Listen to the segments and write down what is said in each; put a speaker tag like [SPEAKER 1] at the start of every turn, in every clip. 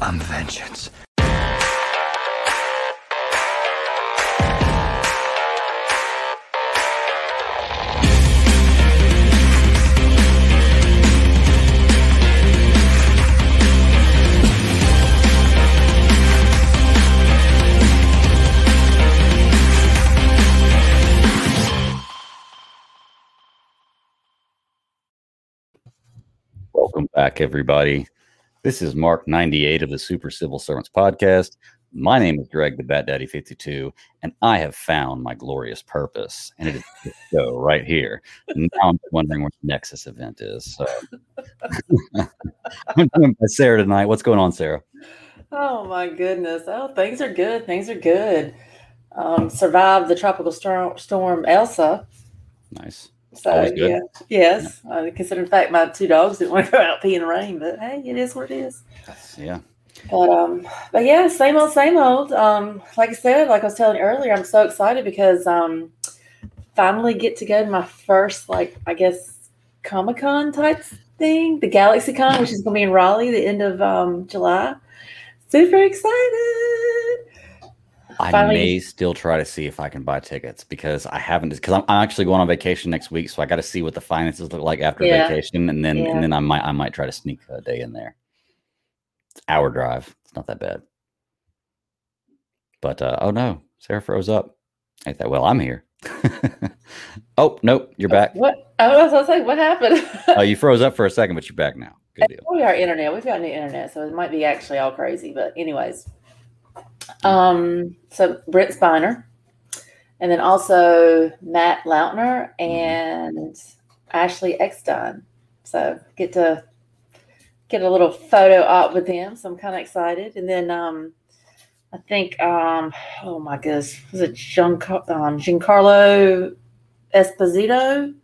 [SPEAKER 1] I'm vengeance.
[SPEAKER 2] Welcome back, everybody. This is Mark 98 of the Super Civil Servants podcast. My name is Greg the Bat Daddy 52, and I have found my glorious purpose, and it is this show right here. Now I'm wondering what the Nexus event is. So I'm joined by Sarah tonight. What's going on, Sarah?
[SPEAKER 3] Oh my goodness. Oh, things are good. Things are good. Um, survived the tropical storm, storm Elsa.
[SPEAKER 2] Nice.
[SPEAKER 3] So yeah, yes. Uh, consider in fact my two dogs didn't want to go out pee in the rain, but hey, it is what it is.
[SPEAKER 2] Yeah.
[SPEAKER 3] But um, but yeah, same old, same old. Um, like I said, like I was telling earlier, I'm so excited because um, finally get to go to my first like I guess Comic Con type thing, the Galaxy Con, which is going to be in Raleigh the end of um July. Super excited.
[SPEAKER 2] I
[SPEAKER 3] Finally-
[SPEAKER 2] may still try to see if I can buy tickets because I haven't because I'm, I'm actually going on vacation next week, so I got to see what the finances look like after
[SPEAKER 3] Yeah.
[SPEAKER 2] vacation, and then
[SPEAKER 3] Yeah.
[SPEAKER 2] and then I might I might try to sneak a day in there. It's hour drive. It's not that bad. But uh, oh no, Sarah froze up. I thought, well? I'm here. oh nope, you're back.
[SPEAKER 3] What? I was going to say, what happened?
[SPEAKER 2] Oh, you froze up for a second, but you're back now. Good deal.
[SPEAKER 3] we are internet. We've got new internet, so it might be actually all crazy. But anyways, um, so Brent Spiner, and then also Matt Lanter and Ashley Eckstein. So get to get a little photo op with them. So I'm kind of excited. And then um, I think um, oh my goodness, was it Gian, um, Giancarlo Esposito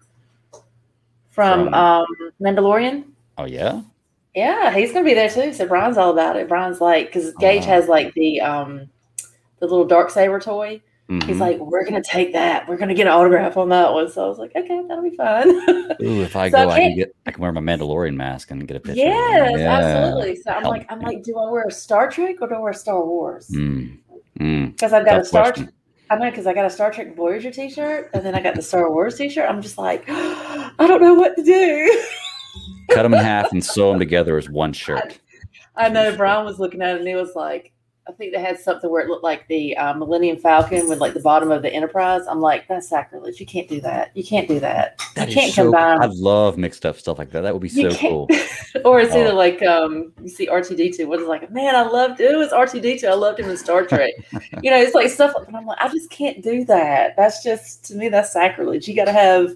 [SPEAKER 3] from,
[SPEAKER 2] From-
[SPEAKER 3] um, Mandalorian?
[SPEAKER 2] Oh yeah.
[SPEAKER 3] Yeah, he's gonna be there too. So Brian's all about it. Brian's like, because Gage
[SPEAKER 2] Oh.
[SPEAKER 3] has like the um the little dark saber toy. He's
[SPEAKER 2] Mhm.
[SPEAKER 3] like, we're gonna take that. We're gonna get an autograph on that one. So I was like, okay, that'll be fun.
[SPEAKER 2] Ooh, if I
[SPEAKER 3] So
[SPEAKER 2] go, I can
[SPEAKER 3] can't-
[SPEAKER 2] get I can wear my Mandalorian mask and get a picture.
[SPEAKER 3] yes,
[SPEAKER 2] Yeah.
[SPEAKER 3] absolutely. So I'm
[SPEAKER 2] Help.
[SPEAKER 3] like, I'm like, do I wear a Star Trek or do I wear Star Wars?
[SPEAKER 2] Mm. Mm.
[SPEAKER 3] Because I've got a Star.
[SPEAKER 2] question.
[SPEAKER 3] I know because I got a Star Trek Voyager T-shirt, and then I got the Star Wars T-shirt. I'm just like, I don't know what to do.
[SPEAKER 2] cut them in half and sew them together as one shirt.
[SPEAKER 3] I know Brian was looking at it and he was like, I think they had something where it looked like the uh, Millennium Falcon with like the bottom of the Enterprise. I'm like, that's sacrilege. You can't do that. You can't do that.
[SPEAKER 2] That
[SPEAKER 3] you can't
[SPEAKER 2] so.
[SPEAKER 3] combine.
[SPEAKER 2] I love mixed up stuff like that. That would be
[SPEAKER 3] You
[SPEAKER 2] so cool.
[SPEAKER 3] or it's either
[SPEAKER 2] Oh.
[SPEAKER 3] like um, you see R2D2. What is like? Man, I loved it. It was R2D2. I loved him in Star Trek. you know, it's like stuff. Like, and I'm like, I just can't do that. That's just to me. That's sacrilege. You got to have.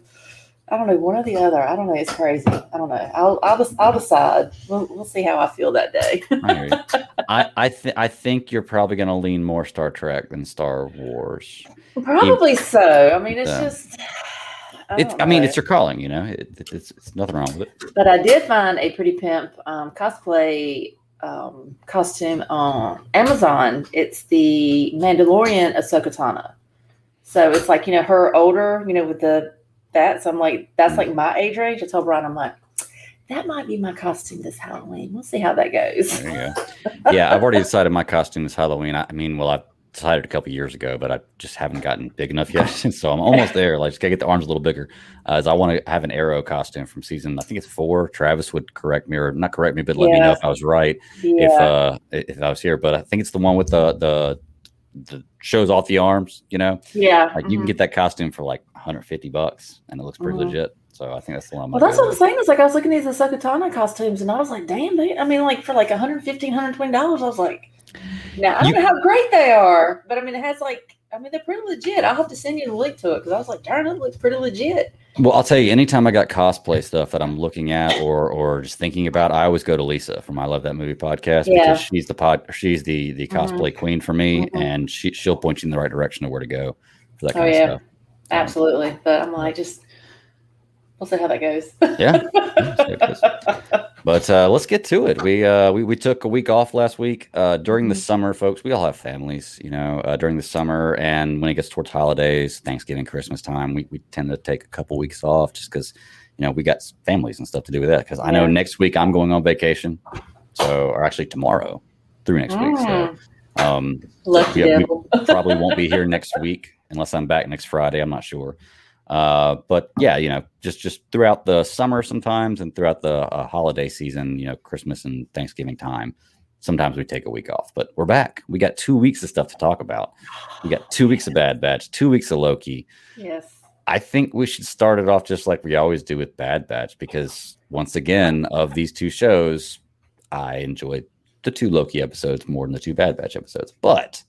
[SPEAKER 3] I don't know one or the other. I don't know. It's crazy. I don't know. I'll I'll, I'll decide. We'll, we'll see how I feel that day.
[SPEAKER 2] I. I I, th- I think you're probably going to lean more Star Trek than Star Wars.
[SPEAKER 3] Probably so. I mean, it's just. I,
[SPEAKER 2] It's I mean it's your calling, you know. It, it- it's, it's nothing wrong with it.
[SPEAKER 3] But I did find a pretty pimp um, cosplay um, costume on Amazon. It's the Mandalorian Ahsoka Tano. So it's like you know her older, you know, with the that. So I'm like, that's like my age range. I told Brian, I'm like, that might be my costume this Halloween. We'll see how that goes.
[SPEAKER 2] There you go. Yeah, I've already decided my costume is Halloween. I, I mean, well, I decided a couple years ago, but I just haven't gotten big enough yet. so I'm almost there. Like, just gotta get the arms a little bigger. Uh, as I want to have an arrow costume from season, I think it's four. Travis would correct me or not correct me, but let me know if I was right.
[SPEAKER 3] Yeah.
[SPEAKER 2] if uh if I was here. But I think it's the one with the the the shows off the arms. You know,
[SPEAKER 3] yeah.
[SPEAKER 2] like you can
[SPEAKER 3] mhm.
[SPEAKER 2] get that costume for like 150 bucks, and it looks pretty
[SPEAKER 3] Mhm.
[SPEAKER 2] legit. So I think that's the one. I'm
[SPEAKER 3] Well, that's what I'm
[SPEAKER 2] with.
[SPEAKER 3] saying. Is like I was looking at these Ahsoka Tano costumes, and I was like, "Damn!" They, I mean, like for like 115 120 dollars, I was like, "Now I don't
[SPEAKER 2] You-
[SPEAKER 3] know how great they are, but I mean, it has like, I mean, they're pretty legit." I'll have to send you the link to it because I was like, "Darn, it looks pretty legit."
[SPEAKER 2] Well, I'll tell you, anytime I got cosplay stuff that I'm looking at or or just thinking about, I always go to Lisa from I Love That Movie podcast
[SPEAKER 3] Yeah.
[SPEAKER 2] because she's the pod, she's the the
[SPEAKER 3] Mhm.
[SPEAKER 2] cosplay queen for me,
[SPEAKER 3] Mhm.
[SPEAKER 2] and she she'll point you in the right direction of where to go for that
[SPEAKER 3] Oh,
[SPEAKER 2] kind
[SPEAKER 3] yeah.
[SPEAKER 2] stuff.
[SPEAKER 3] Absolutely, but I'm like, just we'll see how that goes.
[SPEAKER 2] Yeah. Yeah, see how it goes. But uh, let's get to it. We uh, we we took a week off last week uh, during the
[SPEAKER 3] Mhm.
[SPEAKER 2] summer, folks. We all have families, you know, uh, during the summer, and when it gets towards holidays, Thanksgiving, Christmas time, we, we tend to take a couple weeks off just because, you know, we got families and stuff to do with that. Because I know
[SPEAKER 3] Yeah.
[SPEAKER 2] next week I'm going on vacation, so or actually tomorrow, through next week. So
[SPEAKER 3] Mm.
[SPEAKER 2] um,
[SPEAKER 3] Lucky
[SPEAKER 2] Yeah, we- probably won't be here next week unless I'm back next Friday. I'm not sure. Uh, but yeah, you know, just just throughout the summer sometimes and throughout the uh, holiday season, you know, Christmas and Thanksgiving time, sometimes we take a week off. But we're back. We got two weeks of stuff to talk about. We got two weeks of Bad Batch, two weeks of Loki.
[SPEAKER 3] yes.
[SPEAKER 2] I think we should start it off just like we always do with Bad Batch because once again, of these two shows, I enjoyed the two Loki episodes more than the two Bad Batch episodes. But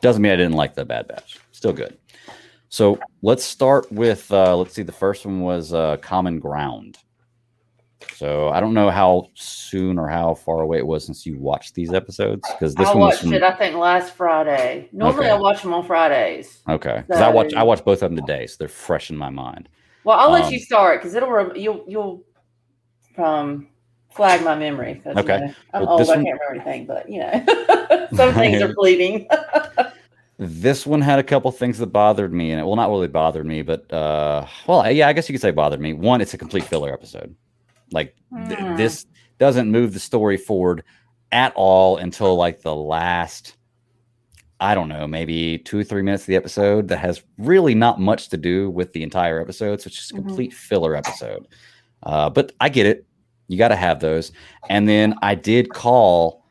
[SPEAKER 2] doesn't mean I didn't like the Bad Batch. Still good. So let's start with uh, let's see. The first one was uh, Common Ground. So I don't know how soon or how far away it was since you watched these episodes because this
[SPEAKER 3] I
[SPEAKER 2] one was
[SPEAKER 3] watched
[SPEAKER 2] from,
[SPEAKER 3] it, I think, last Friday. Normally,
[SPEAKER 2] Okay.
[SPEAKER 3] I watch them on Fridays.
[SPEAKER 2] okay because I watch I
[SPEAKER 3] So-
[SPEAKER 2] watched both of them today, so they're fresh in my mind.
[SPEAKER 3] Well, I'll let
[SPEAKER 2] Um,
[SPEAKER 3] you start because it'll rem- you'll you'll um flag my memory. 'cause, you
[SPEAKER 2] Okay.
[SPEAKER 3] know, I'm
[SPEAKER 2] Well,
[SPEAKER 3] old.
[SPEAKER 2] this
[SPEAKER 3] I can't remember anything, but you know, some things are fleeting.
[SPEAKER 2] This one had a couple things that bothered me, and it well, not really bothered me, but uh, well, yeah, I guess you could say bothered me. One, it's a complete filler episode. Like th-
[SPEAKER 3] Hmm.
[SPEAKER 2] this doesn't move the story forward at all until like the last, I don't know, maybe two or three minutes of the episode. That has really not much to do with the entire episode, so it's just a
[SPEAKER 3] Mhm.
[SPEAKER 2] complete filler episode. Uh, but I get it. You got to have those. And then I did call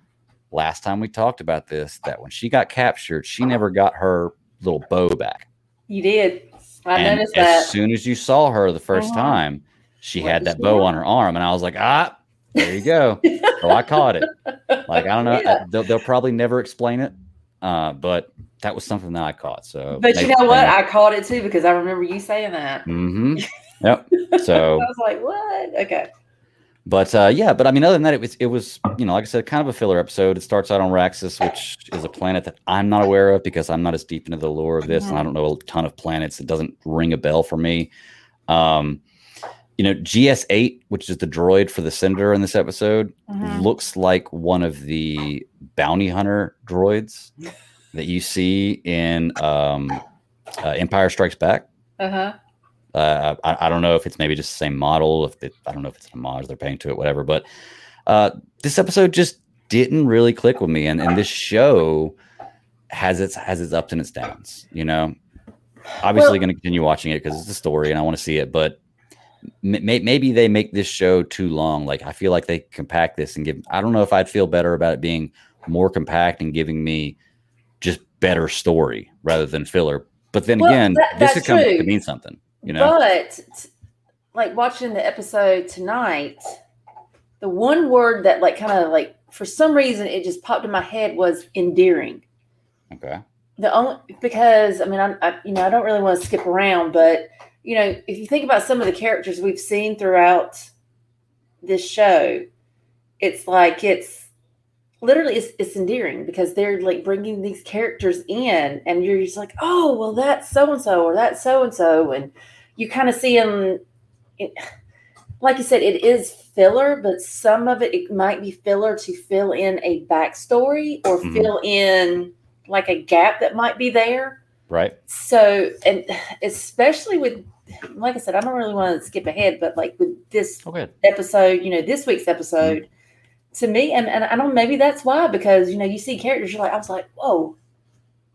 [SPEAKER 2] last time we talked about this that when she got captured, she never got her little bow back.
[SPEAKER 3] you did. I
[SPEAKER 2] and
[SPEAKER 3] noticed
[SPEAKER 2] as
[SPEAKER 3] that.
[SPEAKER 2] As soon as you saw her the 1st
[SPEAKER 3] Uh-huh.
[SPEAKER 2] time, she
[SPEAKER 3] What
[SPEAKER 2] had that
[SPEAKER 3] she
[SPEAKER 2] bow
[SPEAKER 3] have?
[SPEAKER 2] on her arm, and I was like, ah, there you go. so I caught it. Like I don't know,
[SPEAKER 3] Yeah.
[SPEAKER 2] they'll, they'll probably never explain it, uh, but that was something that I caught. So,
[SPEAKER 3] But you know what? I caught it too because I remember you saying that.
[SPEAKER 2] Mm-hmm. Yep. So
[SPEAKER 3] I was like, "What?" Okay.
[SPEAKER 2] But uh, yeah, but I mean, other than that, it was it was you know, like I said, kind of a filler episode. It starts out on Raxus, which is a planet that I'm not aware of because I'm not as deep into the lore of this, and I don't know a ton of planets. It doesn't ring a bell for me. Um, you know, GS8, which is the droid for the Cinder in this episode,
[SPEAKER 3] Mhm.
[SPEAKER 2] looks like one of the bounty hunter droids that you see in um, uh, Empire Strikes Back.
[SPEAKER 3] Uh-huh.
[SPEAKER 2] Uh, I, I don't know if it's maybe just the same model. If it, I don't know if it's an homage they're paying to it, whatever. But uh, this episode just didn't really click with me, and and this show has its has its ups and its downs. You know, obviously
[SPEAKER 3] Well-
[SPEAKER 2] going to continue watching it because it's a story and I want to see it, but. m- Maybe they make this show too long. Like I feel like they compact this and give. I don't know if I'd feel better about it being more compact and giving me just better story rather than filler. But then
[SPEAKER 3] Well,
[SPEAKER 2] again,
[SPEAKER 3] that-
[SPEAKER 2] this could come could mean something. You know,
[SPEAKER 3] But like watching the episode tonight, the one word that like kind of like for some reason it just popped in my head was endearing.
[SPEAKER 2] okay.
[SPEAKER 3] The only because I mean I, I you know I don't really want to skip around, but you know if you think about some of the characters we've seen throughout this show, it's like it's literally it's, it's endearing because they're like bringing these characters in and you're just like oh well that's so and so or that's so and so and you kind of see them it, like you said it is filler but some of it it might be filler to fill in a backstory or
[SPEAKER 2] Mhm.
[SPEAKER 3] fill in like a gap that might be there
[SPEAKER 2] Right.
[SPEAKER 3] so and especially with like i said i don't really want to skip ahead but like with this
[SPEAKER 2] Okay.
[SPEAKER 3] episode, you know, this week's episode, to me, and, and I don't maybe that's why, because you know, you see characters, you're like, I was like, whoa.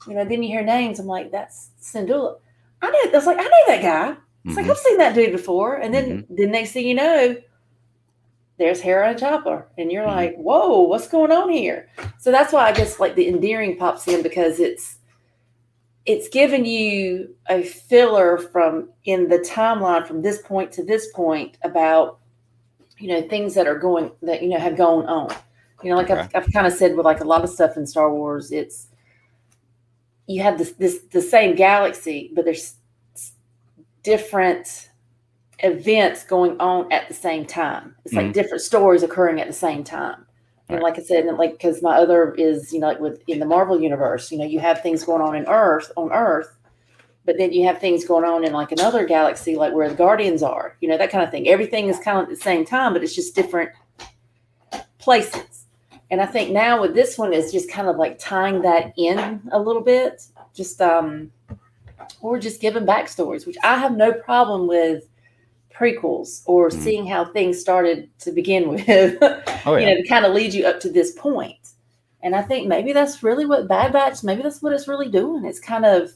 [SPEAKER 3] You know, then you hear names, I'm like, that's Syndulla. I know I was like, I know that guy. It's like
[SPEAKER 2] Mhm.
[SPEAKER 3] I've seen that dude before. And then the next thing you know, there's Hera and Chopper. And you're
[SPEAKER 2] Mhm.
[SPEAKER 3] like, whoa, what's going on here? So that's why I guess like the endearing pops in because it's it's giving you a filler from in the timeline from this point to this point about you know things that are going that you know have gone on you know like I've, I've kind of said with like a lot of stuff in star wars it's you have this this the same galaxy but there's different events going on at the same time. It's like
[SPEAKER 2] Mhm.
[SPEAKER 3] different stories occurring at the same time. And
[SPEAKER 2] Right.
[SPEAKER 3] like i said and like because my other is you know like with in the marvel universe you know you have things going on in earth on earth but then you have things going on in like another galaxy like where the guardians are you know that kind of thing. Everything is kind of at the same time but it's just different places. And i think now with this one is just kind of like tying that in a little bit. Just um or just giving backstories which i have no problem with prequels or
[SPEAKER 2] Mhm.
[SPEAKER 3] seeing how things started to begin with
[SPEAKER 2] Oh
[SPEAKER 3] you know to kind of lead you up to this point. And I think maybe that's really what Bad Batch, maybe that's what it's really doing. It's kind of,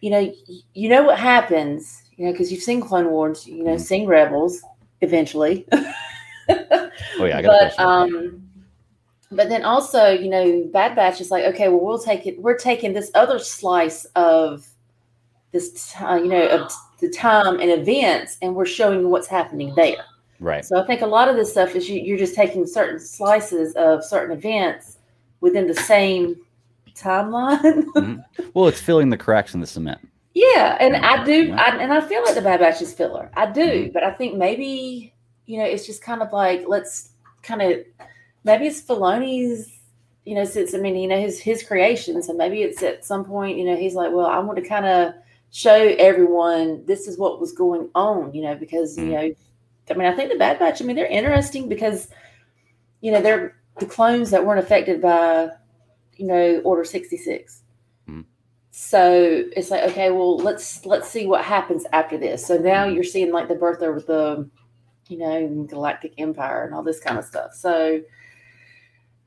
[SPEAKER 3] you know, you know what happens, you know, because you've seen Clone Wars, you know,
[SPEAKER 2] Mhm.
[SPEAKER 3] seen Rebels eventually.
[SPEAKER 2] Oh yeah, I got
[SPEAKER 3] but um but then also you know bad batch is like okay well we'll take it we're taking this other slice of this ti- you know of the time and events and we're showing you what's happening there
[SPEAKER 2] right.
[SPEAKER 3] so i think a lot of this stuff is you, you're just taking certain slices of certain events within the same timeline
[SPEAKER 2] Well, it's filling the cracks in the cement.
[SPEAKER 3] Yeah, and I do,
[SPEAKER 2] Yeah.
[SPEAKER 3] I, and I feel like the Bad Batch is filler. I do,
[SPEAKER 2] Mhm.
[SPEAKER 3] but I think maybe you know it's just kind of like let's kind of maybe it's Filoni's. You know, since I mean, you know, his his creation, so maybe it's at some point, you know, he's like, well, I want to kind of show everyone this is what was going on, you know, because you
[SPEAKER 2] Mhm.
[SPEAKER 3] know, I mean, I think the Bad Batch. I mean, they're interesting because you know they're the clones that weren't affected by you know Order sixty six so it's like okay well let's let's see what happens after this. So now you're seeing like the birth of the you know galactic empire and all this kind of stuff. So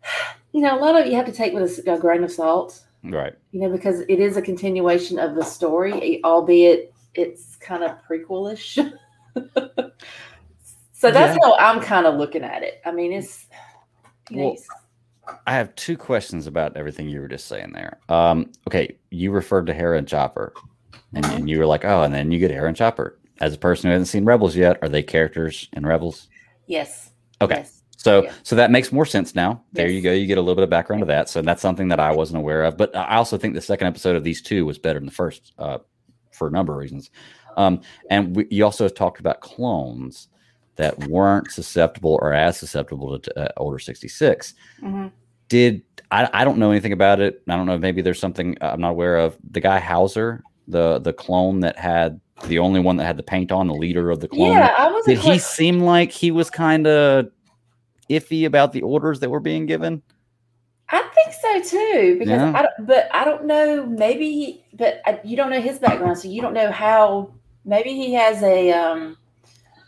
[SPEAKER 3] you know a lot of you have to take with a grain of salt
[SPEAKER 2] Right.
[SPEAKER 3] you know because it is a continuation of the story albeit it's kind of prequelish so that's how i'm kind of looking at it i mean it's you know
[SPEAKER 2] Well,
[SPEAKER 3] it's-
[SPEAKER 2] I have two questions about everything you were just saying there. Um, okay, you referred to Hera and Chopper, and,
[SPEAKER 3] Mhm.
[SPEAKER 2] and you were like, oh, and then you get Hera and Chopper. As a person who hasn't seen Rebels yet, are they characters in Rebels?
[SPEAKER 3] yes
[SPEAKER 2] Okay.
[SPEAKER 3] yes.
[SPEAKER 2] So,
[SPEAKER 3] Yeah.
[SPEAKER 2] so that makes more sense now. There you go. You get a little bit of background to that. So that's something that I wasn't aware of. But I also think the second episode of these two was better than the first uh, for a number of reasons. Um, and we, you also talked about clones that weren't susceptible or as susceptible to uh, sixty six.
[SPEAKER 3] Mhm.
[SPEAKER 2] Did I, I don't know anything about it. I don't know. Maybe there's something I'm not aware of. The guy Howzer, the the clone that had the only one that had the paint on, the leader of the clone.
[SPEAKER 3] yeah i was
[SPEAKER 2] Did he seem like he was kind of iffy about the orders that were being given?
[SPEAKER 3] I think so too, because
[SPEAKER 2] Yeah.
[SPEAKER 3] I don't, but I don't know. Maybe, he, but I, you don't know his background, so you don't know how. Maybe he has a um,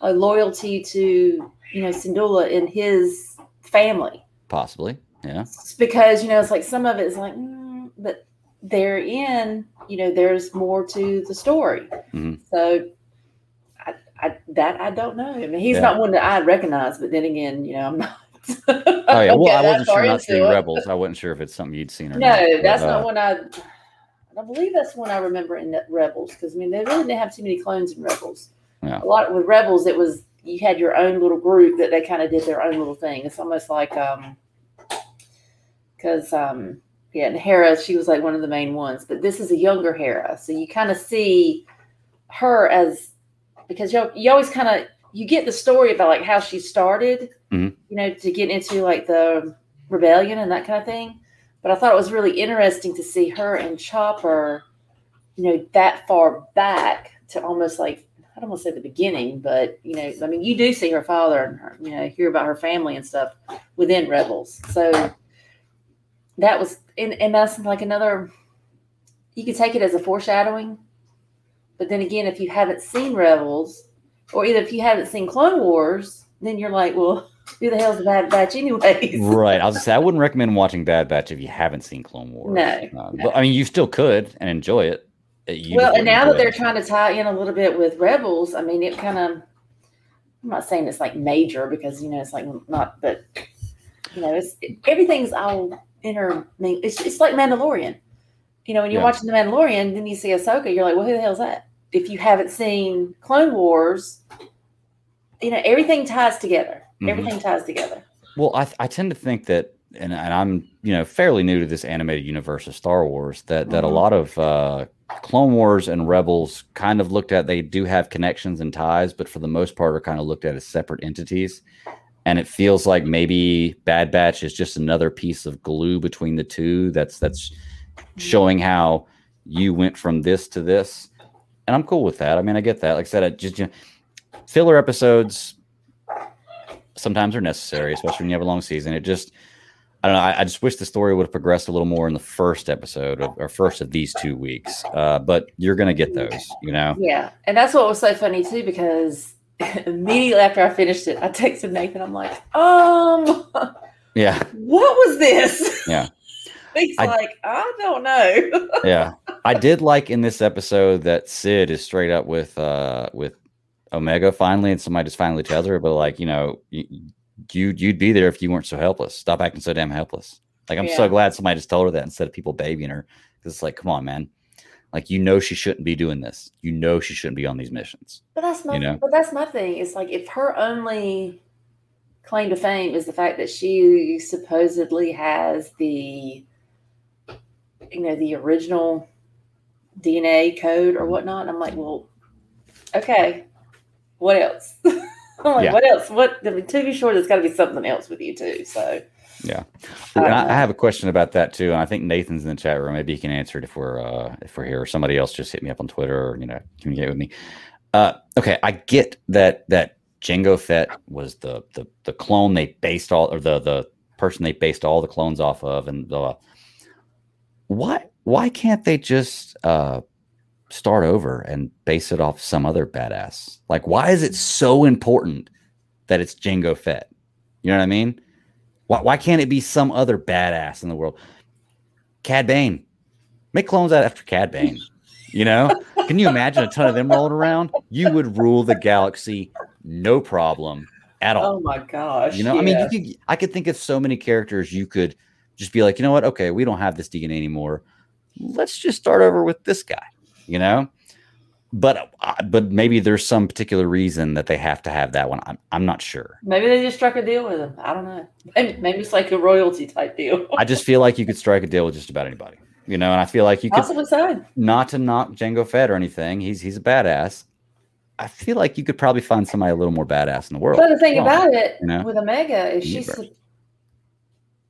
[SPEAKER 3] a loyalty to you know Syndulla in his family,
[SPEAKER 2] Possibly. Yeah.
[SPEAKER 3] It's because you know it's like some of it is like, mm, but therein, you know, there's more to the story.
[SPEAKER 2] Mhm.
[SPEAKER 3] So. I, that I don't know. I mean, he's
[SPEAKER 2] Yeah.
[SPEAKER 3] not one that I recognize, but then again, you know, I'm not.
[SPEAKER 2] Oh yeah. Well, I wasn't sure not seeing. Rebels. I wasn't sure if it's something you'd seen or
[SPEAKER 3] No,
[SPEAKER 2] not. but,
[SPEAKER 3] that's
[SPEAKER 2] uh,
[SPEAKER 3] not one I. I believe that's one I remember in Rebels because I mean they really didn't have too many clones in Rebels.
[SPEAKER 2] Yeah.
[SPEAKER 3] A lot with Rebels, it was you had your own little group that they kind of did their own little thing. It's almost like um, because um, yeah, and Hera she was like one of the main ones, but this is a younger Hera, so you kind of see her as because you you always kind of you get the story about like how she started,
[SPEAKER 2] Mhm.
[SPEAKER 3] you know, to get into like the rebellion and that kind of thing. But I thought it was really interesting to see her and Chopper, you know, that far back to almost like I don't want to say the beginning, but you know, I mean, you do see her father and her, you know, hear about her family and stuff within Rebels. So that was, and, and that's like another. You could take it as a foreshadowing, but then again, if you haven't seen Rebels, or either if you haven't seen Clone Wars, then you're like, well, who the hell's the Bad Batch, anyways?
[SPEAKER 2] Right. I was say I wouldn't recommend watching Bad Batch if you haven't seen Clone Wars.
[SPEAKER 3] No,
[SPEAKER 2] Uh,
[SPEAKER 3] no.
[SPEAKER 2] But I mean, you still could and enjoy it. Uh, You
[SPEAKER 3] well, and now that they're
[SPEAKER 2] it.
[SPEAKER 3] trying to tie in a little bit with Rebels, I mean, it kind of. I'm not saying it's like major because you know it's like not, but you know, it's everything's all inter. It's it's like Mandalorian. You know, when you're
[SPEAKER 2] Yeah.
[SPEAKER 3] watching the Mandalorian, then you see Ahsoka, you're like, well, who the hell's that? If you haven't seen Clone Wars, you know, everything ties together.
[SPEAKER 2] Mhm.
[SPEAKER 3] Everything ties together.
[SPEAKER 2] Well, I, I tend to think that, and, and I'm you know fairly new to this animated universe of Star Wars. That that a
[SPEAKER 3] Mhm.
[SPEAKER 2] lot of uh, Clone Wars and Rebels kind of looked at. They do have connections and ties, but for the most part, are kind of looked at as separate entities. And it feels like maybe Bad Batch is just another piece of glue between the two. That's that's showing how you went from this to this, and I'm cool with that. I mean, I get that. Like I said, I just you know, filler episodes sometimes are necessary, especially when you have a long season. It just, I don't know. I, I just wish the story would have progressed a little more in the first episode of, or first of these two weeks. Uh, but you're gonna get those, you know.
[SPEAKER 3] Yeah, and that's what was so funny too because immediately after I finished it, I texted Nathan. I'm like, um,
[SPEAKER 2] Yeah.
[SPEAKER 3] What was this?
[SPEAKER 2] Yeah.
[SPEAKER 3] He's
[SPEAKER 2] I-
[SPEAKER 3] like, I don't know.
[SPEAKER 2] Yeah. I did like in this episode that Sid is straight up with uh with Omega finally, and somebody just finally tells her, but like, you know, you, you'd you'd be there if you weren't so helpless. Stop acting so damn helpless. Like I'm so glad somebody just told her that instead of people babying her. Because it's like, come on, man. Like you know she shouldn't be doing this. You know she shouldn't be on these missions.
[SPEAKER 3] But that's my
[SPEAKER 2] You know?
[SPEAKER 3] but that's my thing. It's like if her only claim to fame is the fact that she supposedly has the you know the original DNA code or whatnot. And I'm like, well, okay, what else? I'm like,
[SPEAKER 2] Yeah.
[SPEAKER 3] what else? What I mean, to be sure, there's got to be something else with you too. So
[SPEAKER 2] Yeah.
[SPEAKER 3] I
[SPEAKER 2] And I, I have a question about that too, and I think Nathan's in the chat room. Maybe he can answer it if we're uh, if we're here, or somebody else just hit me up on Twitter or you know communicate with me. Uh, okay, I get that that Jango Fett was the the the clone they based all or the the person they based all the clones off of, and uh, why why can't they just uh, start over and base it off some other badass? Like, why is it so important that it's Jango Fett? You know what I mean? Why, why can't it be some other badass in the world? Cad Bane. Make clones out after Cad Bane. You know? Can you imagine a ton of them rolling around? You would rule the galaxy no problem at all.
[SPEAKER 3] oh my gosh,
[SPEAKER 2] you know, I mean, you could, I could think of so many characters you could just be like, you know what? Okay, we don't have this DNA anymore. Let's just start over with this guy. You know, but uh, but maybe there's some particular reason that they have to have that one. I'm I'm not sure.
[SPEAKER 3] maybe they just struck a deal with him. I don't know. Maybe, maybe it's like a royalty type deal.
[SPEAKER 2] I just feel like you could strike a deal with just about anybody. You know, and I feel like you could
[SPEAKER 3] Possibly so.
[SPEAKER 2] not to knock Jango Fett or anything. He's he's a badass. I feel like you could probably find somebody a little more badass in the world.
[SPEAKER 3] But the thing
[SPEAKER 2] Well,
[SPEAKER 3] about it
[SPEAKER 2] you know?
[SPEAKER 3] with Omega is she's,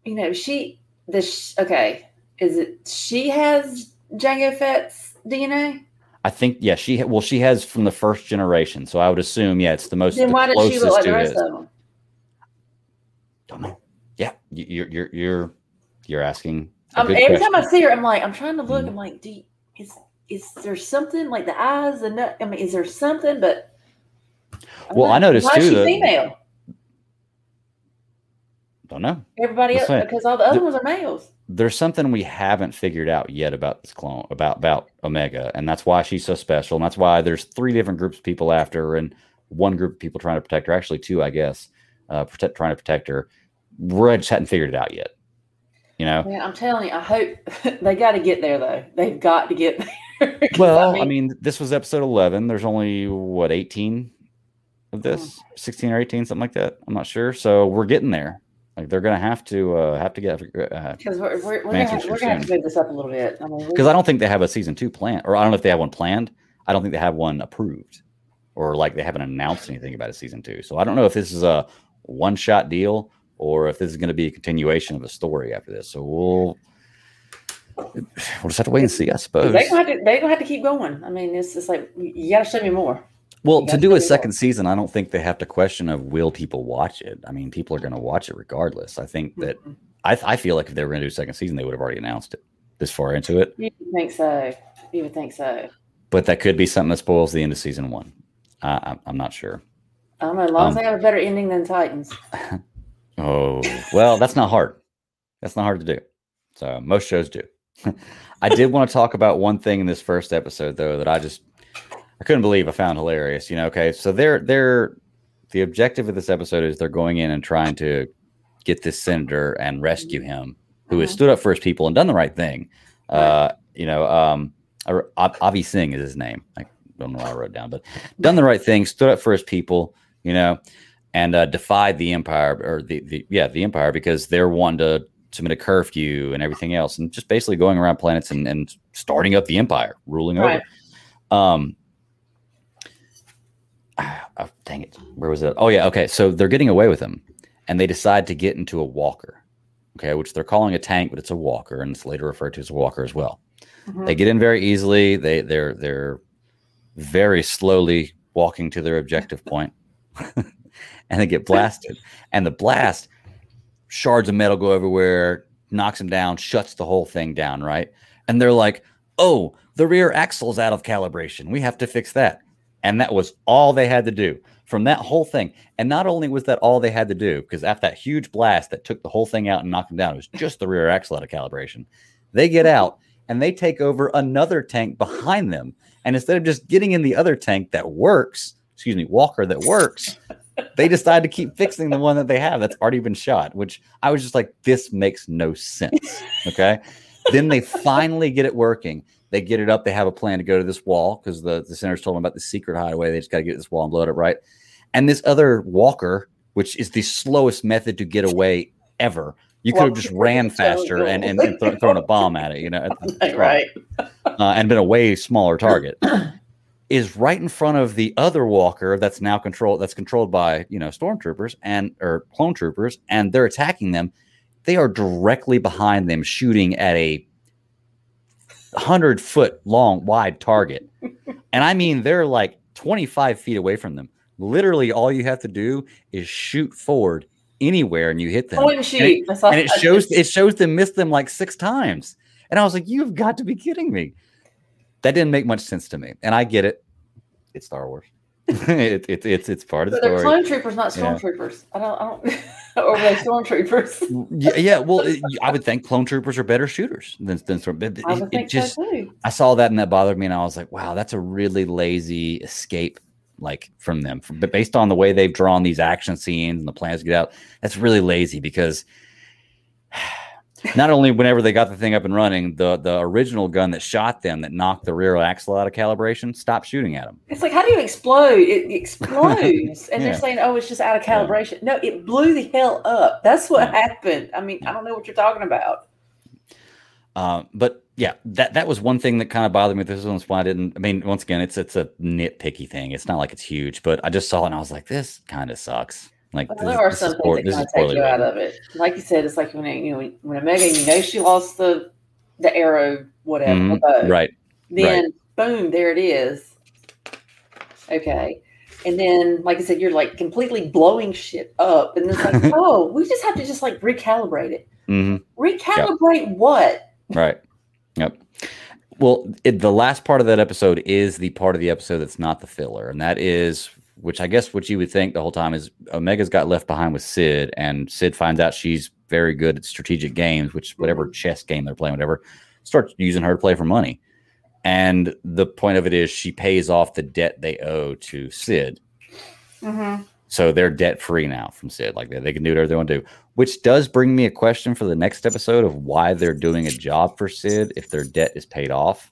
[SPEAKER 3] you know, she the sh- okay. Is it she has Jango Fett's DNA?
[SPEAKER 2] I think yeah, she well she has from the first generation, so I would assume yeah, it's the most
[SPEAKER 3] Then
[SPEAKER 2] the
[SPEAKER 3] why does she look like the
[SPEAKER 2] to
[SPEAKER 3] rest
[SPEAKER 2] it.
[SPEAKER 3] of them?
[SPEAKER 2] Don't know. Yeah, you- you're you're you're you're asking.
[SPEAKER 3] Um, every time I see her, I'm like, I'm trying to look.
[SPEAKER 2] Mhm.
[SPEAKER 3] I'm like, do you, is is there something like the eyes? The nut? I mean, is there something? But I'm
[SPEAKER 2] Well, I noticed
[SPEAKER 3] why is
[SPEAKER 2] too
[SPEAKER 3] she
[SPEAKER 2] that-
[SPEAKER 3] female?
[SPEAKER 2] Don't know.
[SPEAKER 3] Everybody else, because all the other
[SPEAKER 2] The-
[SPEAKER 3] ones are males.
[SPEAKER 2] there's something we haven't figured out yet about this clone about about omega and that's why she's so special and that's why there's three different groups of people after her and one group of people trying to protect her actually two i guess uh protect, trying to protect her we just hadn't figured it out yet you know
[SPEAKER 3] Man, I'm telling you, I hope they got to get there though. They've got to get there.
[SPEAKER 2] well i mean this was episode 11 there's only what 18 of this 16 or 18 something like that i'm not sure so we're getting there like they're gonna have to uh have to get uh,
[SPEAKER 3] because we're, we're, we're gonna, have, we're gonna have to move this up a little bit. I mean,
[SPEAKER 2] because I don't think they have a season two plan, or I don't know if they have one planned. I don't think they have one approved, or like they haven't announced anything about a season two. So I don't know if this is a one shot deal or if this is going to be a continuation of a story after this. So we'll we'll just have to wait and see, I suppose.
[SPEAKER 3] they're gonna have to they're gonna have to keep going. I mean, it's just like you got to show me more.
[SPEAKER 2] Well, to do a second season, I don't think they have to question of will people watch it. I mean, people are going to watch it regardless. I think that
[SPEAKER 3] Mhm.
[SPEAKER 2] I, I feel like if they were going to do a second season, they would have already announced it this far into it.
[SPEAKER 3] You would think so. You would think so.
[SPEAKER 2] But that could be something that spoils the end of season one. I'm, I'm not sure.
[SPEAKER 3] I don't know. As long as
[SPEAKER 2] Um,
[SPEAKER 3] they have a better ending than Titans.
[SPEAKER 2] Oh, well, that's not hard. That's not hard to do. So most shows do. I did want to talk about one thing in this first episode though that I just I couldn't believe I found hilarious. You know, okay, so they're they're the objective of this episode is they're going in and trying to get this senator and rescue him, who has
[SPEAKER 3] Mhm.
[SPEAKER 2] stood up for his people and done the right thing. Uh, you know, um, Avi Singh is his name. I don't know what I wrote down, but done the right thing, stood up for his people. You know, and uh, defied the empire or the, the yeah the empire because they're wanting to submit a curfew and everything else and just basically going around planets and, and starting up the empire ruling
[SPEAKER 3] Right.
[SPEAKER 2] over um oh, dang it. Where was it? Oh yeah okay. So they're getting away with him and they decide to get into a walker okay which they're calling a tank but it's a walker and it's later referred to as a walker as well.
[SPEAKER 3] Mhm.
[SPEAKER 2] they get in very easily. They they're they're very slowly walking to their objective point and they get blasted. And the blast shards of metal go everywhere knocks them down shuts the whole thing down right? And they're like oh the rear axle's out of calibration. We have to fix that and that was all they had to do from that whole thing. And not only was that all they had to do, because after that huge blast that took the whole thing out and knocked them down, it was just the rear axle out of calibration. They get out and they take over another tank behind them. And instead of just getting in the other tank that works, excuse me, Walker that works, they decide to keep fixing the one that they have that's already been shot, which I was just like, this makes no sense. Okay. then they finally get it working. They get it up. They have a plan to go to this wall because the, the senators told them about the secret highway. They just got to get this wall and blow it up right. And this other walker, which is the slowest method to get away ever, you could have just ran faster and, and, and th- thrown a bomb at it, you know,
[SPEAKER 3] right,
[SPEAKER 2] uh, and been a way smaller target. is right in front of the other walker that's now controlled that's controlled by you know stormtroopers and or clone troopers and they're attacking them they are directly behind them shooting at a 100 foot long wide target and i mean they're like 25 feet away from them literally all you have to do is shoot forward anywhere and you hit them
[SPEAKER 3] Point and shoot.
[SPEAKER 2] and it, and it shows it shows them miss them like six times and i was like you've got to be kidding me that didn't make much sense to me. And I get it. It's Star Wars. It, it, it's it's part of the
[SPEAKER 3] they're
[SPEAKER 2] story.
[SPEAKER 3] clone troopers, not stormtroopers. Yeah. I don't, I don't, or they stormtroopers.
[SPEAKER 2] yeah, yeah. Well, it, I would think clone troopers are better shooters than than storm. It,
[SPEAKER 3] I would think
[SPEAKER 2] just,
[SPEAKER 3] so too.
[SPEAKER 2] I saw that and that bothered me, and I was like, wow, that's a really lazy escape. Like from them, but based on the way they've drawn these action scenes and the plans to get out, that's really lazy because not only whenever they got the thing up and running, the the original gun that shot them that knocked the rear axle out of calibration stopped shooting at them.
[SPEAKER 3] It's like how do you explode? It explodes, and yeah. they're saying, "Oh, it's just out of calibration." No, it blew the hell up. That's what yeah. happened. I mean, I don't know what you're talking about.
[SPEAKER 2] Uh, but yeah, that that was one thing that kind of bothered me. This one's why I didn't. I mean, once again, it's it's a nitpicky thing. It's not like it's huge, but I just saw it and I was like, this kind of sucks. Like
[SPEAKER 3] well, there are some things poor, that kind of take you out of it. Like you said, it's like when you know when Omega, you know she lost the the arrow, whatever,
[SPEAKER 2] mm-hmm. right?
[SPEAKER 3] Then
[SPEAKER 2] right.
[SPEAKER 3] boom, there it is. Okay, and then like I said, you're like completely blowing shit up, and it's like, oh, we just have to just like recalibrate it.
[SPEAKER 2] Mm-hmm.
[SPEAKER 3] Recalibrate yep. what?
[SPEAKER 2] Right. Yep. Well, it, the last part of that episode is the part of the episode that's not the filler, and that is which I guess what you would think the whole time is Omega's got left behind with Sid, and Sid finds out she's very good at strategic games, which whatever mm-hmm. chess game they're playing, whatever, starts using her to play for money. And the point of it is she pays off the debt they owe to Sid.
[SPEAKER 3] Mm-hmm.
[SPEAKER 2] So they're debt free now from Sid. Like they, they can do whatever they want to do. Which does bring me a question for the next episode of why they're doing a job for Sid if their debt is paid off.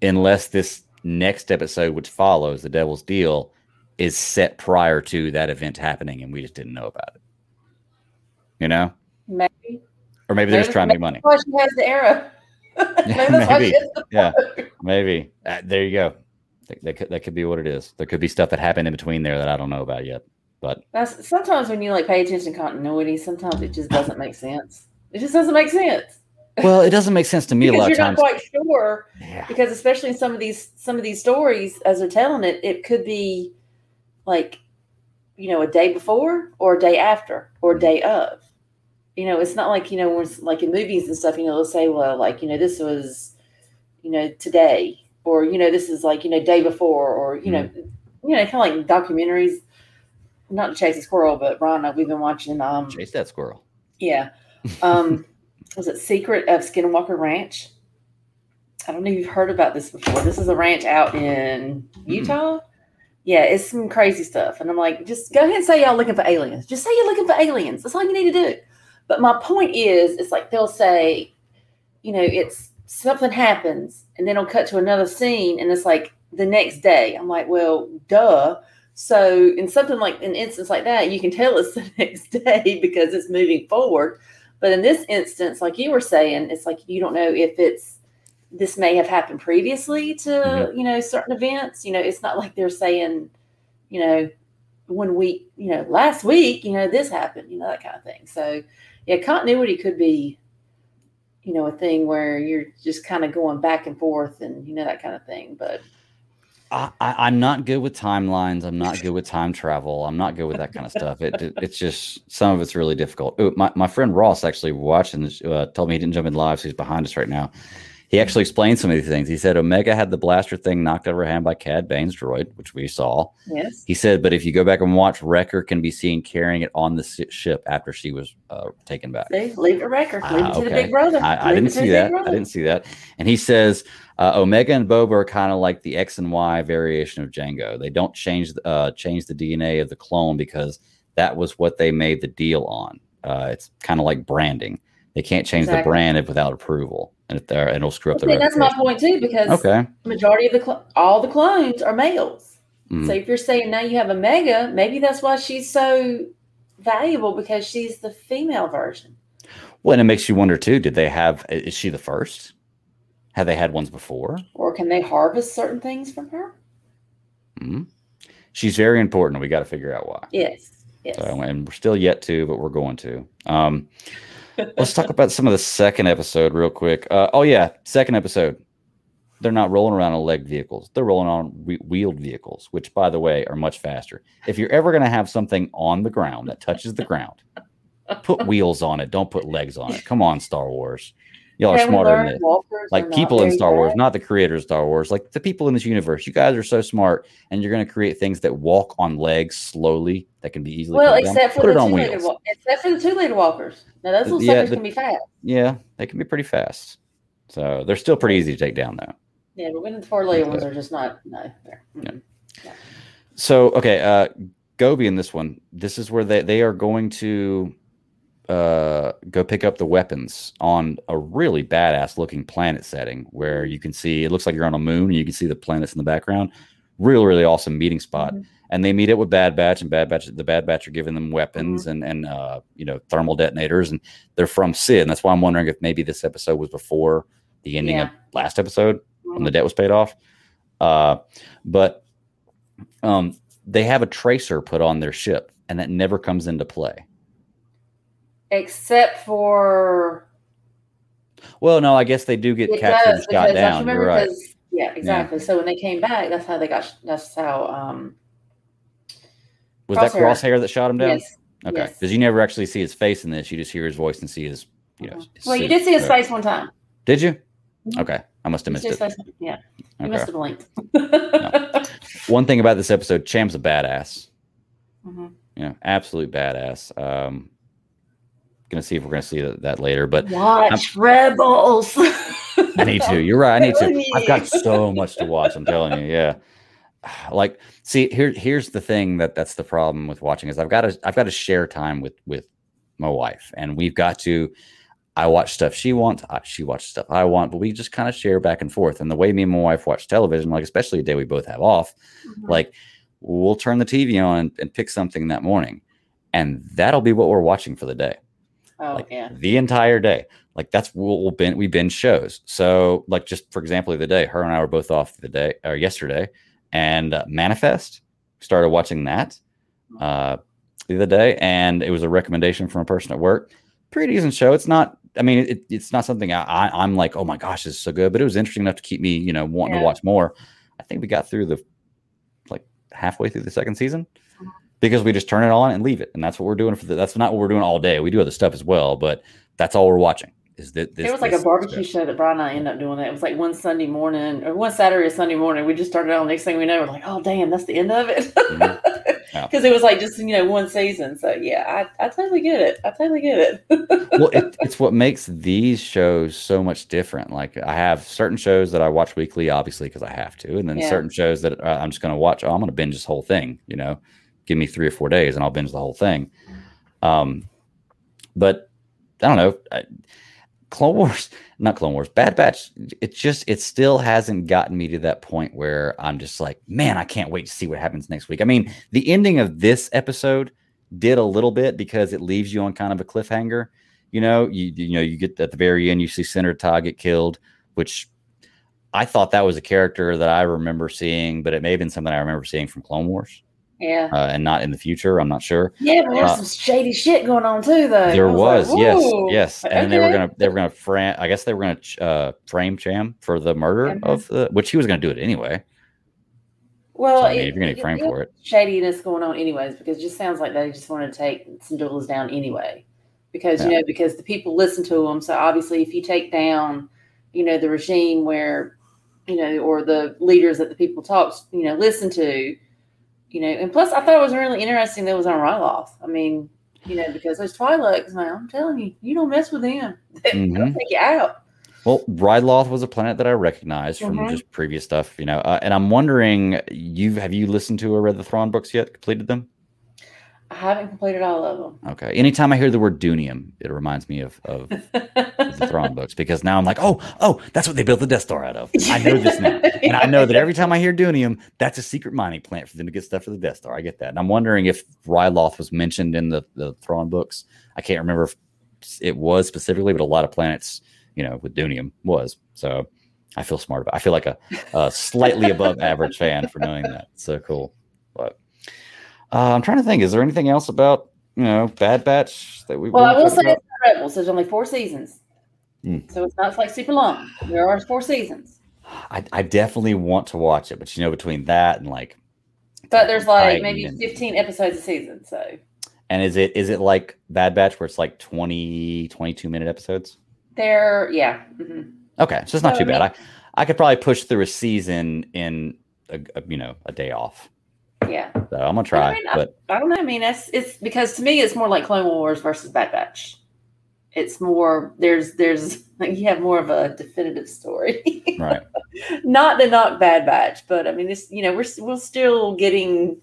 [SPEAKER 2] Unless this next episode, which follows the Devil's Deal, is set prior to that event happening and we just didn't know about it. You know?
[SPEAKER 3] Maybe.
[SPEAKER 2] Or maybe, maybe they're just trying to make money.
[SPEAKER 3] She has the arrow.
[SPEAKER 2] maybe. maybe. yeah. Maybe. Uh, there you go. That, that, could, that could be what it is. There could be stuff that happened in between there that I don't know about yet. But
[SPEAKER 3] That's, sometimes when you like pay attention to continuity, sometimes it just doesn't make sense. It just doesn't make sense.
[SPEAKER 2] Well, it doesn't make sense to me a lot
[SPEAKER 3] you're
[SPEAKER 2] of times.
[SPEAKER 3] not quite sure.
[SPEAKER 2] Yeah.
[SPEAKER 3] Because especially in some of these some of these stories, as they're telling it, it could be like you know a day before or a day after or a day of. You know it's not like you know when like in movies and stuff you know they'll say well like you know this was you know today or you know this is like you know day before or you know mm-hmm. you know kind of like documentaries. Not to chase a squirrel but ron we've been watching um
[SPEAKER 2] chase that squirrel.
[SPEAKER 3] yeah um was it secret of skinwalker ranch? I don't know if you've heard about this before. This is a ranch out in hmm. utah yeah, it's some crazy stuff. And I'm like, just go ahead and say y'all looking for aliens. Just say you're looking for aliens. That's all you need to do. But my point is, it's like they'll say, you know, it's something happens and then it'll cut to another scene and it's like the next day. I'm like, well, duh. So in something like an instance like that, you can tell it's the next day because it's moving forward. But in this instance, like you were saying, it's like you don't know if it's this may have happened previously to mm-hmm. you know certain events you know it's not like they're saying you know one week you know last week you know this happened you know that kind of thing so yeah continuity could be you know a thing where you're just kind of going back and forth and you know that kind of thing but
[SPEAKER 2] I, am not good with timelines. I'm not good with time travel. I'm not good with that kind of stuff. It, it it's just some of it's really difficult. Ooh, my, my friend Ross actually watching this uh, told me he didn't jump in live, so he's behind us right now he actually explained some of these things. He said Omega had the blaster thing knocked out of her hand by Cad Bane's droid, which we saw.
[SPEAKER 3] Yes.
[SPEAKER 2] He said, but if you go back and watch, Wrecker can be seen carrying it on the ship after she was uh, taken back.
[SPEAKER 3] See, leave a record. Leave
[SPEAKER 2] Ah,
[SPEAKER 3] it to the big brother.
[SPEAKER 2] I, I didn't see that. I didn't see that. And he says uh, Omega and Boba are kind of like the X and Y variation of Jango. They don't change uh, change the DNA of the clone because that was what they made the deal on. Uh, it's kind of like branding. They can't change the brand if without approval, and if they're, and it'll screw up the.
[SPEAKER 3] That's my point too, because
[SPEAKER 2] Okay.
[SPEAKER 3] majority of the cl- all the clones are males.
[SPEAKER 2] Mhm.
[SPEAKER 3] So if you're saying now you have Omega, maybe that's why she's so valuable because she's the female version.
[SPEAKER 2] Well, and it makes you wonder too. Did they have? Is she the first? Have they had ones before?
[SPEAKER 3] Or can they harvest certain things from her?
[SPEAKER 2] Mhm. She's very important. We got to figure out why.
[SPEAKER 3] Yes. Yes.
[SPEAKER 2] So, and we're still yet to, but we're going to. Um, let's talk about some of the second episode real quick. Uh, oh yeah, second episode. They're not rolling around on legged vehicles. They're rolling on whe- wheeled vehicles, which, by the way, are much faster. If you're ever going to have something on the ground that touches the ground, put wheels on it. Don't put legs on it. Come on, Star Wars. Y'all are smarter than this like people in Star Wars, not the creators of Star Wars, like the people in this universe. You guys are so smart, and you're going to create things that walk on legs slowly that can be easily.
[SPEAKER 3] Well,
[SPEAKER 2] down.
[SPEAKER 3] except for
[SPEAKER 2] Put
[SPEAKER 3] the
[SPEAKER 2] it on
[SPEAKER 3] two leader,
[SPEAKER 2] wheels.
[SPEAKER 3] wa- except for the two leader walkers. Now those little
[SPEAKER 2] Yeah,
[SPEAKER 3] suckers
[SPEAKER 2] the-
[SPEAKER 3] can be fast.
[SPEAKER 2] Yeah, they can be pretty fast. So they're still pretty easy to take down, though.
[SPEAKER 3] Yeah, but when the
[SPEAKER 2] four-legged
[SPEAKER 3] ones are just not no. they're-
[SPEAKER 2] Yeah. So okay, uh Gobi in this one, this is where they they are going to uh go pick up the weapons on a really badass looking planet setting where you can see it looks like you're on a moon and you can see the planets in the background. Real, really awesome meeting spot.
[SPEAKER 3] Mhm.
[SPEAKER 2] And they meet it with Bad Batch, and Bad Batch, the Bad Batch are giving them weapons
[SPEAKER 3] Mm-hmm.
[SPEAKER 2] and and uh, you know thermal detonators, and they're from Sid. And that's why I'm wondering if maybe this episode was before the ending of last episode
[SPEAKER 3] Mm-hmm.
[SPEAKER 2] when the debt was paid off. Uh, but um, they have a tracer put on their ship, and that never comes into play.
[SPEAKER 3] Except for
[SPEAKER 2] Well, no, I guess they do get captured
[SPEAKER 3] does
[SPEAKER 2] and shot down. You're right.
[SPEAKER 3] because yeah, exactly. So when they came back, that's how they got. That's how. um
[SPEAKER 2] Was that
[SPEAKER 3] Crosshair.
[SPEAKER 2] That shot him down?
[SPEAKER 3] Yes.
[SPEAKER 2] okay,
[SPEAKER 3] yes.
[SPEAKER 2] because you never actually see his face in this. You just hear his voice and see his. You know, his
[SPEAKER 3] Well, you did see his face one time.
[SPEAKER 2] Did you?
[SPEAKER 3] Mhm.
[SPEAKER 2] Okay, I must have missed it.
[SPEAKER 3] face- Yeah, you
[SPEAKER 2] Okay.
[SPEAKER 3] must have blinked.
[SPEAKER 2] One thing about this episode, Cham's a badass.
[SPEAKER 3] Mhm.
[SPEAKER 2] You know, absolute badass. Um, gonna see if we're gonna see that, that later, but
[SPEAKER 3] Watch Rebels.
[SPEAKER 2] I need to. You're right. I need to. I've got so much to watch. I'm telling you. Yeah. Like, see, here, here's the thing that that's the problem with watching is I've got to, I've got to share time with with my wife, and we've got to. I watch stuff she wants. I, she watches stuff I want, but we just kind of share back and forth. And the way me and my wife watch television, like especially a day we both have off,
[SPEAKER 3] Mhm.
[SPEAKER 2] like we'll turn the TV on and, and pick something that morning, and that'll be what we're watching for the day
[SPEAKER 3] oh
[SPEAKER 2] like
[SPEAKER 3] yeah.
[SPEAKER 2] the entire day. Like that's what we'll bin we binge shows. So like just for example, the day, her and I were both off the day or yesterday, and uh, Manifest started watching that uh, the other day, and it was a recommendation from a person at work. Pretty decent show. It's not. I mean, it, it's not something I, I I'm like, oh my gosh, this is so good. But it was interesting enough to keep me, you know, wanting
[SPEAKER 3] Yeah.
[SPEAKER 2] to watch more. I think we got through the like halfway through the second season. Because we just turn it on and leave it, and that's what we're doing for the. That's not what we're doing all day. We do other stuff as well, but that's all we're watching. Is that this?
[SPEAKER 3] it was like a barbecue
[SPEAKER 2] show.
[SPEAKER 3] show that Brian and I ended up doing. That it was like one Sunday morning or one Saturday or Sunday morning. We just started on. Next thing we know, we're like, oh damn, that's the end of it.
[SPEAKER 2] Mhm. Yeah.
[SPEAKER 3] Because it was like just you know one season. So yeah, I, I totally get it. I totally get it.
[SPEAKER 2] well, it, it's what makes these shows so much different. Like I have certain shows that I watch weekly, obviously because I have to, and then
[SPEAKER 3] Yeah.
[SPEAKER 2] certain shows that uh, I'm just going to watch. Oh, I'm going to binge this whole thing. You know, give me three or four days, and I'll binge the whole thing. Um, but I don't know. I, Clone Wars, not Clone Wars, Bad Batch. It just it still hasn't gotten me to that point where I'm just like, man, I can't wait to see what happens next week. I mean, the ending of this episode did a little bit because it leaves you on kind of a cliffhanger. You know, you you know, you get at the very end, you see Senator Taa get killed, which I thought that was a character that I remember seeing, but it may have been something I remember seeing from Clone Wars
[SPEAKER 3] yeah.
[SPEAKER 2] uh, and not in the future. I'm not sure.
[SPEAKER 3] Yeah, but there's
[SPEAKER 2] uh,
[SPEAKER 3] some shady shit going on too, though.
[SPEAKER 2] There
[SPEAKER 3] I
[SPEAKER 2] was,
[SPEAKER 3] like,
[SPEAKER 2] yes, yes, and then they were gonna they were gonna frame. I guess they were gonna ch- uh, frame Cham for the murder
[SPEAKER 3] Mhm.
[SPEAKER 2] of the, which he was gonna do it anyway.
[SPEAKER 3] Well,
[SPEAKER 2] So, I mean,
[SPEAKER 3] it-
[SPEAKER 2] if you're gonna get framed for it,
[SPEAKER 3] shadiness going on anyways because it just sounds like they just want to take some duels down anyway because you know because the people listen to them so obviously if you take down you know, the regime where, you know, or the leaders that the people talk, you know, listen to, you know, and plus I thought it was really interesting that it was on Ryloth. I mean, you know, because those Twi'leks, man, I'm telling you, you don't mess with them. They'll
[SPEAKER 2] Mhm.
[SPEAKER 3] take you out.
[SPEAKER 2] Well, Ryloth was a planet that I recognized from
[SPEAKER 3] Mhm.
[SPEAKER 2] just previous stuff, you know. Uh, and I'm wondering, you have you listened to or read the Thrawn books yet? Completed them?
[SPEAKER 3] I haven't completed all of them.
[SPEAKER 2] Okay. Anytime I hear the word Doonium, it reminds me of, of the Thrawn books because now I'm like, oh, oh, that's what they built the Death Star out of. I know this now. And I know that every time I hear Doonium, that's a secret mining plant for them to get stuff for the Death Star. I get that. And I'm wondering if Ryloth was mentioned in the, the Thrawn books. I can't remember if it was specifically, but a lot of planets, you know, with Doonium was. So I feel smart about I feel like a, a slightly above average fan for knowing that. So cool. Uh, I'm trying to think, is there anything else about, you know, Bad Batch that we
[SPEAKER 3] Well, I will say
[SPEAKER 2] about?
[SPEAKER 3] it's not Rebels. There's only four seasons.
[SPEAKER 2] Hmm.
[SPEAKER 3] So it's not like super long. There are four seasons.
[SPEAKER 2] I, I definitely want to watch it, but you know, between that and like,
[SPEAKER 3] But there's like
[SPEAKER 2] Titan
[SPEAKER 3] maybe
[SPEAKER 2] and-
[SPEAKER 3] 15 episodes a season. So
[SPEAKER 2] and is it is it like Bad Batch where it's like 20, 22 minute episodes?
[SPEAKER 3] they're, yeah. mhm.
[SPEAKER 2] Okay, so it's not
[SPEAKER 3] So,
[SPEAKER 2] too
[SPEAKER 3] I
[SPEAKER 2] bad.
[SPEAKER 3] mean-
[SPEAKER 2] I I could probably push through a season in a, a, you know a day off.
[SPEAKER 3] Yeah.
[SPEAKER 2] So I'm gonna try,
[SPEAKER 3] I mean,
[SPEAKER 2] but
[SPEAKER 3] I don't know. I mean, it's, it's because to me, it's more like Clone Wars versus Bad Batch. It's more, there's, there's, like, you have more of a definitive story.
[SPEAKER 2] right.
[SPEAKER 3] not to knock Bad Batch, but I mean, this you know, we're, we're still getting,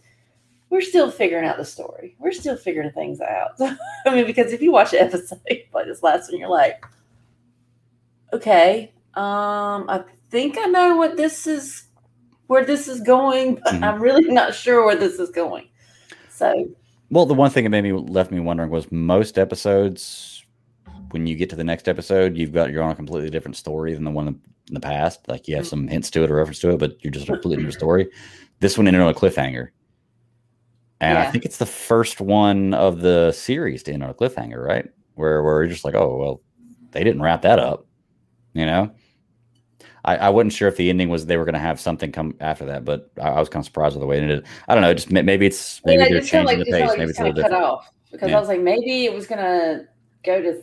[SPEAKER 3] we're still figuring out the story. We're still figuring things out. I mean, because if you watch an episode like this last one, you're like, okay, um, I think I know what this is, where this is going, but
[SPEAKER 2] Mhm.
[SPEAKER 3] I'm really not sure where this is going. So,
[SPEAKER 2] Well, the one thing that made me left me wondering was most episodes, when you get to the next episode, you've got you're on a completely different story than the one in the past. Like you have some hints to it or reference to it, but you're just a completely different story. This one ended on a cliffhanger, and I think it's the first one of the series to end on a cliffhanger, right? Where where you're just like, oh well, they didn't wrap that up, you know. I, I wasn't sure if the ending was they were going to have something come after that, but I, I was kind of surprised with the way it ended. I don't know. Just maybe it's maybe
[SPEAKER 3] know,
[SPEAKER 2] they're changing the
[SPEAKER 3] just kinda
[SPEAKER 2] pace. Maybe it's a little
[SPEAKER 3] cut
[SPEAKER 2] different.
[SPEAKER 3] off because
[SPEAKER 2] Yeah.
[SPEAKER 3] I was like, maybe it was gonna go to.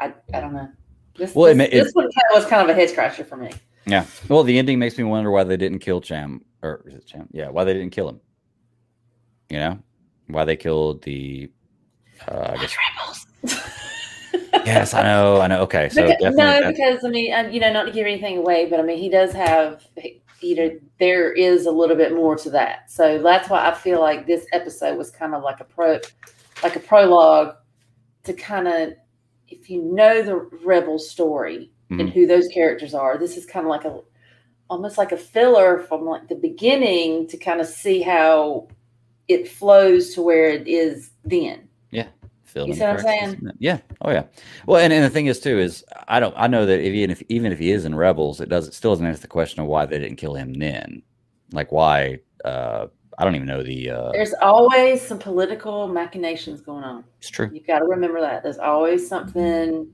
[SPEAKER 3] I, I don't know. This,
[SPEAKER 2] Well,
[SPEAKER 3] this,
[SPEAKER 2] it-
[SPEAKER 3] this one kind of was kind of a head scratcher for me.
[SPEAKER 2] Yeah. Well, the ending makes me wonder why they didn't kill Cham or is it Cham? Yeah, why they didn't kill him. You know, why they killed the. Uh, I guess. Yes, I know. I know. Okay, so
[SPEAKER 3] Because- no, because I mean, um, you know, not to give anything away, but I mean, he does have, you know, there is a little bit more to that. So that's why I feel like this episode was kind of like a pro, like a prologue to kind of, if you know the rebel story and
[SPEAKER 2] Mhm.
[SPEAKER 3] who those characters are, this is kind of like a, almost like a filler from like the beginning to kind of see how it flows to where it is then. You see what I'm saying?
[SPEAKER 2] Yeah. Oh yeah. Well, and, and the thing is too is I don't I know that if, even if even if he is in Rebels, it does it still doesn't answer the question of why they didn't kill him then. Like why? uh I don't even know the. uh
[SPEAKER 3] There's always some political machinations going on.
[SPEAKER 2] It's true.
[SPEAKER 3] You've got to remember that. There's always something,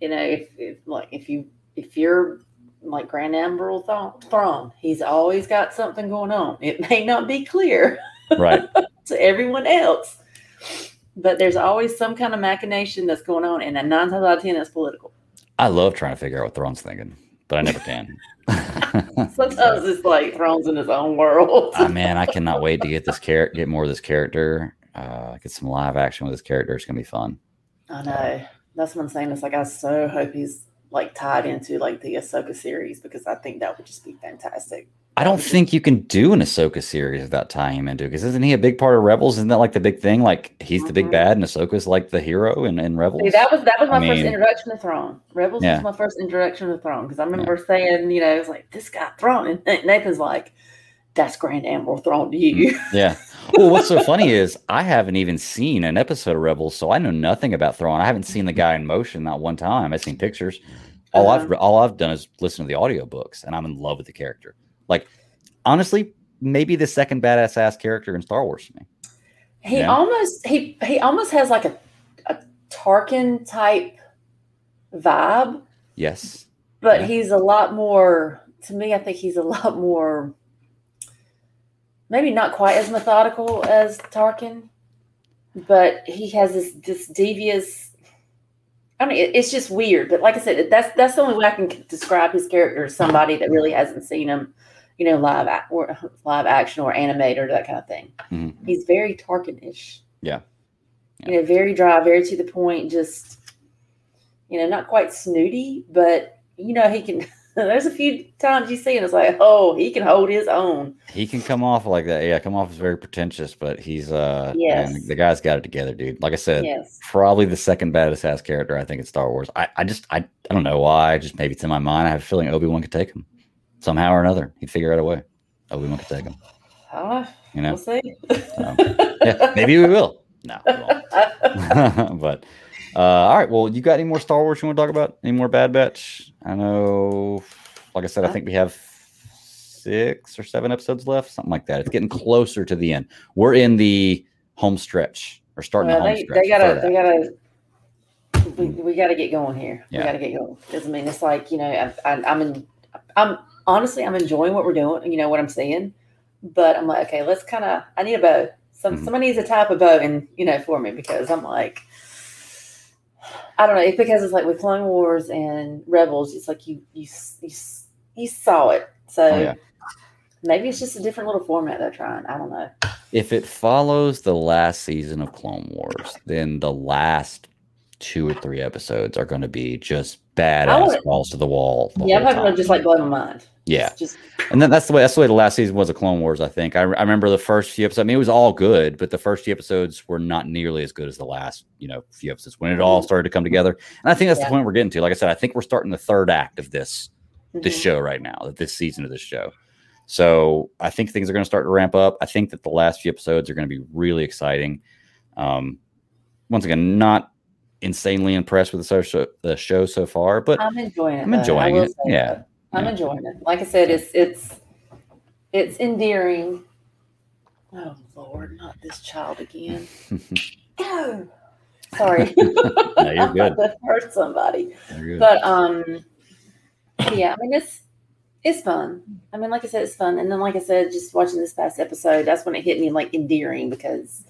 [SPEAKER 3] you know, if, if like if you if you're like Grand Admiral Thrawn, he's always got something going on. It may not be clear
[SPEAKER 2] Right.
[SPEAKER 3] to everyone else, but there's always some kind of machination that's going on, and a nine times out of ten, that's political.
[SPEAKER 2] I love trying to figure out what Thrawn's thinking, but I never can.
[SPEAKER 3] Sometimes it's like Thrawn's in his own world.
[SPEAKER 2] Ah, man, I cannot wait to get this character, get more of this character, uh, get some live action with this character. It's gonna be fun.
[SPEAKER 3] I know. That's what I'm saying. It's like I so hope he's like tied into like the Ahsoka series because I think that would just be fantastic.
[SPEAKER 2] I don't think you can do an Ahsoka series without tying him into it because isn't he a big part of Rebels? Isn't that like the big thing? Like he's the big
[SPEAKER 3] Mhm.
[SPEAKER 2] bad and Ahsoka's like the hero in, in Rebels.
[SPEAKER 3] See, that was that was
[SPEAKER 2] I
[SPEAKER 3] my first
[SPEAKER 2] mean-
[SPEAKER 3] introduction to Thrawn. Rebels
[SPEAKER 2] Yeah.
[SPEAKER 3] was my first introduction to Thrawn because I remember saying, you know, it's like this guy Thrawn, and Nathan's like, "That's Grand Admiral Thrawn to you."
[SPEAKER 2] yeah. Well, what's so funny is I haven't even seen an episode of Rebels, so I know nothing about Thrawn. I haven't seen the guy in motion not one time. I've seen pictures. All I've
[SPEAKER 3] Uh-huh.
[SPEAKER 2] all I've done is listen to the audiobooks, and I'm in love with the character. Like honestly, maybe the second badass ass character in Star Wars for me.
[SPEAKER 3] He
[SPEAKER 2] Yeah.
[SPEAKER 3] almost he he almost has like a a Tarkin type vibe,
[SPEAKER 2] Yes.
[SPEAKER 3] but
[SPEAKER 2] Yeah.
[SPEAKER 3] he's a lot more. To me, I think he's a lot more. Maybe not quite as methodical as Tarkin, but he has this this devious. I mean, it, it's just weird. But like I said, that's that's the only way I can describe his character as somebody that really hasn't seen him, you know, live or live action or animated or that kind of thing.
[SPEAKER 2] Mhm.
[SPEAKER 3] He's very Tarkin-ish.
[SPEAKER 2] Yeah.
[SPEAKER 3] You know, very dry, very to the point. Just you know, not quite snooty, but you know, he can. There's a few times you see, and it's like, oh, he can hold his own.
[SPEAKER 2] He can come off like that. Yeah, come off as very pretentious, but he's uh
[SPEAKER 3] Yes.
[SPEAKER 2] man, the guy's got it together, dude. Like I said,
[SPEAKER 3] Yes.
[SPEAKER 2] probably the second baddest ass character I think in Star Wars. I, I just I, I don't know why. Just maybe it's in my mind. I have a feeling Obi Wan could take him somehow or another. He'd figure out a way. Obi Wan could take him.
[SPEAKER 3] Uh,
[SPEAKER 2] You know,
[SPEAKER 3] We'll see.
[SPEAKER 2] yeah, maybe we will. No, we won't. but uh, all right. Well, you got any more Star Wars you want to talk about? Any more Bad Batch? I know. Like I said, I think we have six or seven episodes left, something like that. It's getting closer to the end. We're in the home stretch. We're starting
[SPEAKER 3] well,
[SPEAKER 2] the home
[SPEAKER 3] they,
[SPEAKER 2] stretch.
[SPEAKER 3] they gotta, they gotta, we, we gotta get going here.
[SPEAKER 2] Yeah.
[SPEAKER 3] We gotta get going. I mean, it's like you know, I, I, I'm in, I'm honestly, I'm enjoying what we're doing. You know what I'm seeing, but I'm like, okay, let's kind of. I need a bow. Some
[SPEAKER 2] Mhm.
[SPEAKER 3] somebody needs to type a bow and you know for me because I'm like. I don't know. It's because it's like with Clone Wars and Rebels. It's like you you you, you saw it, so
[SPEAKER 2] Oh, yeah.
[SPEAKER 3] maybe it's just a different little format they're trying. I don't know.
[SPEAKER 2] If it follows the last season of Clone Wars, then the last two or three episodes are going to be just badass balls to the wall. the
[SPEAKER 3] yeah, I'm having to just like blow my mind.
[SPEAKER 2] Yeah.
[SPEAKER 3] Just,
[SPEAKER 2] And then that's the way that's the way the last season was of Clone Wars. I think I, I remember the first few episodes. I mean, it was all good, but the first few episodes were not nearly as good as the last, you know, few episodes when it all started to come together. And I think that's
[SPEAKER 3] Yeah.
[SPEAKER 2] the point we're getting to. Like I said, I think we're starting the third act of this this
[SPEAKER 3] mhm.
[SPEAKER 2] show right now, this season of this show. So I think things are going to start to ramp up. I think that the last few episodes are going to be really exciting. Um, once again, not insanely impressed with the social the show so far, but
[SPEAKER 3] I'm enjoying it.
[SPEAKER 2] I'm enjoying it. Yeah.
[SPEAKER 3] that. I'm
[SPEAKER 2] Yeah.
[SPEAKER 3] enjoying it. Like I said, it's it's it's endearing. Oh Lord, not this child again. Go. Sorry.
[SPEAKER 2] you're good.
[SPEAKER 3] that hurt somebody.
[SPEAKER 2] Good.
[SPEAKER 3] But um yeah, I mean it's it's fun. I mean, like I said, it's fun. And then like I said, just watching this past episode, that's when it hit me like endearing because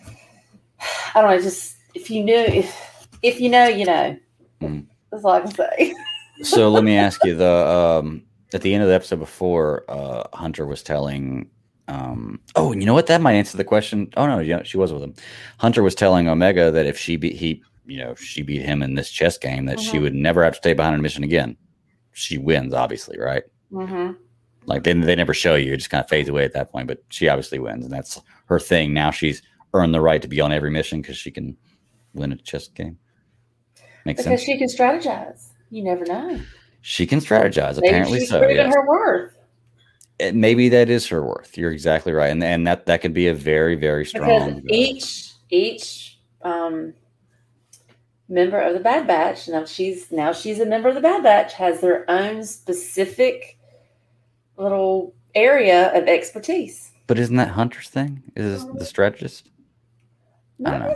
[SPEAKER 3] I don't know, just if you knew if if you know, you know.
[SPEAKER 2] Mhm.
[SPEAKER 3] That's all I can say.
[SPEAKER 2] So let me ask you the um at the end of the episode before uh hunter was telling um oh you know what that might answer the question oh no yeah she was with him hunter was telling omega that if she beat he you know she beat him in this chess game that she
[SPEAKER 3] Mhm.
[SPEAKER 2] would never have to stay behind a mission again she wins obviously right
[SPEAKER 3] Mm-hmm.
[SPEAKER 2] like they, they never show you it just kind of fades away at that point but she obviously wins and that's her thing now she's earned the right to be on every mission because she can win a chess game makes sense.
[SPEAKER 3] Because
[SPEAKER 2] sense
[SPEAKER 3] she can strategize. You never know.
[SPEAKER 2] she can strategize
[SPEAKER 3] Maybe
[SPEAKER 2] apparently
[SPEAKER 3] she's
[SPEAKER 2] so
[SPEAKER 3] proven
[SPEAKER 2] yes.
[SPEAKER 3] her worth.
[SPEAKER 2] it- maybe that is her worth. You're exactly right, and and that that could be a very very strong.
[SPEAKER 3] Because
[SPEAKER 2] uh,
[SPEAKER 3] each each um, member of the Bad Batch now she's now she's a member of the Bad Batch has their own specific little area of expertise.
[SPEAKER 2] but isn't that Hunter's thing? Is the strategist? I don't know.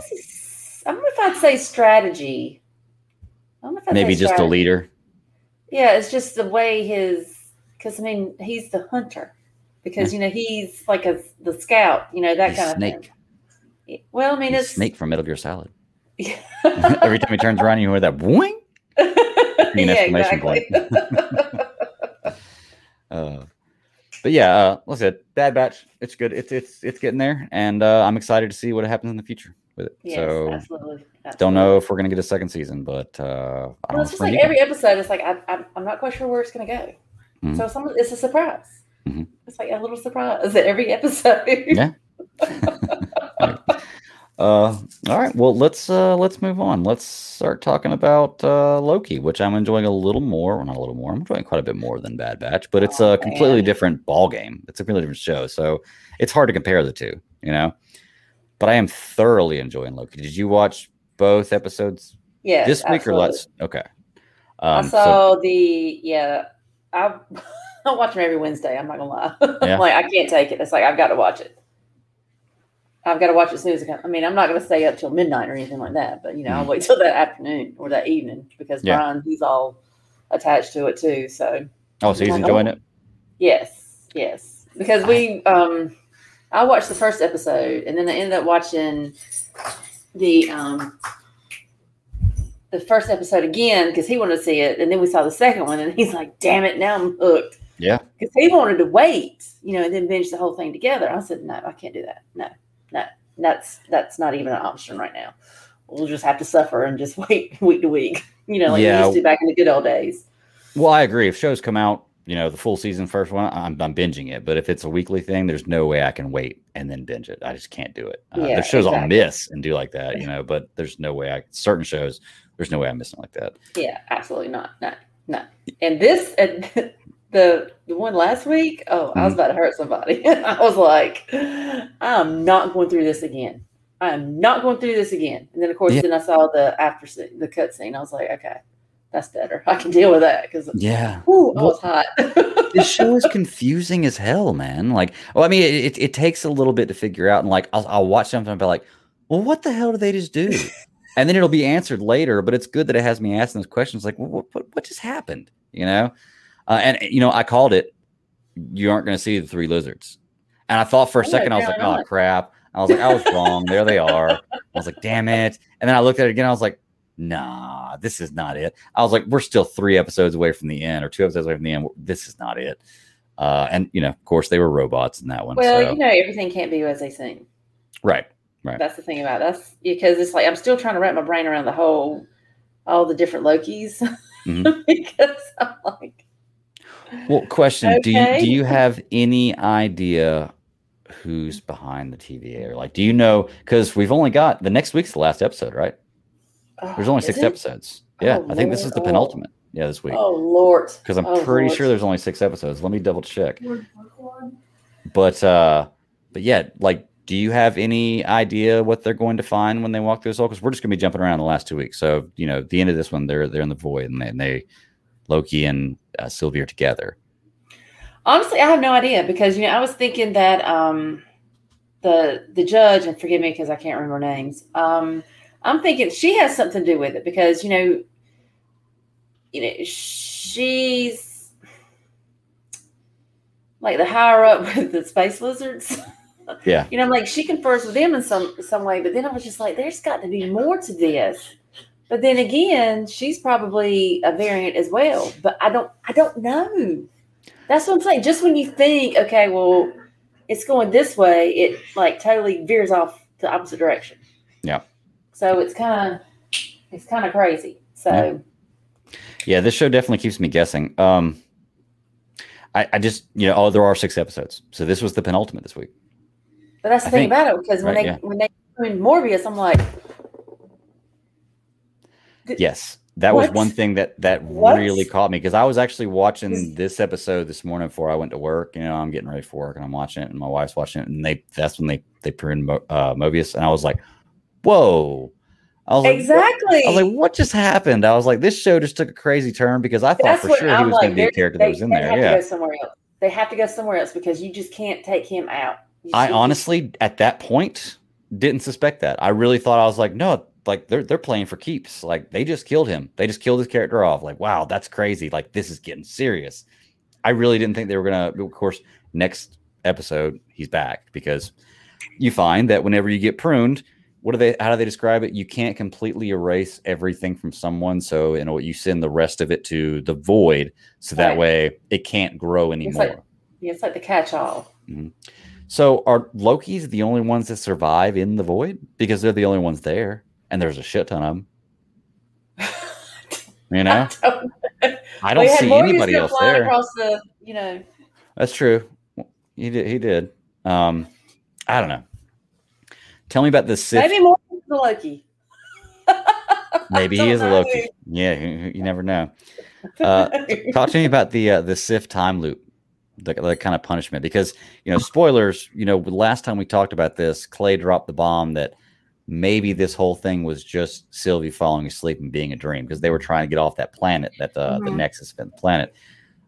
[SPEAKER 3] I don't know if I'd say strategy. I don't know if
[SPEAKER 2] Maybe just a leader.
[SPEAKER 3] Yeah, it's just the way his because I mean he's the hunter because you know he's like a the scout, you know that
[SPEAKER 2] He's
[SPEAKER 3] kind of
[SPEAKER 2] snake.
[SPEAKER 3] thing. Well, I mean
[SPEAKER 2] He's
[SPEAKER 3] it's
[SPEAKER 2] snake from Metal Gear Solid. Every time he turns around, you hear that boing.
[SPEAKER 3] Yeah,
[SPEAKER 2] exclamation
[SPEAKER 3] exactly.
[SPEAKER 2] Uh, but yeah, uh, like I said, Bad Batch. It's good. It's it's it's getting there, and uh, I'm excited to see what happens in the future with it.
[SPEAKER 3] yes,
[SPEAKER 2] so
[SPEAKER 3] absolutely,
[SPEAKER 2] don't know if we're gonna get a second season, but uh, I don't
[SPEAKER 3] Well, it's just like every episode. It's like I, I, I'm not quite sure where it's going to go.
[SPEAKER 2] Mhm.
[SPEAKER 3] So some, it's a surprise.
[SPEAKER 2] Mhm.
[SPEAKER 3] It's like a little surprise at every episode.
[SPEAKER 2] Yeah. Uh, all right. Well, let's uh, let's move on. Let's start talking about uh, Loki, which I'm enjoying a little more. Well, not a little more. I'm enjoying quite a bit more than Bad Batch, but it's
[SPEAKER 3] Oh,
[SPEAKER 2] a completely
[SPEAKER 3] man.
[SPEAKER 2] different ball game. It's a completely different show, so it's hard to compare the two. You know, but I am thoroughly enjoying Loki. Did you watch both episodes
[SPEAKER 3] yes,
[SPEAKER 2] this week
[SPEAKER 3] absolutely.
[SPEAKER 2] or last? Okay.
[SPEAKER 3] I
[SPEAKER 2] Um, so
[SPEAKER 3] the yeah. I I watch them every Wednesday. I'm not gonna lie.
[SPEAKER 2] Yeah.
[SPEAKER 3] Like I can't take it. It's like I've got to watch it. I've got to watch it as soon as I can. I mean, I'm not gonna stay up till midnight or anything like that. But you know, I'll
[SPEAKER 2] Mhm.
[SPEAKER 3] wait till that afternoon or that evening because
[SPEAKER 2] Yeah.
[SPEAKER 3] Brian he's all attached to it too. So
[SPEAKER 2] oh, so he's
[SPEAKER 3] Like,
[SPEAKER 2] enjoying
[SPEAKER 3] oh.
[SPEAKER 2] it.
[SPEAKER 3] yes, yes, because we um I watched the first episode and then I ended up watching the um the first episode again because he wanted to see it, and then we saw the second one, and he's like, "Damn it, now I'm hooked."
[SPEAKER 2] Yeah.
[SPEAKER 3] because he wanted to wait, you know, and then binge the whole thing together. I said, "No, I can't do that. No, no, that's that's not even an option right now. We'll just have to suffer and just wait week to week, you know, like
[SPEAKER 2] Yeah.
[SPEAKER 3] we used to back in the good old days."
[SPEAKER 2] Well, I agree. If shows come out, you know, the full season first one, I'm, I'm binging it. But if it's a weekly thing, there's no way I can wait and then binge it. I just can't do it. Uh,
[SPEAKER 3] Yeah,
[SPEAKER 2] there's shows I'll miss and do like that, you know, but there's no way I certain shows. There's no way I'm missing like that.
[SPEAKER 3] Yeah, absolutely not. No, no. And this, and the the one last week, oh, I was about to hurt somebody. I was like, I'm not going through this again. I am not going through this again. And then, of course,
[SPEAKER 2] Yeah.
[SPEAKER 3] then I saw the after scene, the cut scene. I was like, okay, that's better. I can deal with that because,
[SPEAKER 2] Yeah.
[SPEAKER 3] whoo, I was hot.
[SPEAKER 2] this show is confusing as hell, man. Like, well, I mean, it, it, it takes a little bit to figure out. And like, I'll, I'll watch something and be like, well, what the hell do they just do? and then it'll be answered later. But it's good that it has me asking those questions like, well, what, what, what just happened? You know? Uh, and, you know, I called it, you aren't going to see the three lizards. And I thought for a
[SPEAKER 3] Oh,
[SPEAKER 2] second, I was like, oh, crap. I was like, I was wrong. There they are. I was like, damn it. And then I looked at it again. I was like, nah, this is not it. I was like, we're still three episodes away from the end or two episodes away from the end. This is not it. Uh, and, you know, of course, they were robots in that one.
[SPEAKER 3] well,
[SPEAKER 2] so.
[SPEAKER 3] you know, everything can't be as they seem.
[SPEAKER 2] right. Right.
[SPEAKER 3] That's the thing about that's because it's like I'm still trying to wrap my brain around the whole, all the different Lokis
[SPEAKER 2] Mhm.
[SPEAKER 3] because I'm like,
[SPEAKER 2] Well, question: Do you do you have any idea who's behind the TVA? Or like, do you know? Because we've only got the next week's the last episode, right?
[SPEAKER 3] Oh,
[SPEAKER 2] There's only six
[SPEAKER 3] it?
[SPEAKER 2] episodes. Yeah,
[SPEAKER 3] Oh,
[SPEAKER 2] I think this is the
[SPEAKER 3] Oh.
[SPEAKER 2] penultimate. Yeah, this week.
[SPEAKER 3] Oh Lord!
[SPEAKER 2] Because I'm
[SPEAKER 3] Oh,
[SPEAKER 2] pretty
[SPEAKER 3] Lord.
[SPEAKER 2] sure there's only six episodes. Let me double check. But uh, but yeah, like, do you have any idea what they're going to find when they walk through this hole? Because we're just gonna be jumping around the last two weeks. So you know, the end of this one, they're they're in the void, and they, and they Loki and uh, Sylvie are together.
[SPEAKER 3] Honestly, I have no idea because you know I was thinking that um, the the judge and forgive me because I can't remember names. Um, I'm thinking she has something to do with it because you know, you know she's like the higher up with the space lizards.
[SPEAKER 2] Yeah.
[SPEAKER 3] You know, I'm like she confers with them in some some way, but then I was just like, there's got to be more to this. But then again, she's probably a variant as well. But I don't I don't know. That's what I'm saying. Just when you think, okay, well, it's going this way, it like totally veers off the opposite direction.
[SPEAKER 2] Yeah.
[SPEAKER 3] So it's kind of it's kind of crazy. So
[SPEAKER 2] Yeah, this show definitely keeps me guessing. Um, I, I just, you know, oh, there are six episodes, so this was the penultimate this week.
[SPEAKER 3] but that's the
[SPEAKER 2] I
[SPEAKER 3] thing
[SPEAKER 2] think-
[SPEAKER 3] about it because when
[SPEAKER 2] right,
[SPEAKER 3] they
[SPEAKER 2] yeah.
[SPEAKER 3] when they in Morbius, I'm like,
[SPEAKER 2] Yes, that was one thing that that
[SPEAKER 3] What?
[SPEAKER 2] really caught me because I was actually watching this episode this morning before I went to work. You know, I'm getting ready for work and I'm watching it, and my wife's watching it, and they that's when they they pruned Mo, uh, Mobius, and I was like, whoa. I was like,
[SPEAKER 3] exactly.
[SPEAKER 2] I was like, what just happened? I was like, this show just took a crazy turn because I thought
[SPEAKER 3] That's
[SPEAKER 2] for sure he
[SPEAKER 3] I'm
[SPEAKER 2] was
[SPEAKER 3] like.
[SPEAKER 2] going to be a character
[SPEAKER 3] they,
[SPEAKER 2] that was in
[SPEAKER 3] they
[SPEAKER 2] there.
[SPEAKER 3] have
[SPEAKER 2] Yeah.
[SPEAKER 3] to go somewhere else. They have to go somewhere else because you just can't take him out. You
[SPEAKER 2] I honestly, at that point, didn't suspect that. I really thought I was like, no, like they're they're playing for keeps. Like they just killed him. They just killed his character off. Like, wow, that's crazy. Like this is getting serious. I really didn't think they were gonna. Of course, next episode he's back because you find that whenever you get pruned, what do they? How do they describe it? You can't completely erase everything from someone. So you know you send the rest of it to the void, so that
[SPEAKER 3] Right.
[SPEAKER 2] way it can't grow anymore.
[SPEAKER 3] like- Yeah, it's like the catch-all.
[SPEAKER 2] So are Loki's the only ones that survive in the void because they're the only ones there, and there's a shit ton of them. You know, I don't
[SPEAKER 3] We had
[SPEAKER 2] see anybody else there.
[SPEAKER 3] across the, you know.
[SPEAKER 2] That's true. He did. He did. Um, I don't know. Tell me about the Sith.
[SPEAKER 3] Maybe more than the Loki.
[SPEAKER 2] Maybe he is a
[SPEAKER 3] know.
[SPEAKER 2] Loki. Yeah, you, you never know. Uh, Talk to me about the uh, the Sif time loop, the, the kind of punishment, because you know, spoilers. You know, last time we talked about this, Clay dropped the bomb that maybe this whole thing was just Sylvie falling asleep and being a dream because they were trying to get off that planet, that uh, the
[SPEAKER 3] Mhm.
[SPEAKER 2] Nexus planet,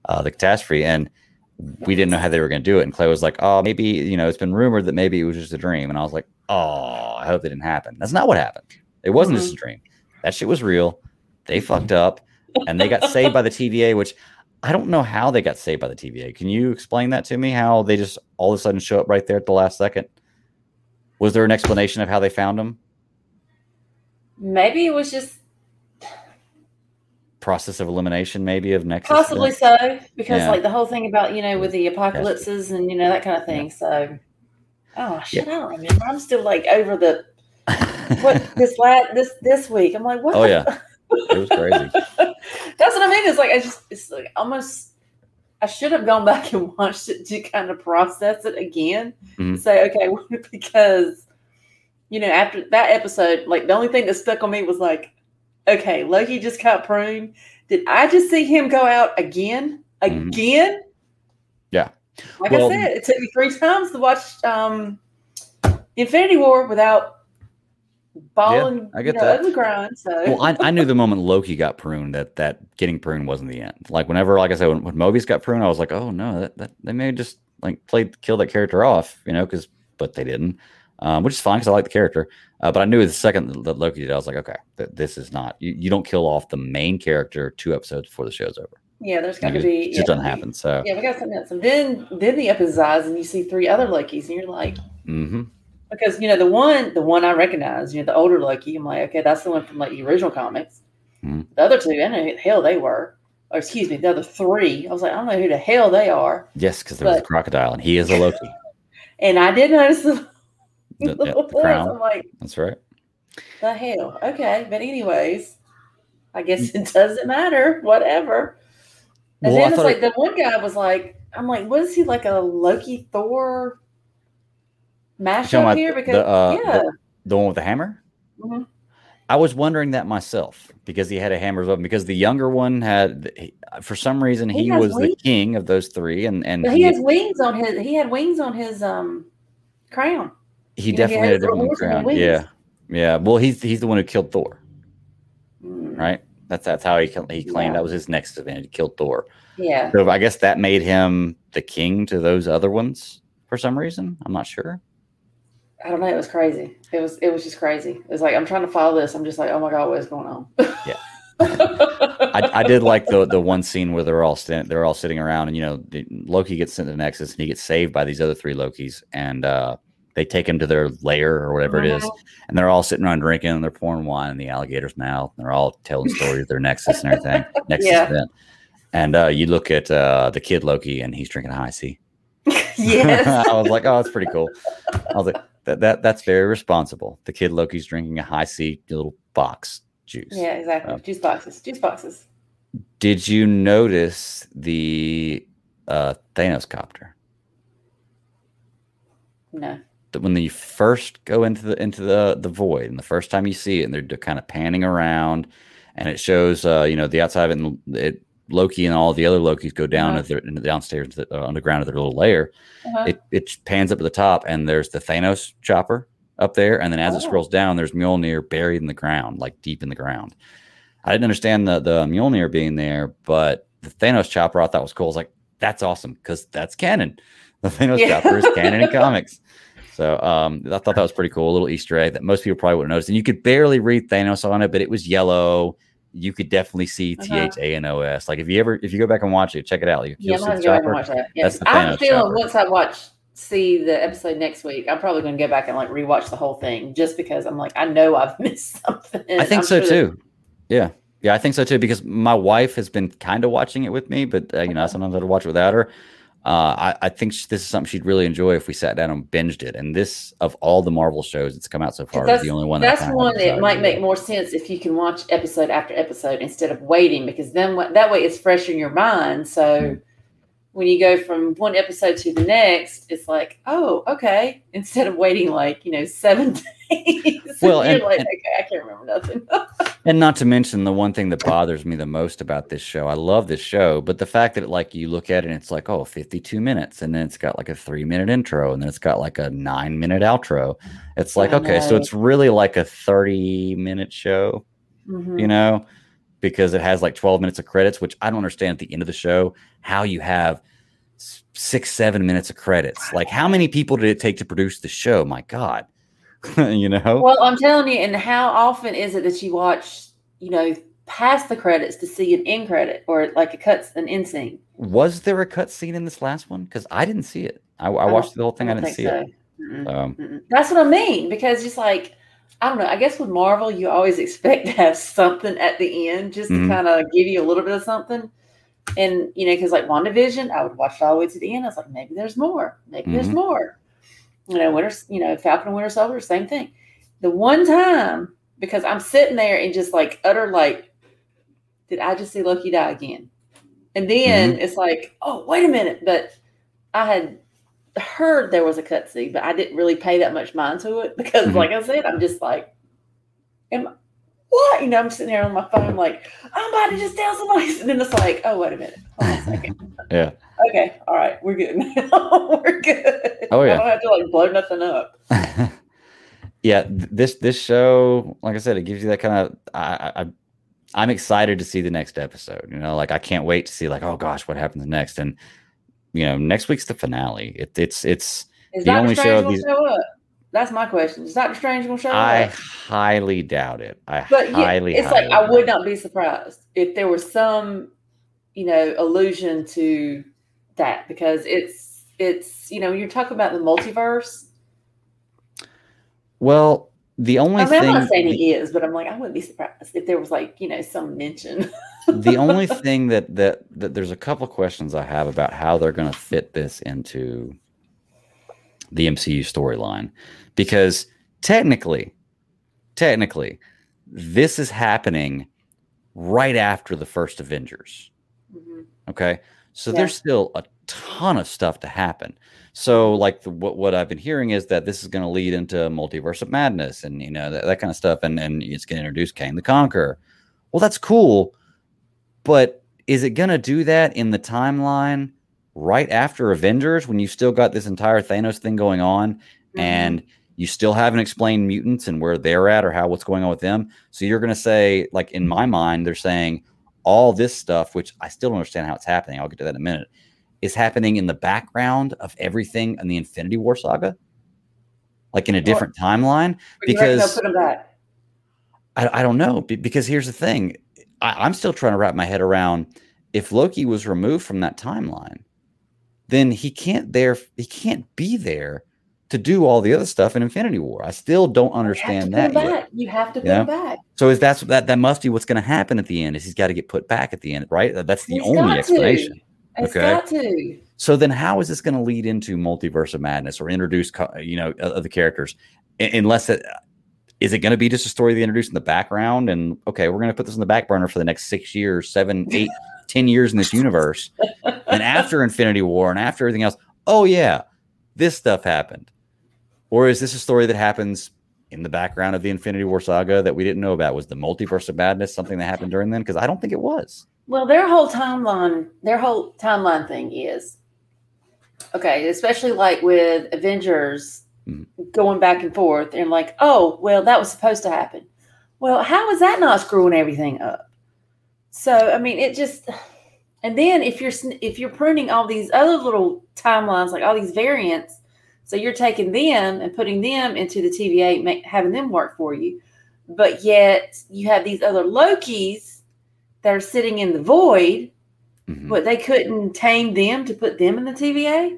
[SPEAKER 2] uh, the catastrophe, and we didn't know how they were going to do it. And Clay was like, "Oh, maybe you know, it's been rumored that maybe it was just a dream," and I was like, "Oh, I hope it didn't happen." That's not what happened. It wasn't just a mm-hmm. dream. That shit was real. They fucked up and they got saved by the TVA, which I don't know how they got saved by the TVA. Can you explain that to me? How they just all of a sudden show up right there at the last second? Was there an explanation of how they found them?
[SPEAKER 3] Maybe it was just
[SPEAKER 2] process of elimination, maybe of next
[SPEAKER 3] Possibly so, because
[SPEAKER 2] Yeah.
[SPEAKER 3] like the whole thing about you know with the apocalypses and you know that kind of thing. So, oh shit, I don't remember. I'm still like over the what this last this this week. I'm like, what?
[SPEAKER 2] Oh, yeah. it was crazy.
[SPEAKER 3] That's what I mean. It's like I just it's like almost I should have gone back and watched it to kind of process it again.
[SPEAKER 2] Mhm.
[SPEAKER 3] Say, okay, because you know, after that episode, like the only thing that stuck on me was like, okay, Loki just got pruned. Did I just see him go out again?
[SPEAKER 2] Mhm.
[SPEAKER 3] Again?
[SPEAKER 2] Yeah.
[SPEAKER 3] Like
[SPEAKER 2] Well-
[SPEAKER 3] I said, it took me three times to watch um Infinity War without balling
[SPEAKER 2] I get
[SPEAKER 3] you know,
[SPEAKER 2] that.
[SPEAKER 3] ugly grind. So
[SPEAKER 2] well, I, I knew the moment Loki got pruned that that getting pruned wasn't the end. Like whenever, like I said, when, when Mobius got pruned, I was like, oh no, that, that they may just like play kill that character off, you know, because but they didn't, um, which is fine because I like the character. Uh, but I knew the second that- Loki did, I was like, okay, th- this is not you, you don't kill off the main character two episodes before the show's over.
[SPEAKER 3] yeah, there's got to
[SPEAKER 2] it
[SPEAKER 3] be
[SPEAKER 2] just
[SPEAKER 3] yeah,
[SPEAKER 2] doesn't happen. So,
[SPEAKER 3] Yeah, we got something else. And then then the his and you see three other Lokis and you're like,
[SPEAKER 2] mm-hmm.
[SPEAKER 3] because you know the one the one I recognize, you know, the older Loki, I'm like, okay, that's the one from like the original comics.
[SPEAKER 2] Mhm.
[SPEAKER 3] The other two, I don't know who the hell they were. Or excuse me, the other three. I was like, I don't know who the hell they are.
[SPEAKER 2] yes, because there was a crocodile and he is a Loki.
[SPEAKER 3] And I did notice the,
[SPEAKER 2] The- the crown.
[SPEAKER 3] I'm like,
[SPEAKER 2] That's right.
[SPEAKER 3] the hell? Okay. But anyways, I guess it doesn't matter. Whatever. And
[SPEAKER 2] Well,
[SPEAKER 3] then it's like
[SPEAKER 2] it-
[SPEAKER 3] the one guy was like, I'm like, what is he like a Loki Thor mashup here?
[SPEAKER 2] the-
[SPEAKER 3] Because
[SPEAKER 2] uh,
[SPEAKER 3] yeah,
[SPEAKER 2] The one with the hammer.
[SPEAKER 3] Mhm.
[SPEAKER 2] I was wondering that myself because he had a hammer's weapon. Because the younger one had, he- for some reason,
[SPEAKER 3] He
[SPEAKER 2] he, was the king of those three, and and
[SPEAKER 3] but he has wings on his. He had wings on his um crown.
[SPEAKER 2] He
[SPEAKER 3] he
[SPEAKER 2] definitely
[SPEAKER 3] has
[SPEAKER 2] had a different
[SPEAKER 3] horse
[SPEAKER 2] crown. Yeah, yeah. Well, he's he's the one who killed Thor,
[SPEAKER 3] Mm,
[SPEAKER 2] right? That's that's how he he claimed
[SPEAKER 3] Yeah.
[SPEAKER 2] that was his next event. He killed Thor.
[SPEAKER 3] Yeah.
[SPEAKER 2] So I guess that made him the king to those other ones for some reason. I'm not sure.
[SPEAKER 3] I don't know. It was crazy. It was. It was just crazy. It was like I'm trying to follow this. I'm just like, oh my god, what is going on?
[SPEAKER 2] Yeah. I, I did like the the one scene where they're all stand, they're all sitting around, and you know the, Loki gets sent to Nexus, and he gets saved by these other three Lokis, and uh, they take him to their lair or whatever it is, and they're all sitting around drinking, and they're pouring wine in the alligator's mouth, and they're all telling stories of their Nexus and everything, Nexus
[SPEAKER 3] Yeah.
[SPEAKER 2] event. And uh, you look at uh, the kid Loki, and he's drinking a Hi-C.
[SPEAKER 3] yes.
[SPEAKER 2] I was like, oh, that's pretty cool. I was like, that, that that's very responsible. The kid Loki's drinking a Hi-C little box juice.
[SPEAKER 3] Yeah, exactly.
[SPEAKER 2] Oh.
[SPEAKER 3] Juice boxes. Juice boxes.
[SPEAKER 2] Did you notice the uh, Thanos copter?
[SPEAKER 3] No.
[SPEAKER 2] When you first go into the into the the void, and the first time you see it, and they're kind of panning around, and it shows, uh, you know, the outside of it, and it Loki and all the other Lokis go down
[SPEAKER 3] Uh-huh.
[SPEAKER 2] at their in the downstairs to the, uh, underground of their little lair.
[SPEAKER 3] Uh-huh.
[SPEAKER 2] It it pans up at the top, and there's the Thanos chopper up there, and then as it
[SPEAKER 3] Oh.
[SPEAKER 2] scrolls down, there's Mjolnir buried in the ground, like deep in the ground. I didn't understand the the Mjolnir being there, but the Thanos chopper I thought was cool. I was like, that's awesome because that's canon. The Thanos
[SPEAKER 3] Yeah.
[SPEAKER 2] chopper is canon in comics. So um, I thought that was pretty cool. A little Easter egg that most people probably wouldn't notice. And you could barely read Thanos on it, but it was yellow. You could definitely see T
[SPEAKER 3] Uh-huh.
[SPEAKER 2] H A N O S. Like if you ever if you go back and watch it, check it out. You,
[SPEAKER 3] Yeah, I'm
[SPEAKER 2] see
[SPEAKER 3] gonna go back and watch that. Yeah.
[SPEAKER 2] That's the
[SPEAKER 3] I have a feeling once I watch see the episode next week, I'm probably gonna go back and like rewatch the whole thing just because I'm like, I know I've missed something.
[SPEAKER 2] I think
[SPEAKER 3] I'm
[SPEAKER 2] so
[SPEAKER 3] sure that-
[SPEAKER 2] too. Yeah. Yeah, I think so too because my wife has been kind of watching it with me, but uh, you know, sometimes I have to watch it without her. Uh, I, I think this is something she'd really enjoy if we sat down and binged it. And this, of all the Marvel shows that's come out so far, is the only one that
[SPEAKER 3] that's
[SPEAKER 2] kinda
[SPEAKER 3] one that might make more sense if you can watch episode after episode instead of waiting because then what- that way it's fresh in your mind. So
[SPEAKER 2] Mm.
[SPEAKER 3] when you go from one episode to the next, it's like, oh, okay. Instead of waiting like you know seven
[SPEAKER 2] Well, and-
[SPEAKER 3] like,
[SPEAKER 2] and-
[SPEAKER 3] okay, I can't remember nothing.
[SPEAKER 2] And not to mention the one thing that bothers me the most about this show. I love this show, but the fact that like you look at it and it's like, oh, 52 minutes, and then it's got like a three minute intro, and then it's got like a nine minute outro. It's like, okay, so it's really like a 30 minute show.
[SPEAKER 3] Mhm.
[SPEAKER 2] you know, because it has like 12 minutes of credits, which I don't understand at the end of the show how you have six, seven minutes of credits. Like, how many people did it take to produce the show? My God, you know,
[SPEAKER 3] Well, I'm telling you, and how often is it that you watch, you know, past the credits to see an end credit or like a cuts an end scene?
[SPEAKER 2] was there a cut scene in this last one? Because I didn't see it. I, I
[SPEAKER 3] don't-
[SPEAKER 2] watched the whole thing. I, didn't see it.
[SPEAKER 3] Mm-mm,
[SPEAKER 2] Um,
[SPEAKER 3] mm-mm. That's what I mean because just like I don't know. I guess with Marvel, you always expect to have something at the end just
[SPEAKER 2] Mhm.
[SPEAKER 3] to kind of give you a little bit of something. And, you know, because like WandaVision, I would watch it all the way to the end. I was like, maybe there's more. Maybe there's
[SPEAKER 2] Mhm.
[SPEAKER 3] more. You know, Winter, you know, Falcon and Winter Soldier, same thing. The one time, because I'm sitting there and just like utter, like, did I just see Loki die again? And then it's like, oh, wait a minute. But I had heard there was a cutscene, but I didn't really pay that much mind to it because,
[SPEAKER 2] Mhm.
[SPEAKER 3] like I said, I'm just like, am I- what? You know, I'm sitting there on my phone, like, I'm about to just tell somebody. And then it's like, oh, wait a minute. Hold on a second.
[SPEAKER 2] Yeah.
[SPEAKER 3] Okay. All right. We're good. we're good.
[SPEAKER 2] Oh, yeah.
[SPEAKER 3] I don't have to like blow nothing up.
[SPEAKER 2] yeah, this this show, like I said, it gives you that kind of. I, I I'm excited to see the next episode. You know, like I can't wait to see like, oh gosh, what happens next? And you know, next week's the finale. It, it's it's.
[SPEAKER 3] Is
[SPEAKER 2] The
[SPEAKER 3] Doctor
[SPEAKER 2] only show
[SPEAKER 3] Strange going
[SPEAKER 2] these-
[SPEAKER 3] show up? That's my question. Is Doctor Strange going to show
[SPEAKER 2] I
[SPEAKER 3] up?
[SPEAKER 2] highly doubt it. I
[SPEAKER 3] But yeah,
[SPEAKER 2] highly.
[SPEAKER 3] it's like
[SPEAKER 2] highly
[SPEAKER 3] I would not be surprised if there was some, you know, allusion to that because it's it's you know you're talking about the multiverse.
[SPEAKER 2] Well, the only
[SPEAKER 3] I mean, I'm
[SPEAKER 2] thing.
[SPEAKER 3] not saying
[SPEAKER 2] the-
[SPEAKER 3] he is, but I'm like I wouldn't be surprised if there was like you know some mention.
[SPEAKER 2] the only thing that that that there's a couple questions I have about how they're going to fit this into the MCU storyline because technically technically this is happening right after the first Avengers
[SPEAKER 3] Mhm.
[SPEAKER 2] okay so
[SPEAKER 3] Yeah.
[SPEAKER 2] there's still a ton of stuff to happen so like the, what, what i've been hearing is that this is going to lead into multiverse of madness and you know that, that kind of stuff and and it's going to introduce Kang the Conqueror well that's cool but is it going to do that in the timeline right after avengers when you've still got this entire thanos thing going on
[SPEAKER 3] Mm-hmm.
[SPEAKER 2] and you still haven't explained mutants and where they're at or how what's going on with them. So you're going to say, like in my mind, they're saying all this stuff, which I still don't understand how it's happening. I'll get to that in a minute. Is happening in the background of everything in the Infinity War saga, like in a
[SPEAKER 3] Well,
[SPEAKER 2] different timeline.
[SPEAKER 3] Reckon they'll
[SPEAKER 2] because-. I, I don't know because here's the thing. I, I'm still trying to wrap my head around if Loki was removed from that timeline, then he can't there he can't be there to do all the other stuff in Infinity War. I still don't
[SPEAKER 3] You
[SPEAKER 2] understand that yet.
[SPEAKER 3] You have to put him back.
[SPEAKER 2] So is that's that that must be what's going to happen at the end? Is he's got to get put back at the end, right? That's the
[SPEAKER 3] He's
[SPEAKER 2] only explanation.
[SPEAKER 3] It's
[SPEAKER 2] Okay.
[SPEAKER 3] got to.
[SPEAKER 2] So then, how is this going to lead into multiverse of madness or introduce, you know, other characters? Unless it is it going to be just a story they introduce in the background, and okay, we're going to put this in the back burner for the next six years, seven, eight, ten years in this universe, and after Infinity War and after everything else, oh yeah, this stuff happened, or is this a story that happens? In the background of the Infinity War saga that we didn't know about was the multiverse of madness something that happened during then? Because I don't think it was.
[SPEAKER 3] Well, their whole timeline, their whole timeline thing is okay, especially like with Avengers
[SPEAKER 2] Mhm.
[SPEAKER 3] going back and forth and like, oh, well, that was supposed to happen. Well, how is that not screwing everything up? So, I mean, it just and then if you're if you're pruning all these other little timelines, like all these variants, so you're taking them and putting them into the TVA, make, having them work for you, but yet you have these other Lokis that are sitting in the void,
[SPEAKER 2] Mhm.
[SPEAKER 3] but they couldn't tame them to put them in the TVA.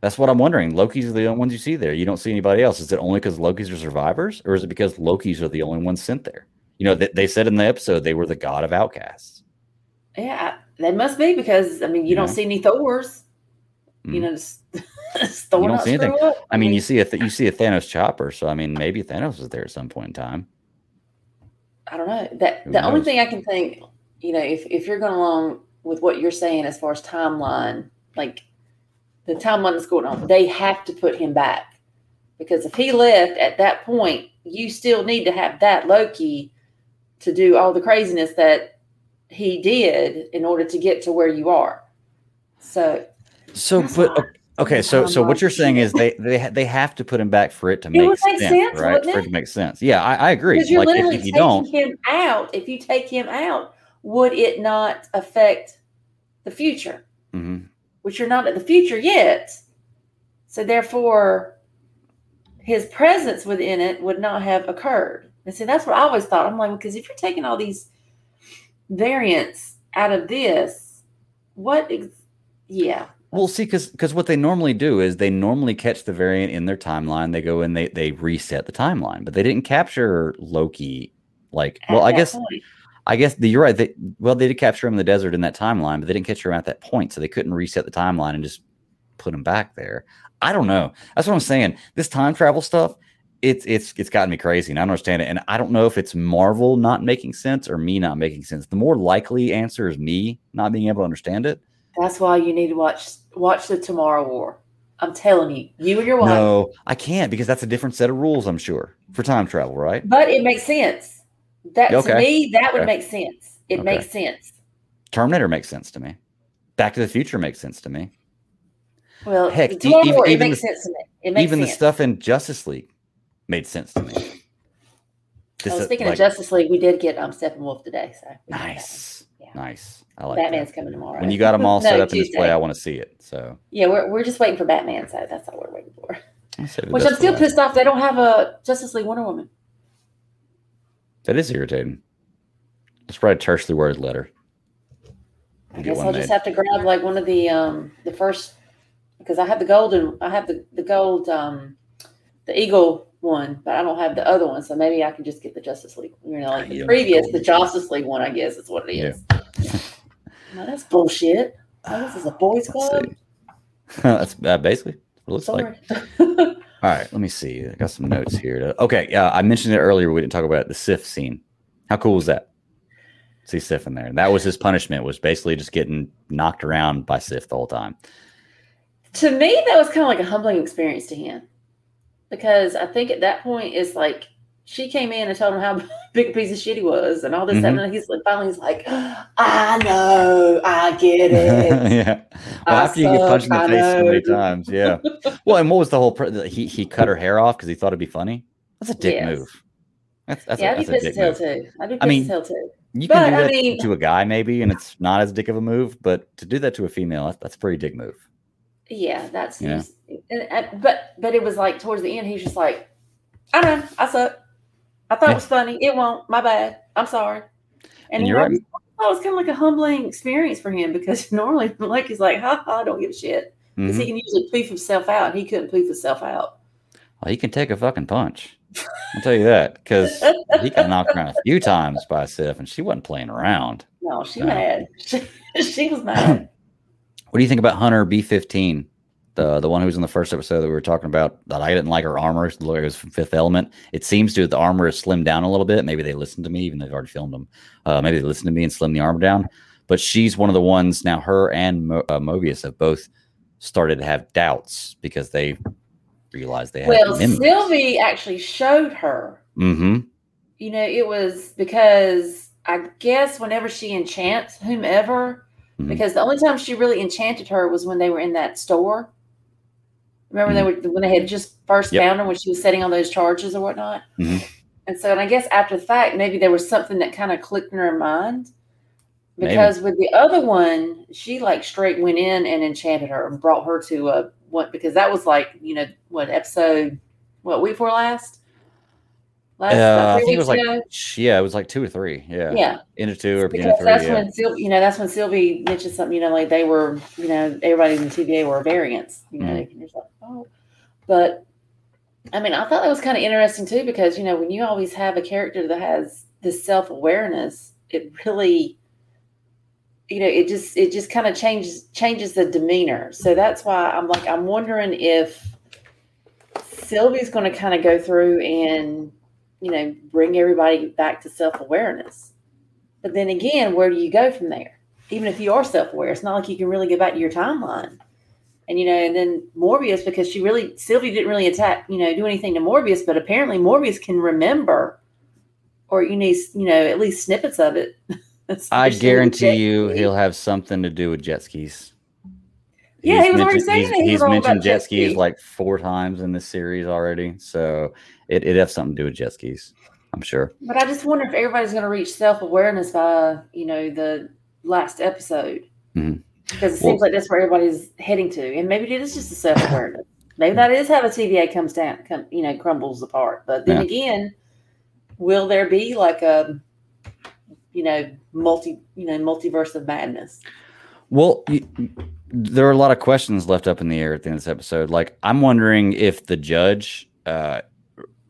[SPEAKER 2] That's what I'm wondering. Loki's are the only ones you see there. You don't see anybody else. Is it only because Loki's are survivors, or is it because Loki's are the only ones sent there? You know, they, they said in the episode they were the god of outcasts.
[SPEAKER 3] Yeah, they must be because I mean, you don't
[SPEAKER 2] Yeah.
[SPEAKER 3] see any Thors. You
[SPEAKER 2] Mhm.
[SPEAKER 3] know, just Thor
[SPEAKER 2] You don't see anything.
[SPEAKER 3] up.
[SPEAKER 2] I mean, you see a th- you see a Thanos chopper, so I mean, maybe Thanos was there at some point in time.
[SPEAKER 3] I don't know. That
[SPEAKER 2] Who
[SPEAKER 3] the only thing I can think, you know, if if you're going along with what you're saying as far as timeline, like the timeline that's going on, they have to put him back because if he left at that point, you still need to have that Loki to do all the craziness that he did in order to get to where you are. So
[SPEAKER 2] So, but
[SPEAKER 3] not-
[SPEAKER 2] okay, so so what you're saying is they they ha- they have to put him back for it to make,
[SPEAKER 3] would make
[SPEAKER 2] sense,
[SPEAKER 3] sense,
[SPEAKER 2] right? For it
[SPEAKER 3] it?
[SPEAKER 2] to make sense. Yeah, I, I agree.
[SPEAKER 3] Because you're
[SPEAKER 2] Like
[SPEAKER 3] literally
[SPEAKER 2] if you
[SPEAKER 3] taking
[SPEAKER 2] don't,
[SPEAKER 3] him out. If you take him out, would it not affect the future?
[SPEAKER 2] Mhm.
[SPEAKER 3] Which you're not at the future yet. So therefore, his presence within it would not have occurred. And see, that's what I always thought. I'm like, because if you're taking all these variants out of this, what? Ex- yeah,
[SPEAKER 2] Well, see, because because what they normally do is they normally catch the variant in their timeline. They go and they they reset the timeline, but they didn't capture Loki. Like,
[SPEAKER 3] At
[SPEAKER 2] well, I guess
[SPEAKER 3] point.
[SPEAKER 2] I guess the, you're right. They, well, they did capture him in the desert in that timeline, but they didn't capture him at that point, so they couldn't reset the timeline and just put him back there. I don't know. That's what I'm saying. This time travel stuff, it's it's it's gotten me crazy, and I don't understand it. And I don't know if it's Marvel not making sense or me not making sense. The more likely answer is me not being able to understand it.
[SPEAKER 3] That's why you need to watch watch the Tomorrow War. I'm telling you, you and your wife.
[SPEAKER 2] No, I can't because that's a different set of rules. I'm sure for time travel, right?
[SPEAKER 3] But it makes sense. That
[SPEAKER 2] Okay.
[SPEAKER 3] to me, that would
[SPEAKER 2] Okay.
[SPEAKER 3] make sense. It
[SPEAKER 2] Okay.
[SPEAKER 3] makes sense.
[SPEAKER 2] Terminator makes sense to me. Back to the Future makes sense to me.
[SPEAKER 3] Well,
[SPEAKER 2] Heck, e-
[SPEAKER 3] Tomorrow
[SPEAKER 2] even-
[SPEAKER 3] War, it
[SPEAKER 2] even
[SPEAKER 3] makes
[SPEAKER 2] the-
[SPEAKER 3] sense to me. It makes
[SPEAKER 2] Even the stuff in Justice League made sense to me. This
[SPEAKER 3] Oh, speaking
[SPEAKER 2] like,
[SPEAKER 3] of Justice League, we did get um Steppenwolf today. So
[SPEAKER 2] nice,
[SPEAKER 3] Yeah.
[SPEAKER 2] nice. I like
[SPEAKER 3] Batman's
[SPEAKER 2] that.
[SPEAKER 3] coming tomorrow.
[SPEAKER 2] When you got them all set
[SPEAKER 3] No,
[SPEAKER 2] up in display, I want to see it. So
[SPEAKER 3] Yeah, we're, we're just waiting for Batman, so that's all we're waiting for.
[SPEAKER 2] I'll save the
[SPEAKER 3] Which I'm still pissed off they don't have a Justice League Wonder Woman.
[SPEAKER 2] That is irritating. Let's write a tersely worded letter.
[SPEAKER 3] I guess I'll just have to grab like one of the um the first because I have the golden I have the the gold um the eagle one, but I don't have the other one, so maybe I can just get the Justice League. You know, like
[SPEAKER 2] Ah,
[SPEAKER 3] the previous, the. Justice League one, I guess is what it is. No, that's bullshit. Oh, this is a boys' club.
[SPEAKER 2] That's uh, basically what it looks like. All right, let me see. I got some notes here. To, okay, yeah, I mentioned it earlier. We didn't talk about it, the Sif scene. How cool was that? See Sif in there. And that was his punishment. Was basically just getting knocked around by Sif the whole time.
[SPEAKER 3] to me, that was kind of like a humbling experience to him because I think at that point it's like she came in and told him how big a piece of shit he was and all this,
[SPEAKER 2] Mhm.
[SPEAKER 3] and he's like, finally he's like, I know, I get it.
[SPEAKER 2] yeah. Well,
[SPEAKER 3] I
[SPEAKER 2] after you get punched in the
[SPEAKER 3] I
[SPEAKER 2] face so many times, yeah. Well, and what was the whole? Pr- he he cut her hair off because he thought it'd be funny. That's a dick
[SPEAKER 3] Yes.
[SPEAKER 2] move. That's that's,
[SPEAKER 3] yeah,
[SPEAKER 2] a,
[SPEAKER 3] I'd be pissed as hell too. I'd be
[SPEAKER 2] I
[SPEAKER 3] pissed
[SPEAKER 2] mean,
[SPEAKER 3] as hell too.
[SPEAKER 2] You can
[SPEAKER 3] But,
[SPEAKER 2] do
[SPEAKER 3] I
[SPEAKER 2] that
[SPEAKER 3] mean-
[SPEAKER 2] to a guy maybe, and it's not as dick of a move. But to do that to a female, that's, that's a pretty dick move.
[SPEAKER 3] Yeah, that's
[SPEAKER 2] Yeah.
[SPEAKER 3] and, and- but but it was like towards the end, he's just like, I don't know, I suck. I thought
[SPEAKER 2] Yeah.
[SPEAKER 3] it was funny. It won't. My bad. I'm sorry.
[SPEAKER 2] And
[SPEAKER 3] you
[SPEAKER 2] you're right.
[SPEAKER 3] I thought it was kind of like a humbling experience for him because normally, like, he's like, ha ha, I don't give a shit. Because
[SPEAKER 2] Mhm.
[SPEAKER 3] he can usually poof himself out. And he couldn't poof himself out.
[SPEAKER 2] Well, he can take a fucking punch. I'll tell you that because he got knocked around a few times by Sif, and she wasn't playing around.
[SPEAKER 3] No, she
[SPEAKER 2] No.
[SPEAKER 3] mad. She, she was mad.
[SPEAKER 2] What do you think about Hunter B fifteen, the the one who was in the first episode that we were talking about? That I didn't like her armor. Like it was from Fifth Element. It seems to the armor is slimmed down a little bit. Maybe they listened to me, even though they've already filmed them. Uh, maybe they listened to me and slimmed the armor down. But she's one of the ones now. Her and Mo- uh, Mobius have both started to have doubts because they realized they had
[SPEAKER 3] well. Sylvie actually showed her.
[SPEAKER 2] Mm-hmm.
[SPEAKER 3] You know, it was because I guess whenever she enchants whomever,
[SPEAKER 2] Mhm.
[SPEAKER 3] because the only time she really enchanted her was when they were in that store. Remember they were when they had just first
[SPEAKER 2] Mm-hmm. Yep.
[SPEAKER 3] found her when she was setting on those charges or whatnot.
[SPEAKER 2] Mhm.
[SPEAKER 3] And so, and I guess after the fact, maybe there was something that kind of clicked in her mind. Because with the other one, she like straight went in and enchanted her and brought her to a what because that was like, you know, what episode what week before last? Last
[SPEAKER 2] Uh, I think it was like
[SPEAKER 3] ago?
[SPEAKER 2] yeah, it was like two or three. Yeah,
[SPEAKER 3] yeah.
[SPEAKER 2] into two or beginning
[SPEAKER 3] Because
[SPEAKER 2] three.
[SPEAKER 3] that's
[SPEAKER 2] Yeah.
[SPEAKER 3] when Sylvie, you know, that's when Sylvie mentioned something, you know, like they were, you know, everybody in the TVA were variants, you know,
[SPEAKER 2] Mhm.
[SPEAKER 3] you're like, oh, but I mean, I thought that was kind of interesting too, because, you know, when you always have a character that has this self awareness, it really, you know, it just, it just kind of changes, changes the demeanor. So that's why I'm like, I'm wondering if Sylvie's going to kind of go through and, you know, bring everybody back to self awareness. But then again, where do you go from there? Even if you are self aware, it's not like you can really go back to your timeline. And you know, and then Morbius, because she really Sylvie didn't really attack, you know, do anything to Morbius, but apparently Morbius can remember, or you need, you know, at least snippets of it.
[SPEAKER 2] I guarantee you, he'll have something to do with jet skis.
[SPEAKER 3] Yeah, he was already saying
[SPEAKER 2] he's,
[SPEAKER 3] that he
[SPEAKER 2] he's mentioned jet skis
[SPEAKER 3] ski.
[SPEAKER 2] like four times in this series already, so it it has something to do with jet skis. I'm sure.
[SPEAKER 3] But I just wonder if everybody's going to reach self awareness by, you know, the last episode.
[SPEAKER 2] Mhm.
[SPEAKER 3] Because it
[SPEAKER 2] Well-
[SPEAKER 3] seems like that's where everybody's heading to. And maybe it is just a self awareness. maybe that is how the TVA comes down, come, you know, crumbles apart. But then
[SPEAKER 2] Yeah.
[SPEAKER 3] again, will there be like a, you know, multi, you know, multiverse of madness?
[SPEAKER 2] Well, there are a lot of questions left up in the air at the end of this episode. Like, I'm wondering if the judge uh,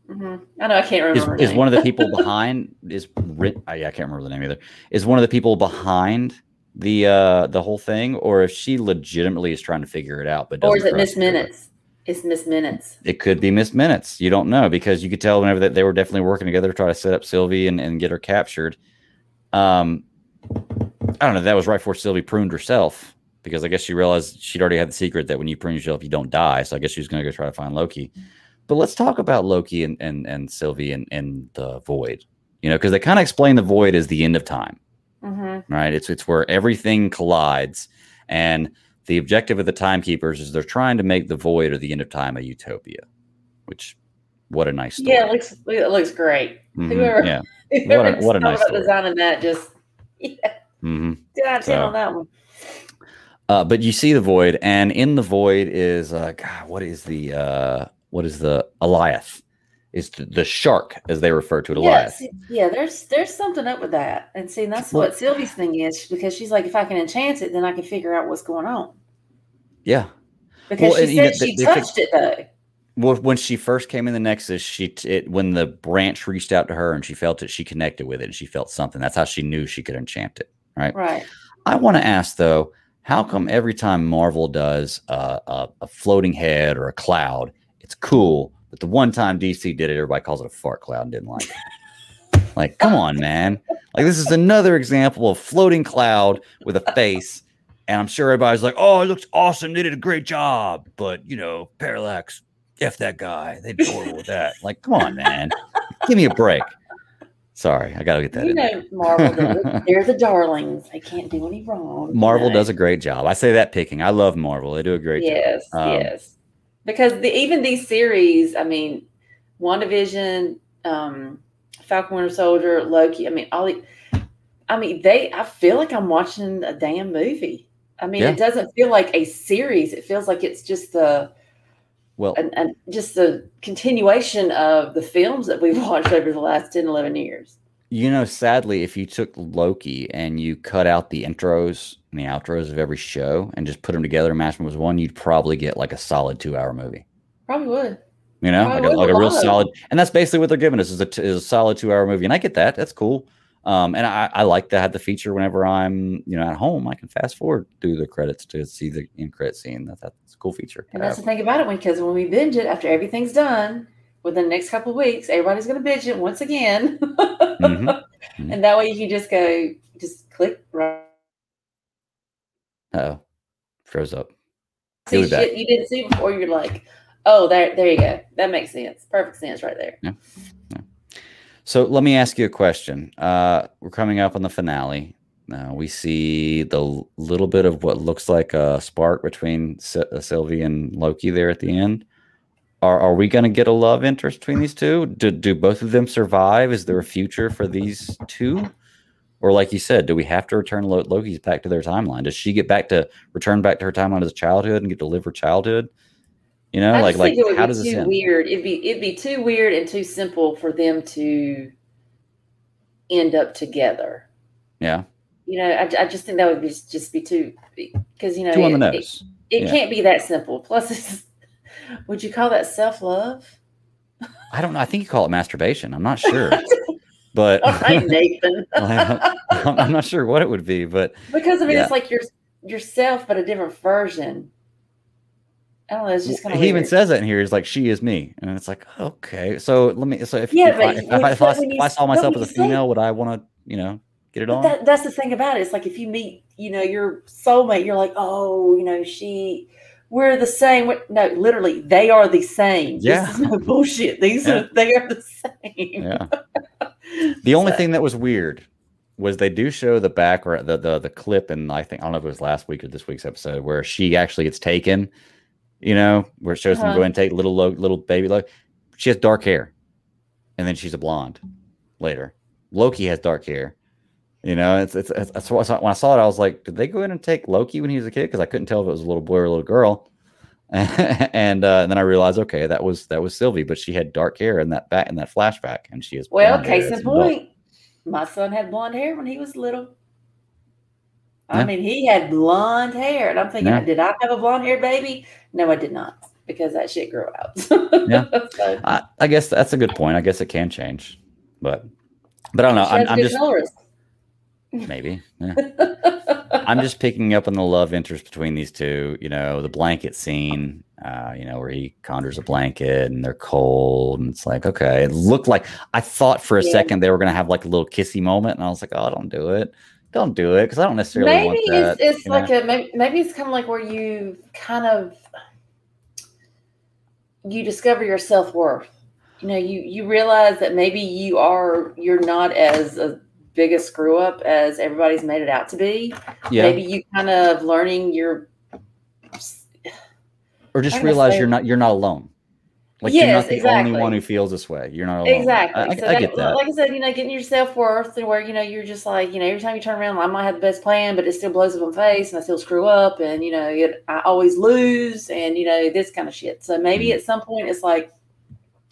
[SPEAKER 3] hmm I know I can't
[SPEAKER 2] is,
[SPEAKER 3] remember. her
[SPEAKER 2] is one of the people behind is writ- I, I can't remember the name either. Is one of the people behind the uh the whole thing, or if she legitimately is trying to figure it out, but
[SPEAKER 3] or is it Miss? Minutes? It's Miss Minutes.
[SPEAKER 2] It could be Miss Minutes. You don't know because you could tell whenever that they were definitely working together to try to set up Sylvie and, and get her captured. Um, I don't know. That was right before Sylvie pruned herself because I guess she realized she'd already had the secret that when you prune yourself, you don't die. So I guess she was going to go try to find Loki. But let's talk about Loki and and, and Sylvie and, and the void. You know, because they kind of explain the void as the end of time
[SPEAKER 3] Mm-hmm.
[SPEAKER 2] right? It's it's where everything collides, and the objective of the timekeepers is they're trying to make the void or the end of time a utopia. Which, what a nice story!
[SPEAKER 3] Yeah, it looks it looks great.
[SPEAKER 2] Mhm,
[SPEAKER 3] whoever-
[SPEAKER 2] yeah.
[SPEAKER 3] Whoever
[SPEAKER 2] what a
[SPEAKER 3] thought
[SPEAKER 2] nice
[SPEAKER 3] about
[SPEAKER 2] story.
[SPEAKER 3] designing that just yeah,
[SPEAKER 2] hmm
[SPEAKER 3] did I
[SPEAKER 2] So-
[SPEAKER 3] on that one?
[SPEAKER 2] Uh, but you see the void, and in the void is uh, God. What is the uh, what is the Alioth? Is the, the shark as they refer to it?
[SPEAKER 3] Yeah,
[SPEAKER 2] Alioth.
[SPEAKER 3] see, yeah. There's there's something up with that, and see, that's
[SPEAKER 2] Well-
[SPEAKER 3] what Sylvie's thing is because she's like, if I can enchant it, then I can figure out what's going on.
[SPEAKER 2] Yeah.
[SPEAKER 3] Because
[SPEAKER 2] Well,
[SPEAKER 3] she
[SPEAKER 2] you know,
[SPEAKER 3] said she
[SPEAKER 2] they
[SPEAKER 3] touched it though.
[SPEAKER 2] Well, when she first came in the Nexus, she it, when the branch reached out to her and she felt it, she connected with it and she felt something. That's how she knew she could enchant it. Right.
[SPEAKER 3] Right.
[SPEAKER 2] I want to ask though, how come every time Marvel does a, a floating head or a cloud, it's cool, but the one time DC did it, everybody calls it a fart cloud and didn't like it. like, come on, man! Like this is another example of floating cloud with a face, and I'm sure everybody's like, "Oh, it looks awesome! They did a great job." But you know, Parallax, f that guy. They did horrible with that. Like, come on, man! Give me a break. Sorry, I gotta get that
[SPEAKER 3] You
[SPEAKER 2] there.
[SPEAKER 3] know, Marvel, they're, they're the darlings. They can't do any wrong. you
[SPEAKER 2] Marvel
[SPEAKER 3] know.
[SPEAKER 2] does a great job. I say that picking. I love Marvel. They do a great job.
[SPEAKER 3] Yes,
[SPEAKER 2] Um,
[SPEAKER 3] yes. Because the, even these series, I mean, WandaVision, um, Falcon Winter Soldier, Loki, I mean, all the, I mean, they, I feel like I'm watching a damn movie. I mean,
[SPEAKER 2] Yeah.
[SPEAKER 3] it doesn't feel like a series. It feels like it's just the,
[SPEAKER 2] Well,
[SPEAKER 3] and, an, just the continuation of the films that we've watched over the last 10, 11 years.
[SPEAKER 2] you know, sadly, if you took Loki and you cut out the intros and the outros of every show and just put them together and mash them as one, you'd probably get like a solid two-hour movie.
[SPEAKER 3] Probably would.
[SPEAKER 2] You know,
[SPEAKER 3] Probably
[SPEAKER 2] like a, like a real solid, and that's basically what they're giving us is a, t- is a solid two-hour movie, and I get that. That's cool. Um, and I, I like to have the feature whenever I'm, you know, at home. I can fast forward through the credits to see the end credit scene. That, that's a cool feature.
[SPEAKER 3] And that's the thing about it, because when we binge it after everything's done, within the next couple of weeks, everybody's going to binge it once again.
[SPEAKER 2] Mhm. Mhm.
[SPEAKER 3] And that way you can just go, just click right.
[SPEAKER 2] Uh-oh. froze up.
[SPEAKER 3] See shit you didn't see before. You're like, oh, there, there you go. That makes sense. Perfect sense right there.
[SPEAKER 2] So let me ask you a question. Uh, we're coming up on the finale. Uh, we see the little bit of what looks like a spark between uh, Sylvie and Loki there at the end. Are, are we going to get a love interest between these two? Do, do both of them survive? Is there a future for these two? Or, like you said, do we have to return Loki's back to their timeline? Does she get back to return back to her timeline as a childhood and get to live her childhood? You know,
[SPEAKER 3] I
[SPEAKER 2] like like how does this end?
[SPEAKER 3] weird. It'd be it'd be too weird and too simple for them to end up together.
[SPEAKER 2] Yeah,
[SPEAKER 3] You know, I, I just think that would be just be too because you know
[SPEAKER 2] two on
[SPEAKER 3] it- it-. It,
[SPEAKER 2] Yeah.
[SPEAKER 3] can't be that simple. Plus, it's, would you call that self love?
[SPEAKER 2] I don't know. I think you call it masturbation. I'm not sure, but
[SPEAKER 3] right, Nathan.
[SPEAKER 2] I'm I'm not sure what it would be. But
[SPEAKER 3] because I mean,
[SPEAKER 2] Yeah.
[SPEAKER 3] it's like your yourself, but a different version. I don't know. It's just kind of
[SPEAKER 2] he even says that in here. He's like, "She is me," and it's like, okay. So let me. So if
[SPEAKER 3] Yeah,
[SPEAKER 2] if, I, if, if, I, if I saw myself as a female, would I want to, you know, get it on?
[SPEAKER 3] that, that's the thing about it. It's like if you meet, you know, your soulmate, you're like, oh, you know, she, we're the same. No, literally, they are the same.
[SPEAKER 2] Yeah.
[SPEAKER 3] This is no bullshit. These
[SPEAKER 2] Yeah.
[SPEAKER 3] are, they are the same.
[SPEAKER 2] yeah. The only
[SPEAKER 3] So-
[SPEAKER 2] thing that was weird was they do show the background, the the the clip, and I think I don't know if it was last week or this week's episode where she actually gets taken. You know, where it shows them
[SPEAKER 3] Uh-huh.
[SPEAKER 2] go and take little little baby Loki. She has dark hair, and then she's a blonde later. Loki has dark hair. You know, it's it's, it's that's what I saw, when I saw it, I was like, did they go in and take Loki when he was a kid? Because I couldn't tell if it was a little boy or a little girl. and, uh, and then I realized, okay, that was that was Sylvie, but she had dark hair in that back in that flashback, and she is
[SPEAKER 3] Well,
[SPEAKER 2] hair
[SPEAKER 3] case in
[SPEAKER 2] adult.
[SPEAKER 3] point, my son had blonde hair when he was little. I
[SPEAKER 2] Yeah.
[SPEAKER 3] mean, he had blonde hair, and I'm thinking,
[SPEAKER 2] Yeah.
[SPEAKER 3] did I have a blonde haired baby? No, I did not, because that shit grew out.
[SPEAKER 2] Yeah.
[SPEAKER 3] so,
[SPEAKER 2] I, I guess that's a good point. I guess it can change, but but I don't know. I'm, I'm just
[SPEAKER 3] colors.
[SPEAKER 2] Maybe. Yeah. I'm just picking up on the love interest between these two. You know, the blanket scene. Uh, you know, where he conjures a blanket and they're cold, and it's like, okay, it looked like I thought for a
[SPEAKER 3] Yeah.
[SPEAKER 2] second they were gonna have like a little kissy moment, and I was like, oh, don't do it, don't do it, because I don't necessarily
[SPEAKER 3] maybe
[SPEAKER 2] want that.
[SPEAKER 3] it's, it's
[SPEAKER 2] you know?
[SPEAKER 3] like a maybe, maybe it's kind of like where you kind of you discover your self-worth you know you you realize that maybe you are you're not as a big a screw up as everybody's made it out to be
[SPEAKER 2] yeah,
[SPEAKER 3] maybe you kind of learning your
[SPEAKER 2] or just realize you're not you're not alone. Like you're not the
[SPEAKER 3] exactly.
[SPEAKER 2] only one who feels this way. You're not alone.
[SPEAKER 3] exactly
[SPEAKER 2] I, I,
[SPEAKER 3] so
[SPEAKER 2] I get that.
[SPEAKER 3] like i said you know getting your self-worth and where you know you're just like you know every time you turn around i might have the best plan but it still blows up in my face and i still screw up and you know it, i always lose and you know this kind of shit so maybe
[SPEAKER 2] Mhm.
[SPEAKER 3] at some point it's like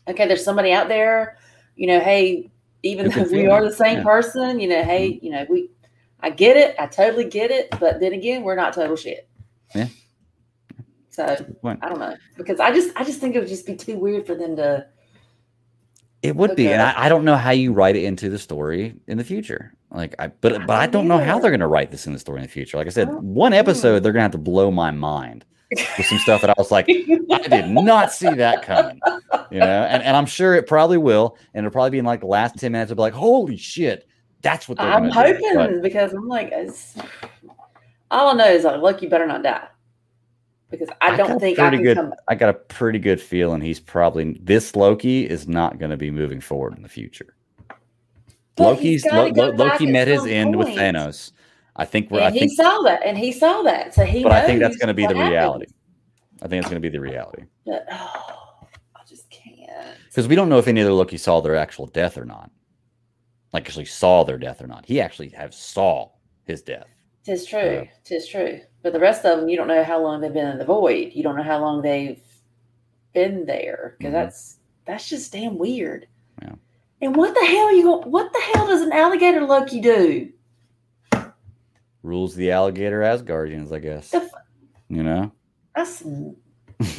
[SPEAKER 3] okay there's somebody out there you know hey even though we are the same
[SPEAKER 2] Yeah.
[SPEAKER 3] person you know hey mm-hmm. you know we i get it i totally get it but then again we're not total shit
[SPEAKER 2] Yeah.
[SPEAKER 3] so i don't know because i just i just think it would just be too weird for them to
[SPEAKER 2] It would be, and I, I don't know how you write it into the story in the future. Like, I but but I don't know how they're going to write this in the story in the future. Like I said,
[SPEAKER 3] I
[SPEAKER 2] one episode they're going to have to blow my mind with some stuff that I was like, I did not see that coming. You know, and, and I'm sure it probably will, and it'll probably be in like the last ten minutes. It'll be like, holy shit, that's what they're
[SPEAKER 3] I'm hoping.
[SPEAKER 2] But
[SPEAKER 3] because I'm like, it's, all I know is like, look, you better not die, because I
[SPEAKER 2] I
[SPEAKER 3] don't
[SPEAKER 2] got
[SPEAKER 3] think I can
[SPEAKER 2] good-
[SPEAKER 3] come.
[SPEAKER 2] I got a pretty good feeling he's probably this Loki is not going to be moving forward in the future.
[SPEAKER 3] But
[SPEAKER 2] Loki's Lo- Lo- Loki met his
[SPEAKER 3] some
[SPEAKER 2] end with
[SPEAKER 3] point.
[SPEAKER 2] Thanos. I think we're.
[SPEAKER 3] And
[SPEAKER 2] I
[SPEAKER 3] he
[SPEAKER 2] think
[SPEAKER 3] saw that, and he saw that, so he.
[SPEAKER 2] but I think that's going to be the reality. I think it's going to be the reality
[SPEAKER 3] But, oh, I just can't.
[SPEAKER 2] because we don't know if any of the Loki saw their actual death or not. Like actually saw their death or not. He actually have saw his death.
[SPEAKER 3] Tis true.
[SPEAKER 2] Yeah.
[SPEAKER 3] Tis true. But the rest of them, you don't know how long they've been in the void. You don't know how long they've been there because
[SPEAKER 2] Mhm.
[SPEAKER 3] that's that's just damn weird.
[SPEAKER 2] Yeah.
[SPEAKER 3] And what the hell are you? What the hell does an alligator Loki do?
[SPEAKER 2] Rules the alligator as guardians, I guess.
[SPEAKER 3] F-
[SPEAKER 2] You know,
[SPEAKER 3] That's some,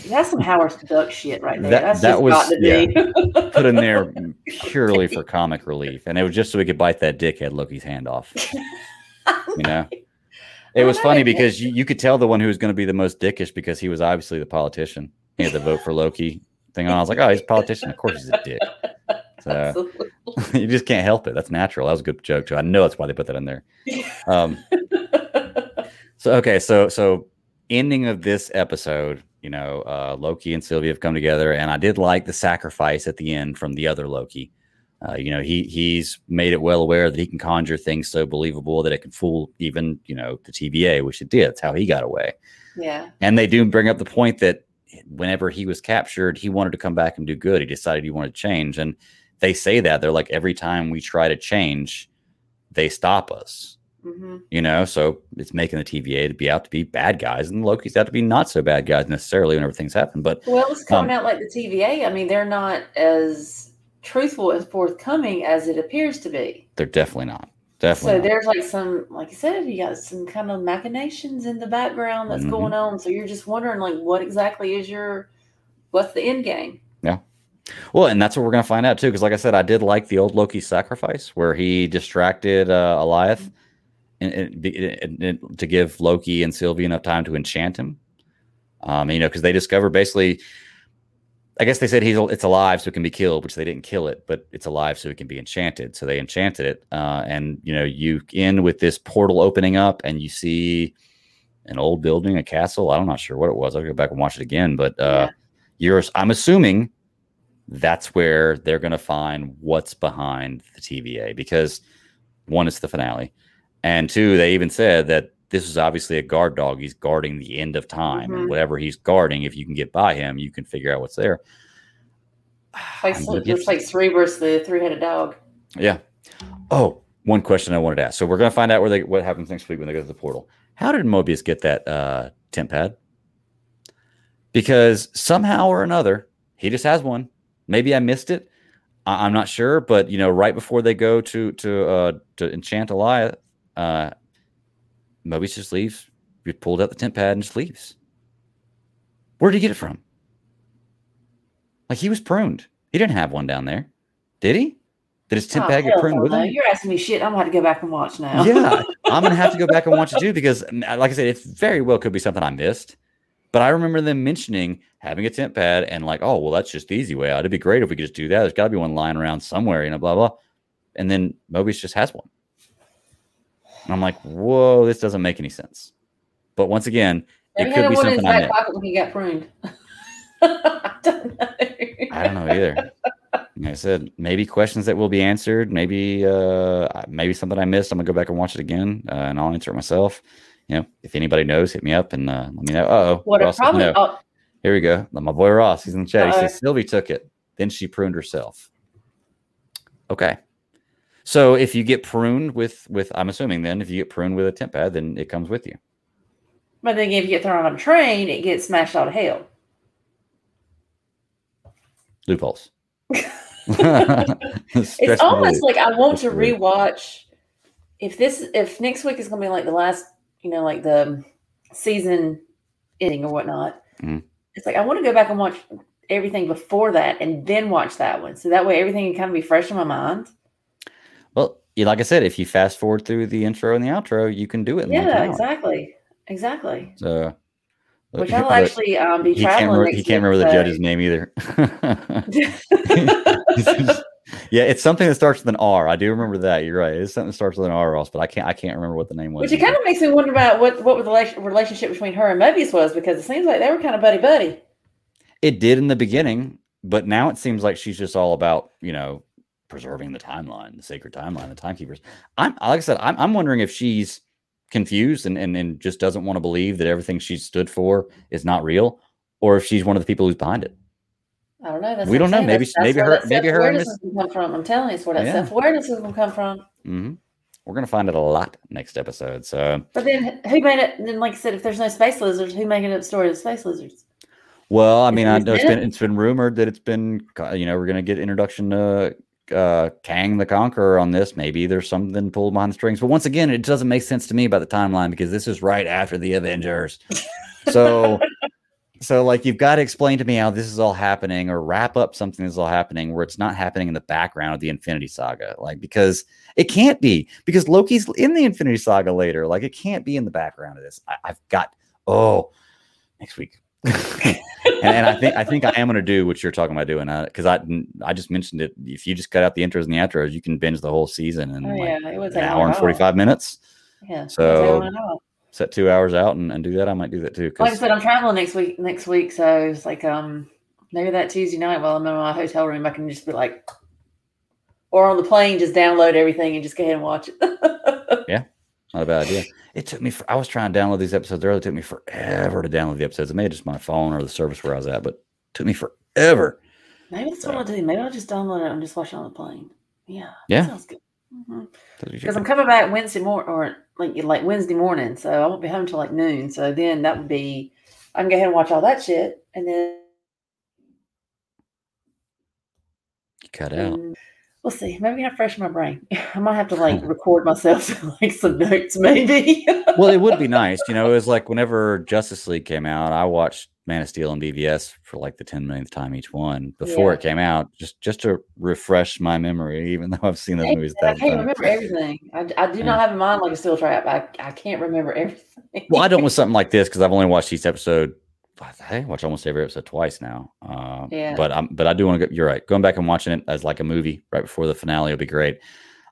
[SPEAKER 3] that's some Howard Duck shit right there.
[SPEAKER 2] That-
[SPEAKER 3] that's
[SPEAKER 2] that was-
[SPEAKER 3] got to be.
[SPEAKER 2] put in there purely for comic relief, and it was just so we could bite that dickhead Loki's hand off. You know. It was funny because you, you could tell the one who was going to be the most dickish because he was obviously the politician. He had the vote for Loki thing on. I was like, oh, he's a politician. Of course he's a dick. So
[SPEAKER 3] Absolutely.
[SPEAKER 2] you just can't help it. That's natural. That was a good joke too. I know that's why they put that in there. Um, so okay, so so ending of this episode, you know, uh, Loki and Sylvie have come together, and I did like the sacrifice at the end from the other Loki. Uh, you know, he he's made it well aware that he can conjure things so believable that it can fool even you know the TVA, which it did. That's how he got away.
[SPEAKER 3] yeah.
[SPEAKER 2] And they do bring up the point that whenever he was captured, he wanted to come back and do good. He decided he wanted to change. And they say that they're like, every time we try to change, they stop us.
[SPEAKER 3] hmm
[SPEAKER 2] You know, so it's making the TVA to be out to be bad guys, and Loki's out to be not so bad guys necessarily whenever things happen. But
[SPEAKER 3] Well, it's coming
[SPEAKER 2] Um,
[SPEAKER 3] out like the TVA. I mean, they're not as truthful and forthcoming as it appears to be.
[SPEAKER 2] they're definitely not.
[SPEAKER 3] So
[SPEAKER 2] Definitely. not.
[SPEAKER 3] there's like some, like I said, you got some kind of machinations in the background that's
[SPEAKER 2] Mhm.
[SPEAKER 3] going on. So you're just wondering, like, what exactly is your, what's the end game?
[SPEAKER 2] Well, and that's what we're going to find out too. Because, like I said, I did like the old Loki sacrifice where he distracted uh, Alioth and, and, and- to give Loki and Sylvie enough time to enchant him. Um, you know, because they discovered basically, I guess they said he's it's alive so it can be killed, which they didn't kill it, but it's alive so it can be enchanted. So they enchanted it, uh, and you know, you end with this portal opening up, and you see an old building, a castle. I'm not sure what it was. I'll go back and watch it again, but uh,
[SPEAKER 3] Yeah.
[SPEAKER 2] you're I'm assuming that's where they're going to find what's behind the TVA because one, it's the finale, and two, they even said that this is obviously a guard dog. He's guarding the end of time, and
[SPEAKER 3] Mhm.
[SPEAKER 2] whatever he's guarding, if you can get by him, you can figure out what's there.
[SPEAKER 3] Like,
[SPEAKER 2] I'm gonna
[SPEAKER 3] just like Cerberus, the three-headed dog.
[SPEAKER 2] yeah. Oh, one question I wanted to ask. So we're going to find out where they what happens next week when they go to the portal. How did Mobius get that uh, TemPad? Because somehow or another, he just has one. Maybe I missed it. I- I'm not sure, but you know, right before they go to to uh, to enchant Elias, uh, Mobius just leaves. We pulled out the TemPad and just leaves. Where did he get it from? Like he was pruned. He didn't have one down there, did he? Did his tent
[SPEAKER 3] Oh,
[SPEAKER 2] pad get pruned with him?
[SPEAKER 3] You're asking me shit. I'm going to have to go back and watch now.
[SPEAKER 2] yeah, I'm gonna have to go back and watch it too because, like I said, it very well could be something I missed. But I remember them mentioning having a TemPad and like, oh well, that's just the easy way out. It'd be great if we could just do that. There's got to be one lying around somewhere, you know, blah blah. And then Mobius just has one. And I'm like, whoa, this doesn't make any sense. But once again,
[SPEAKER 3] Maybe
[SPEAKER 2] it could be
[SPEAKER 3] one in his
[SPEAKER 2] something I missed.
[SPEAKER 3] pocket when he got pruned. I don't know.
[SPEAKER 2] I don't know either. Like I said, maybe questions that will be answered. Maybe uh maybe something I missed. I'm gonna go back and watch it again, uh, and I'll answer it myself. You know, if anybody knows, hit me up and uh, let me know. Oh,
[SPEAKER 3] What a probably. Oh,
[SPEAKER 2] Here we go. My boy Ross, he's in the chat. He
[SPEAKER 3] Uh-oh.
[SPEAKER 2] says Sylvie took it, then she pruned herself. Okay. So if you get pruned with with, I'm assuming then if you get pruned with a TemPad, then it comes with you.
[SPEAKER 3] but then if you get thrown on a train, it gets smashed out of hell.
[SPEAKER 2] Loopholes.
[SPEAKER 3] It's almost like I want to rewatch. If this, if next week is going to be like the last, you know, like the season ending or whatnot,
[SPEAKER 2] Mhm.
[SPEAKER 3] it's like I want to go back and watch everything before that and then watch that one. So that way everything can kind of be fresh in my mind.
[SPEAKER 2] Well, yeah, like I said, if you fast forward through the intro and the outro, you can do it.
[SPEAKER 3] Yeah, exactly. Exactly.
[SPEAKER 2] So,
[SPEAKER 3] Which I'll actually um, be
[SPEAKER 2] he can't
[SPEAKER 3] traveling.
[SPEAKER 2] remember,
[SPEAKER 3] next
[SPEAKER 2] he can't remember the judge's name either. yeah, it's something that starts with an R. I do remember that. You're right. It's something that starts with an R, Ross, but I can't. I can't remember what the name was.
[SPEAKER 3] Which it kind of makes me wonder about what what the relationship between her and Mobius was because it seems like they were kind of buddy buddy.
[SPEAKER 2] It did in the beginning, but now it seems like she's just all about you know preserving the timeline, the sacred timeline, the timekeepers. I'm like I said, I'm, I'm wondering if she's confused and, and and just doesn't want to believe that everything she's stood for is not real, or if she's one of the people who's behind it.
[SPEAKER 3] I don't know. That's
[SPEAKER 2] We don't know. Maybe-
[SPEAKER 3] That's- that's
[SPEAKER 2] maybe
[SPEAKER 3] where
[SPEAKER 2] her- maybe her and Miss-
[SPEAKER 3] come from. I'm telling you, it's where that
[SPEAKER 2] Yeah.
[SPEAKER 3] self awareness is going to come from.
[SPEAKER 2] hmm We're gonna find it a lot next episode. So.
[SPEAKER 3] But then who made it? Then, like I said, if there's no space lizards, who making up the story of the space lizards?
[SPEAKER 2] Well, I mean, I know it's been it's been rumored that it's been uh, you know we're gonna get introduction to uh, Kang the Conqueror on this. Maybe there's something pulled behind the strings, but once again, it doesn't make sense to me about the timeline because this is right after the Avengers. So, so like you've got to explain to me how this is all happening or wrap up something that's all happening where it's not happening in the background of the Infinity Saga, like because it can't be because Loki's in the Infinity Saga later. Like it can't be in the background of this. I, I've got oh next week. and, and I think I think I am going to do what you're talking about doing uh, because I I just mentioned it. If you just cut out the intros and the outros, you can binge the whole season in
[SPEAKER 3] Oh
[SPEAKER 2] like
[SPEAKER 3] yeah, it was
[SPEAKER 2] an hour and 45 minutes.
[SPEAKER 3] Yeah.
[SPEAKER 2] So-
[SPEAKER 3] So
[SPEAKER 2] Set two hours out and, and do that. I might do that too.
[SPEAKER 3] like I said, I'm traveling next week. Next week, so it's like um maybe that Tuesday night while I'm in my hotel room, I can just be like, or on the plane, just download everything and just go ahead and watch it.
[SPEAKER 2] Yeah, not a bad idea. It took me. For, I was trying to download these episodes earlier. It took me forever to download the episodes. It may have just my phone or the service where I was at, but it took me forever.
[SPEAKER 3] maybe that's what I'll do. Maybe I'll just download it and just watch it on the plane. Yeah. that
[SPEAKER 2] Yeah.
[SPEAKER 3] Sounds good.
[SPEAKER 2] Mm-hmm. you
[SPEAKER 3] Because I'm coming back Wednesday morning or like like Wednesday morning, so I won't be home till like noon. So then that would be I can go ahead and watch all that shit, and then
[SPEAKER 2] do. cut out.
[SPEAKER 3] we'll see. Maybe I fresh my brain. I might have to like record myself like some notes, maybe.
[SPEAKER 2] well, it would be nice. You know, it was like whenever Justice League came out, I watched Man of Steel and BVS for like the 10 millionth time each one before
[SPEAKER 3] Yeah.
[SPEAKER 2] it came out, just just to refresh my memory, even though I've seen those movies. a
[SPEAKER 3] I can't
[SPEAKER 2] times.
[SPEAKER 3] remember everything. I, I do
[SPEAKER 2] Yeah.
[SPEAKER 3] not have a mind like a steel trap. I, I can't remember everything.
[SPEAKER 2] Well, I don't with something like this because I've only watched each episode. I watch almost every episode twice now. Uh,
[SPEAKER 3] Yeah.
[SPEAKER 2] But I'm but I do want to go. You're right. Going back and watching it as like a movie right before the finale will be great.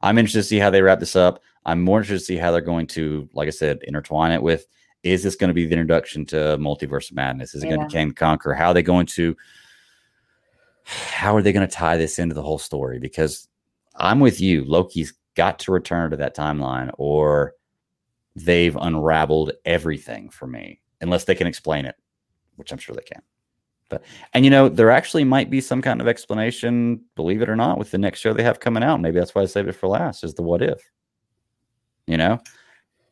[SPEAKER 2] I'm interested to see how they wrap this up. I'm more interested to see how they're going to, like I said, intertwine it with. Is this going to be the introduction to Multiverse Madness? Is it going
[SPEAKER 3] Yeah.
[SPEAKER 2] to Kang Conquer? How are they going to? How are they going to tie this into the whole story? Because I'm with you. Loki's got to return to that timeline, or they've unraveled everything for me, unless they can explain it, which I'm sure they can. But and you know, there actually might be some kind of explanation, believe it or not, with the next show they have coming out. Maybe that's why I saved it for last, is the what if. You know?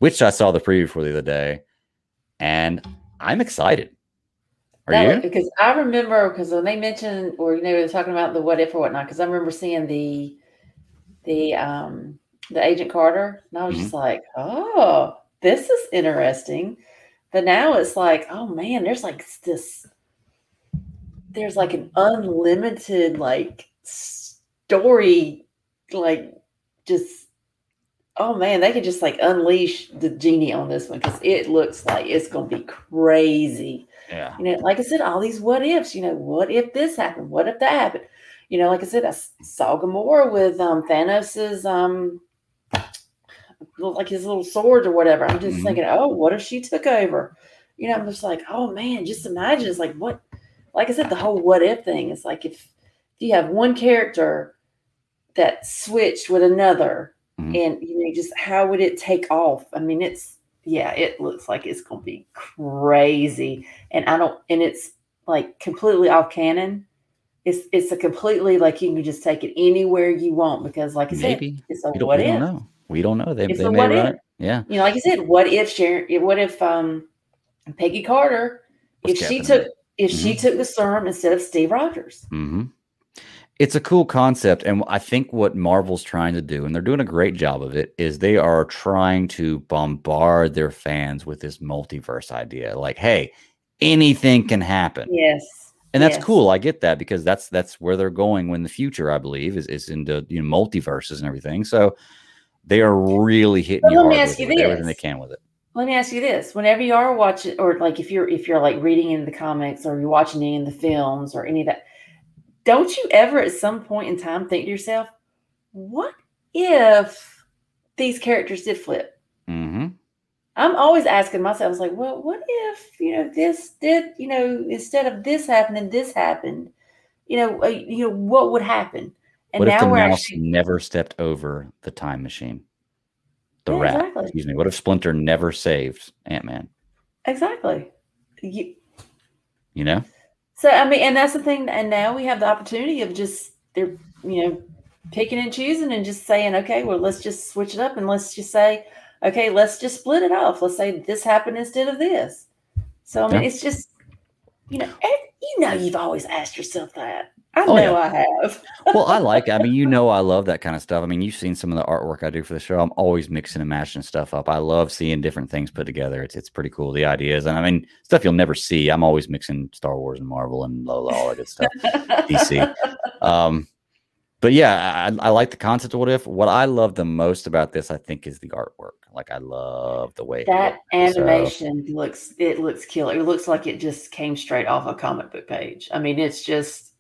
[SPEAKER 2] Which I saw the preview for the other day, and I'm excited. Are
[SPEAKER 3] That
[SPEAKER 2] you?
[SPEAKER 3] Because I remember because when they mentioned or you know they were talking about the what if or whatnot. Because I remember seeing the the um the Agent Carter, and I was
[SPEAKER 2] Mm-hmm.
[SPEAKER 3] just like, oh, this is interesting. But now it's like, oh man, there's like this, there's like an unlimited like story, like just, oh man, they could just like unleash the genie on this one because it looks like it's going to be crazy.
[SPEAKER 2] Yeah.
[SPEAKER 3] You know, like I said, all these what ifs, you know, what if this happened? What if that happened? You know, like I said, I saw Gamora with um Thanos's um like his little swords or whatever. I'm just
[SPEAKER 2] Mhm.
[SPEAKER 3] thinking, oh, what if she took over? You know, I'm just like, oh man, just imagine it's like what like I said, the whole what if thing is like if, if you have one character that switched with another
[SPEAKER 2] Mhm.
[SPEAKER 3] and you know, just how would it take off? I mean, it's yeah, it looks like it's gonna be crazy. And I don't and it's like completely off canon. It's it's a completely like you can just take it anywhere you want because like I said,
[SPEAKER 2] Maybe.
[SPEAKER 3] it's a
[SPEAKER 2] We don't,
[SPEAKER 3] what
[SPEAKER 2] we
[SPEAKER 3] if.
[SPEAKER 2] know. We don't know. They,
[SPEAKER 3] It's
[SPEAKER 2] they may run
[SPEAKER 3] if.
[SPEAKER 2] it. Yeah.
[SPEAKER 3] You know, like I said, what if Sharon what if um Peggy Carter
[SPEAKER 2] Was
[SPEAKER 3] if she took if she took the serum instead of Steve Rogers?
[SPEAKER 2] hmm It's a cool concept, and I think what Marvel's trying to do, and they're doing a great job of it, is they are trying to bombard their fans with this multiverse idea. Like, hey, anything can happen,
[SPEAKER 3] Yes.
[SPEAKER 2] and that's
[SPEAKER 3] yes.
[SPEAKER 2] cool. I get that because that's that's where they're going when the future. I believe is is into you know multiverses and everything. So they are really hitting
[SPEAKER 3] But
[SPEAKER 2] you
[SPEAKER 3] let me ask
[SPEAKER 2] with
[SPEAKER 3] you
[SPEAKER 2] it, everything they
[SPEAKER 3] this.
[SPEAKER 2] can with it.
[SPEAKER 3] Let me ask you this: Whenever you are watching, or like if you're if you're like reading in the comics or you're watching any of the films or any of that, don't you ever at some point in time think to yourself, "What if these characters did flip?"
[SPEAKER 2] hmm
[SPEAKER 3] I'm always asking myself, I was like, "Well, what if you know this did you know instead of this happening, this happened? You know, uh, you know what would happen?" And
[SPEAKER 2] What if the
[SPEAKER 3] we're
[SPEAKER 2] mouse
[SPEAKER 3] actually
[SPEAKER 2] never stepped over the time machine? The
[SPEAKER 3] Yeah,
[SPEAKER 2] rat,
[SPEAKER 3] exactly.
[SPEAKER 2] excuse me. What if Splinter never saved Ant Man?
[SPEAKER 3] exactly. You,
[SPEAKER 2] You know.
[SPEAKER 3] So I mean, and that's the thing. And now we have the opportunity of just they're you know picking and choosing and just saying, okay, well, let's just switch it up and let's just say, okay, let's just split it off. Let's say this happened instead of this. So I mean,
[SPEAKER 2] Yeah.
[SPEAKER 3] it's just you know, you know, you've always asked yourself that. I
[SPEAKER 2] Oh,
[SPEAKER 3] know
[SPEAKER 2] yeah.
[SPEAKER 3] I have.
[SPEAKER 2] well, I like. I mean, you know, I love that kind of stuff. I mean, you've seen some of the artwork I do for the show. I'm always mixing and matching stuff up. I love seeing different things put together. It's it's pretty cool. The ideas, and I mean, stuff you'll never see. I'm always mixing Star Wars and Marvel and Lola, all that good stuff. DC. Um, but yeah, I, I like the concept of what if. What I love the most about this, I think, is the artwork. Like, I love the way
[SPEAKER 3] That
[SPEAKER 2] looks. So-
[SPEAKER 3] animation looks it looks killer. It looks like it just came straight off a comic book page. I mean, it's just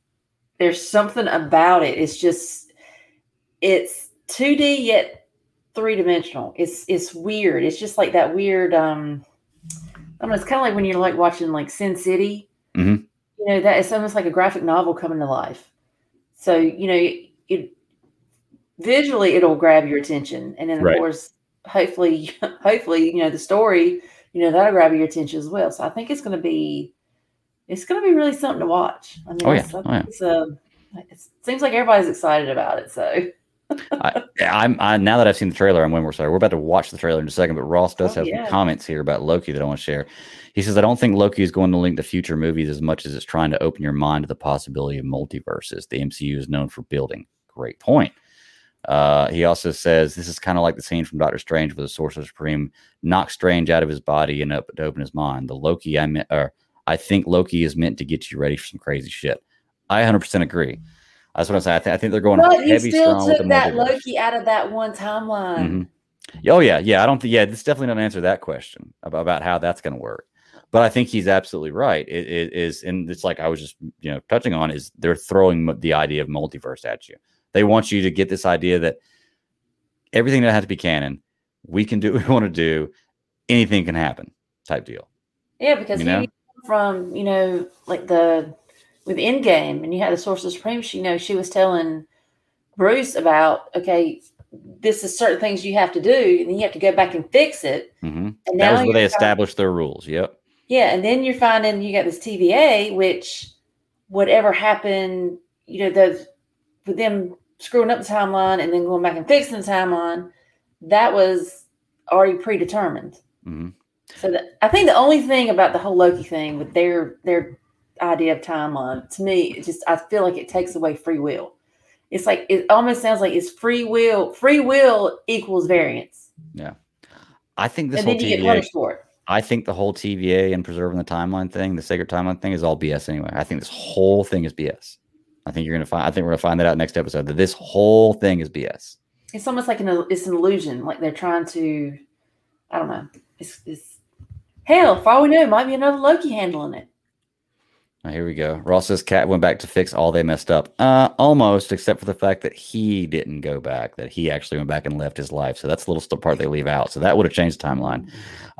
[SPEAKER 3] there's something about it. It's just it's 2D yet three dimensional. It's it's weird. It's just like that weird um I don't know, it's kind of like when you're like watching like Sin City.
[SPEAKER 2] Mhm.
[SPEAKER 3] You know, that it's almost like a graphic novel coming to life. So, you know, it visually it'll grab your attention. And then of
[SPEAKER 2] Right.
[SPEAKER 3] course, hopefully, hopefully, you know, the story, you know, that'll grab your attention as well. So I think it's gonna be it's gonna be really something to watch. I mean,
[SPEAKER 2] Oh, yeah.
[SPEAKER 3] it's,
[SPEAKER 2] Oh, yeah.
[SPEAKER 3] it's a it seems like everybody's excited about it. So
[SPEAKER 2] I, I'm I, now that I've seen the trailer, I'm when we're sorry. We're about to watch the trailer in a second, but Ross does
[SPEAKER 3] Oh,
[SPEAKER 2] have
[SPEAKER 3] yeah.
[SPEAKER 2] some comments here about Loki that I want to share. He says, I don't think Loki is going to link to future movies as much as it's trying to open your mind to the possibility of multiverses. The MCU is known for building. Great point. Uh, he also says this is kind of like the scene from Doctor Strange where the Sorcerer Supreme knocks Strange out of his body and up to open his mind. The Loki I meant, or I think Loki is meant to get you ready for some crazy shit. I 100% agree. That's what I'm saying. I, th- I think they're going
[SPEAKER 3] But you
[SPEAKER 2] heavy
[SPEAKER 3] still
[SPEAKER 2] strong with
[SPEAKER 3] took that. Loki out of that one timeline.
[SPEAKER 2] Mhm. Oh yeah, yeah. I don't think. Yeah, this definitely doesn't answer that question about, about how that's going to work. But I think he's absolutely right. It, it is, and it's like I was just you know touching on is they're throwing the idea of multiverse at you. They want you to get this idea that everything that has to be canon, we can do what we want to do. Anything can happen, type deal.
[SPEAKER 3] Yeah, because
[SPEAKER 2] You
[SPEAKER 3] you
[SPEAKER 2] know?
[SPEAKER 3] From you know like the with Endgame, and you had the Sorcerer Supreme. She, you know, she was telling Bruce about okay, this is certain things you have to do, and then you have to go back and fix it.
[SPEAKER 2] hmm
[SPEAKER 3] And
[SPEAKER 2] That was where they established their rules. Yep.
[SPEAKER 3] Yeah, and then you're finding you got this TVA, which whatever happened, you know, the with them screwing up the timeline and then going back and fixing the timeline, that was already predetermined.
[SPEAKER 2] hmm
[SPEAKER 3] So that, I think the only thing about the whole Loki thing with their their idea of timeline, to me, it just I feel like it takes away free will. It's like it almost sounds like it's free will. Free will equals variance.
[SPEAKER 2] Yeah, I think this
[SPEAKER 3] and
[SPEAKER 2] whole
[SPEAKER 3] then you get
[SPEAKER 2] TVA.
[SPEAKER 3] punished for it.
[SPEAKER 2] I think the whole TVA and preserving the timeline thing, the sacred timeline thing, is all BS anyway. I think this whole thing is BS. I think you're gonna find. I think we're gonna find that out next episode. That this whole thing is BS.
[SPEAKER 3] It's almost like an it's an illusion. Like they're trying to, I don't know. It's, it's hell. For all we know, it might be another Loki handling it.
[SPEAKER 2] Oh, here we go. Ross says Cap went back to fix all they messed up. Uh, almost, except for the fact that he didn't go back. That he actually went back and left his life. So that's the little part they leave out. So that would have changed the timeline.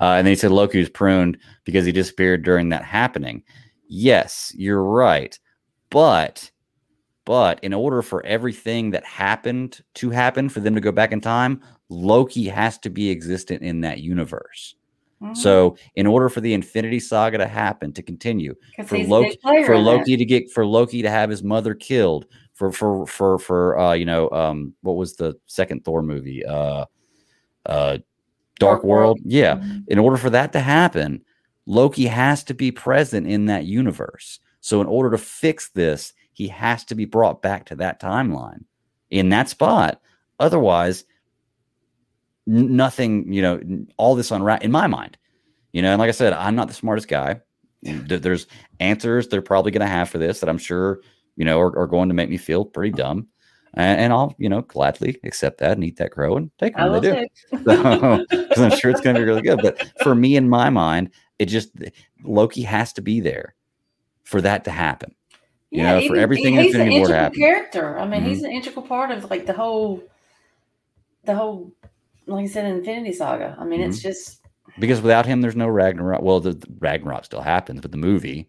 [SPEAKER 2] Uh, and then he said Loki was pruned because he disappeared during that happening. Yes, you're right. But, but in order for everything that happened to happen for them to go back in time, Loki has to be existent in that universe.
[SPEAKER 3] Mhm.
[SPEAKER 2] So, in order for the Infinity Saga to happen to continue, for Loki for. Loki to get for Loki to have his mother killed, for for for for uh you know um what was the second Thor movie uh uh Dark,
[SPEAKER 3] Dark World.
[SPEAKER 2] World yeah
[SPEAKER 3] Mhm.
[SPEAKER 2] in order for that to happen Loki has to be present in that universe so in order to fix this he has to be brought back to that timeline in that spot otherwise nothing you know all this unwrap in my mind you know and like I said I'm not the smartest guy there's answers they're probably going to have for this that I'm sure you know are, are going to make me feel pretty dumb, and, and I'll you know gladly accept that and eat that crow and take
[SPEAKER 3] I
[SPEAKER 2] them. They do because I'm sure it's going to be really good. But for me, in my mind, it just Loki has to be there for that to happen. You know, for
[SPEAKER 3] even-
[SPEAKER 2] everything
[SPEAKER 3] he's an
[SPEAKER 2] Infinity War to happen.
[SPEAKER 3] character. I mean,
[SPEAKER 2] Mhm.
[SPEAKER 3] he's an integral part of like the whole, the whole, like I said, Infinity Saga. I mean, it's
[SPEAKER 2] Mm-hmm.
[SPEAKER 3] just
[SPEAKER 2] Because without him, there's no Ragnarok. Well, the, the Ragnarok still happens, but the movie,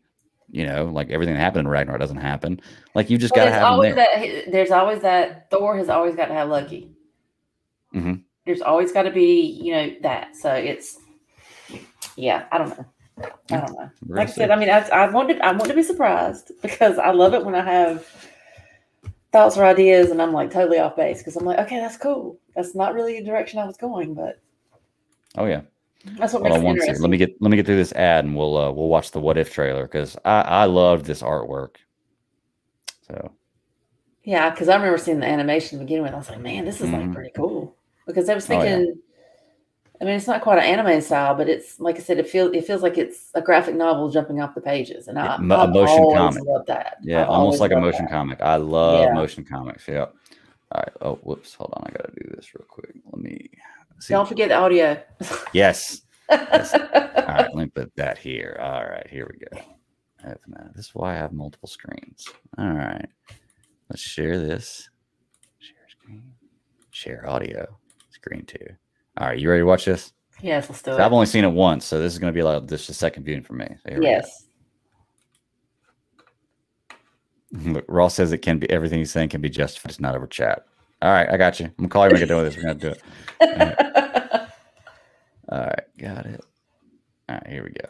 [SPEAKER 2] you know, like everything that happened in Ragnarok doesn't happen. Like you just
[SPEAKER 3] Well,
[SPEAKER 2] got to have him
[SPEAKER 3] always
[SPEAKER 2] there.
[SPEAKER 3] that. There's always that. Thor has always got to have Loki.
[SPEAKER 2] Mhm.
[SPEAKER 3] There's always got to be, you know, that. So it's, yeah, I don't know. I don't know. Like I said. I mean, I, I wanted, I want to be surprised because I love it when I have thoughts or ideas and I'm like totally off base because I'm like, okay, that's cool. That's not really the direction I was going, but
[SPEAKER 2] oh yeah.
[SPEAKER 3] that's what
[SPEAKER 2] Hold
[SPEAKER 3] makes
[SPEAKER 2] on
[SPEAKER 3] it
[SPEAKER 2] one second.
[SPEAKER 3] interesting.
[SPEAKER 2] Let me get let me get through this ad and we'll uh, we'll watch the what if trailer because I I loved this artwork. So
[SPEAKER 3] Yeah, because I remember seeing the animation to begin with. I was like, man, this is like
[SPEAKER 2] Mhm.
[SPEAKER 3] pretty cool. Because I was
[SPEAKER 2] Oh, yeah.
[SPEAKER 3] I mean, it's not quite an anime style, but it's like I said, it feels it feels like it's a graphic novel jumping off the pages, and I,
[SPEAKER 2] mo- motion comic.
[SPEAKER 3] loved that.
[SPEAKER 2] yeah,
[SPEAKER 3] I've
[SPEAKER 2] almost like a motion
[SPEAKER 3] that.
[SPEAKER 2] comic. I love
[SPEAKER 3] Yeah.
[SPEAKER 2] motion comics. Yeah. All right. Oh, whoops. Hold on. I gotta do this real quick. Let me see.
[SPEAKER 3] Don't forget the audio.
[SPEAKER 2] Yes. All right. Let me put that here. All right. Here we go. This is why I have multiple screens. All right. Let's share this. Share screen. Share audio. Screen two. All right. You ready to watch this?
[SPEAKER 3] yes, let's do
[SPEAKER 2] So I've only seen it once, so this is going to be like this is a second viewing for me. So here we go.
[SPEAKER 3] Yes.
[SPEAKER 2] Look, Ross says it can be everything he's saying can be justified. It's not over chat. All right, I got you. I'm gonna call you when I get done with this. We're gonna do it. All right, got it. All right, here we go.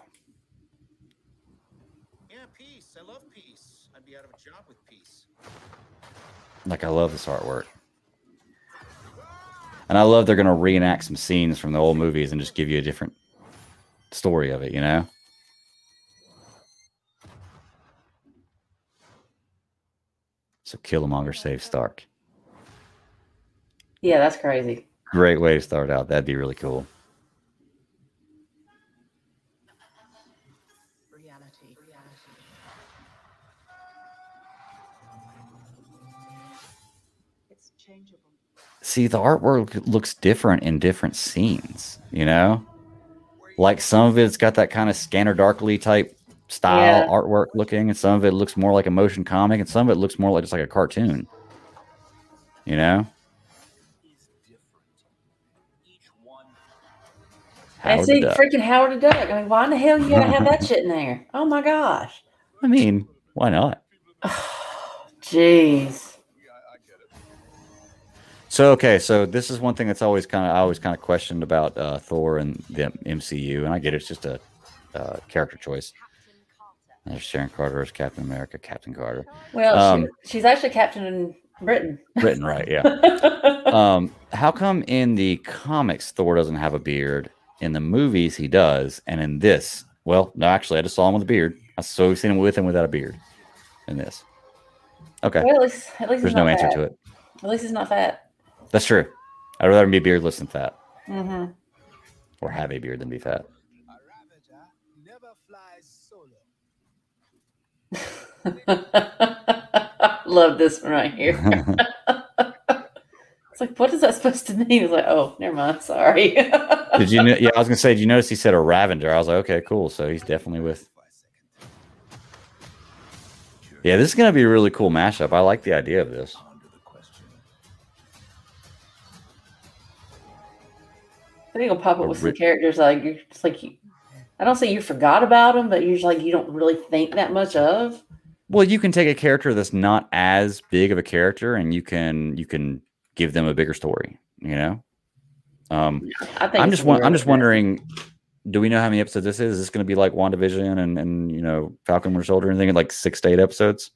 [SPEAKER 1] Yeah, peace. I love peace. I'd be out of a job with peace.
[SPEAKER 2] Like I love this artwork, and I love they're gonna reenact some scenes from the old movies and just give you a different story of it. You know. So Killmonger saves Stark.
[SPEAKER 3] yeah, that's crazy.
[SPEAKER 2] Great way to start out. That'd be really cool. See the artwork looks different in different scenes you know like some of it's got that kind of scanner darkly type style
[SPEAKER 3] Yeah.
[SPEAKER 2] artwork looking and some of it looks more like a motion comic and some of it looks more like just like a cartoon you know Howard
[SPEAKER 3] see, freaking Howard the Duck. I mean, why in the hell you gotta have that shit in there? Oh my gosh.
[SPEAKER 2] i mean why not
[SPEAKER 3] Jeez.
[SPEAKER 2] So okay so this is one thing that's always kind of i always kind of questioned about uh, thor and the mcu and i get it, it's just a uh, character choice there's sharon carter as captain america captain carter
[SPEAKER 3] Well,
[SPEAKER 2] Um,
[SPEAKER 3] she, she's actually captain in Britain.
[SPEAKER 2] written right yeah um, how come in the comics Thor doesn't have a beard? In the movies, he does, and in this, well, no, actually, I just saw him with a beard. I so we've seen him with him without a beard. In this, okay,
[SPEAKER 3] well, at least, at least
[SPEAKER 2] there's no
[SPEAKER 3] not
[SPEAKER 2] answer
[SPEAKER 3] fat.
[SPEAKER 2] to it.
[SPEAKER 3] At least he's not fat.
[SPEAKER 2] That's true. I'd rather be beardless than fat.
[SPEAKER 3] hmm
[SPEAKER 2] or have a beard than be fat.
[SPEAKER 4] A Ravager never flies solo.
[SPEAKER 3] Love this one right here. It's like, what is that supposed to mean? It's like, oh, never mind. Sorry.
[SPEAKER 2] Did you? Know, yeah, I was gonna say. Did you notice he said a Ravager? I was like, okay, cool. So he's definitely with.
[SPEAKER 4] For a second.
[SPEAKER 2] Yeah, this is gonna be a really cool mashup. I like the idea of this.
[SPEAKER 3] I think it'll pop up with some characters like you're just like you. I don't say you forgot about them, but you're just like you don't really think that much of.
[SPEAKER 2] Well, you can take a character that's not as big of a character, and you can you can give them a bigger story. You know. Um,
[SPEAKER 3] I think
[SPEAKER 2] I'm just
[SPEAKER 3] gonna
[SPEAKER 2] won-
[SPEAKER 3] be
[SPEAKER 2] I'm just wondering. Do we know how many episodes this is? Is this going to be like WandaVision and and you know Falcon Winter Soldier and anything like six to eight episodes?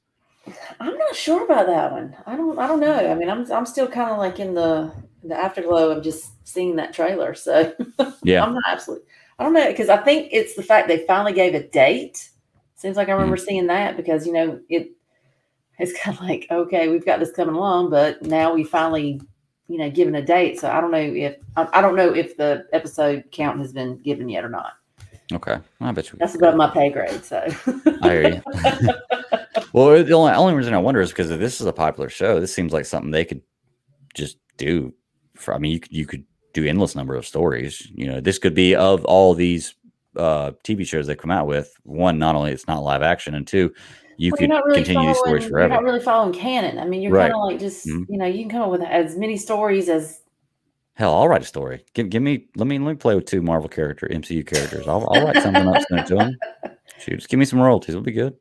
[SPEAKER 3] I'm not sure about that one. I don't. I don't know. I mean, I'm. I'm still kind of like in the the afterglow of just seeing that trailer. So
[SPEAKER 2] Yeah.
[SPEAKER 3] I'm not absolutely. I don't know because I think it's the fact they finally gave a date. Seems like I remember
[SPEAKER 2] Mm-hmm.
[SPEAKER 3] seeing that because you know it. It's kind of like okay, we've got this coming along, but now we finally, you know, given a date. So I don't know if I, I don't know if the episode count has been given yet or not.
[SPEAKER 2] Okay, I bet you.
[SPEAKER 3] That's above my pay grade. So
[SPEAKER 2] I hear you. well, the only, only reason I wonder is because if this is a popular show. This seems like something they could just do. For I mean, you could you could do endless number of stories. You know, this could be of all these uh TV shows they come out with. One, not only it's not live action, and two, you
[SPEAKER 3] Well,
[SPEAKER 2] could
[SPEAKER 3] really
[SPEAKER 2] continue these stories
[SPEAKER 3] following- You're not really following canon. I mean, you're
[SPEAKER 2] Right.
[SPEAKER 3] kind of like just
[SPEAKER 2] Mhm.
[SPEAKER 3] you know you can come up with as many stories as
[SPEAKER 2] Hell, I'll write a story. Give, give me let me let me play with two Marvel character MCU characters. I'll, I'll write something up to them. Shoot, just give me some royalties. It'll be good.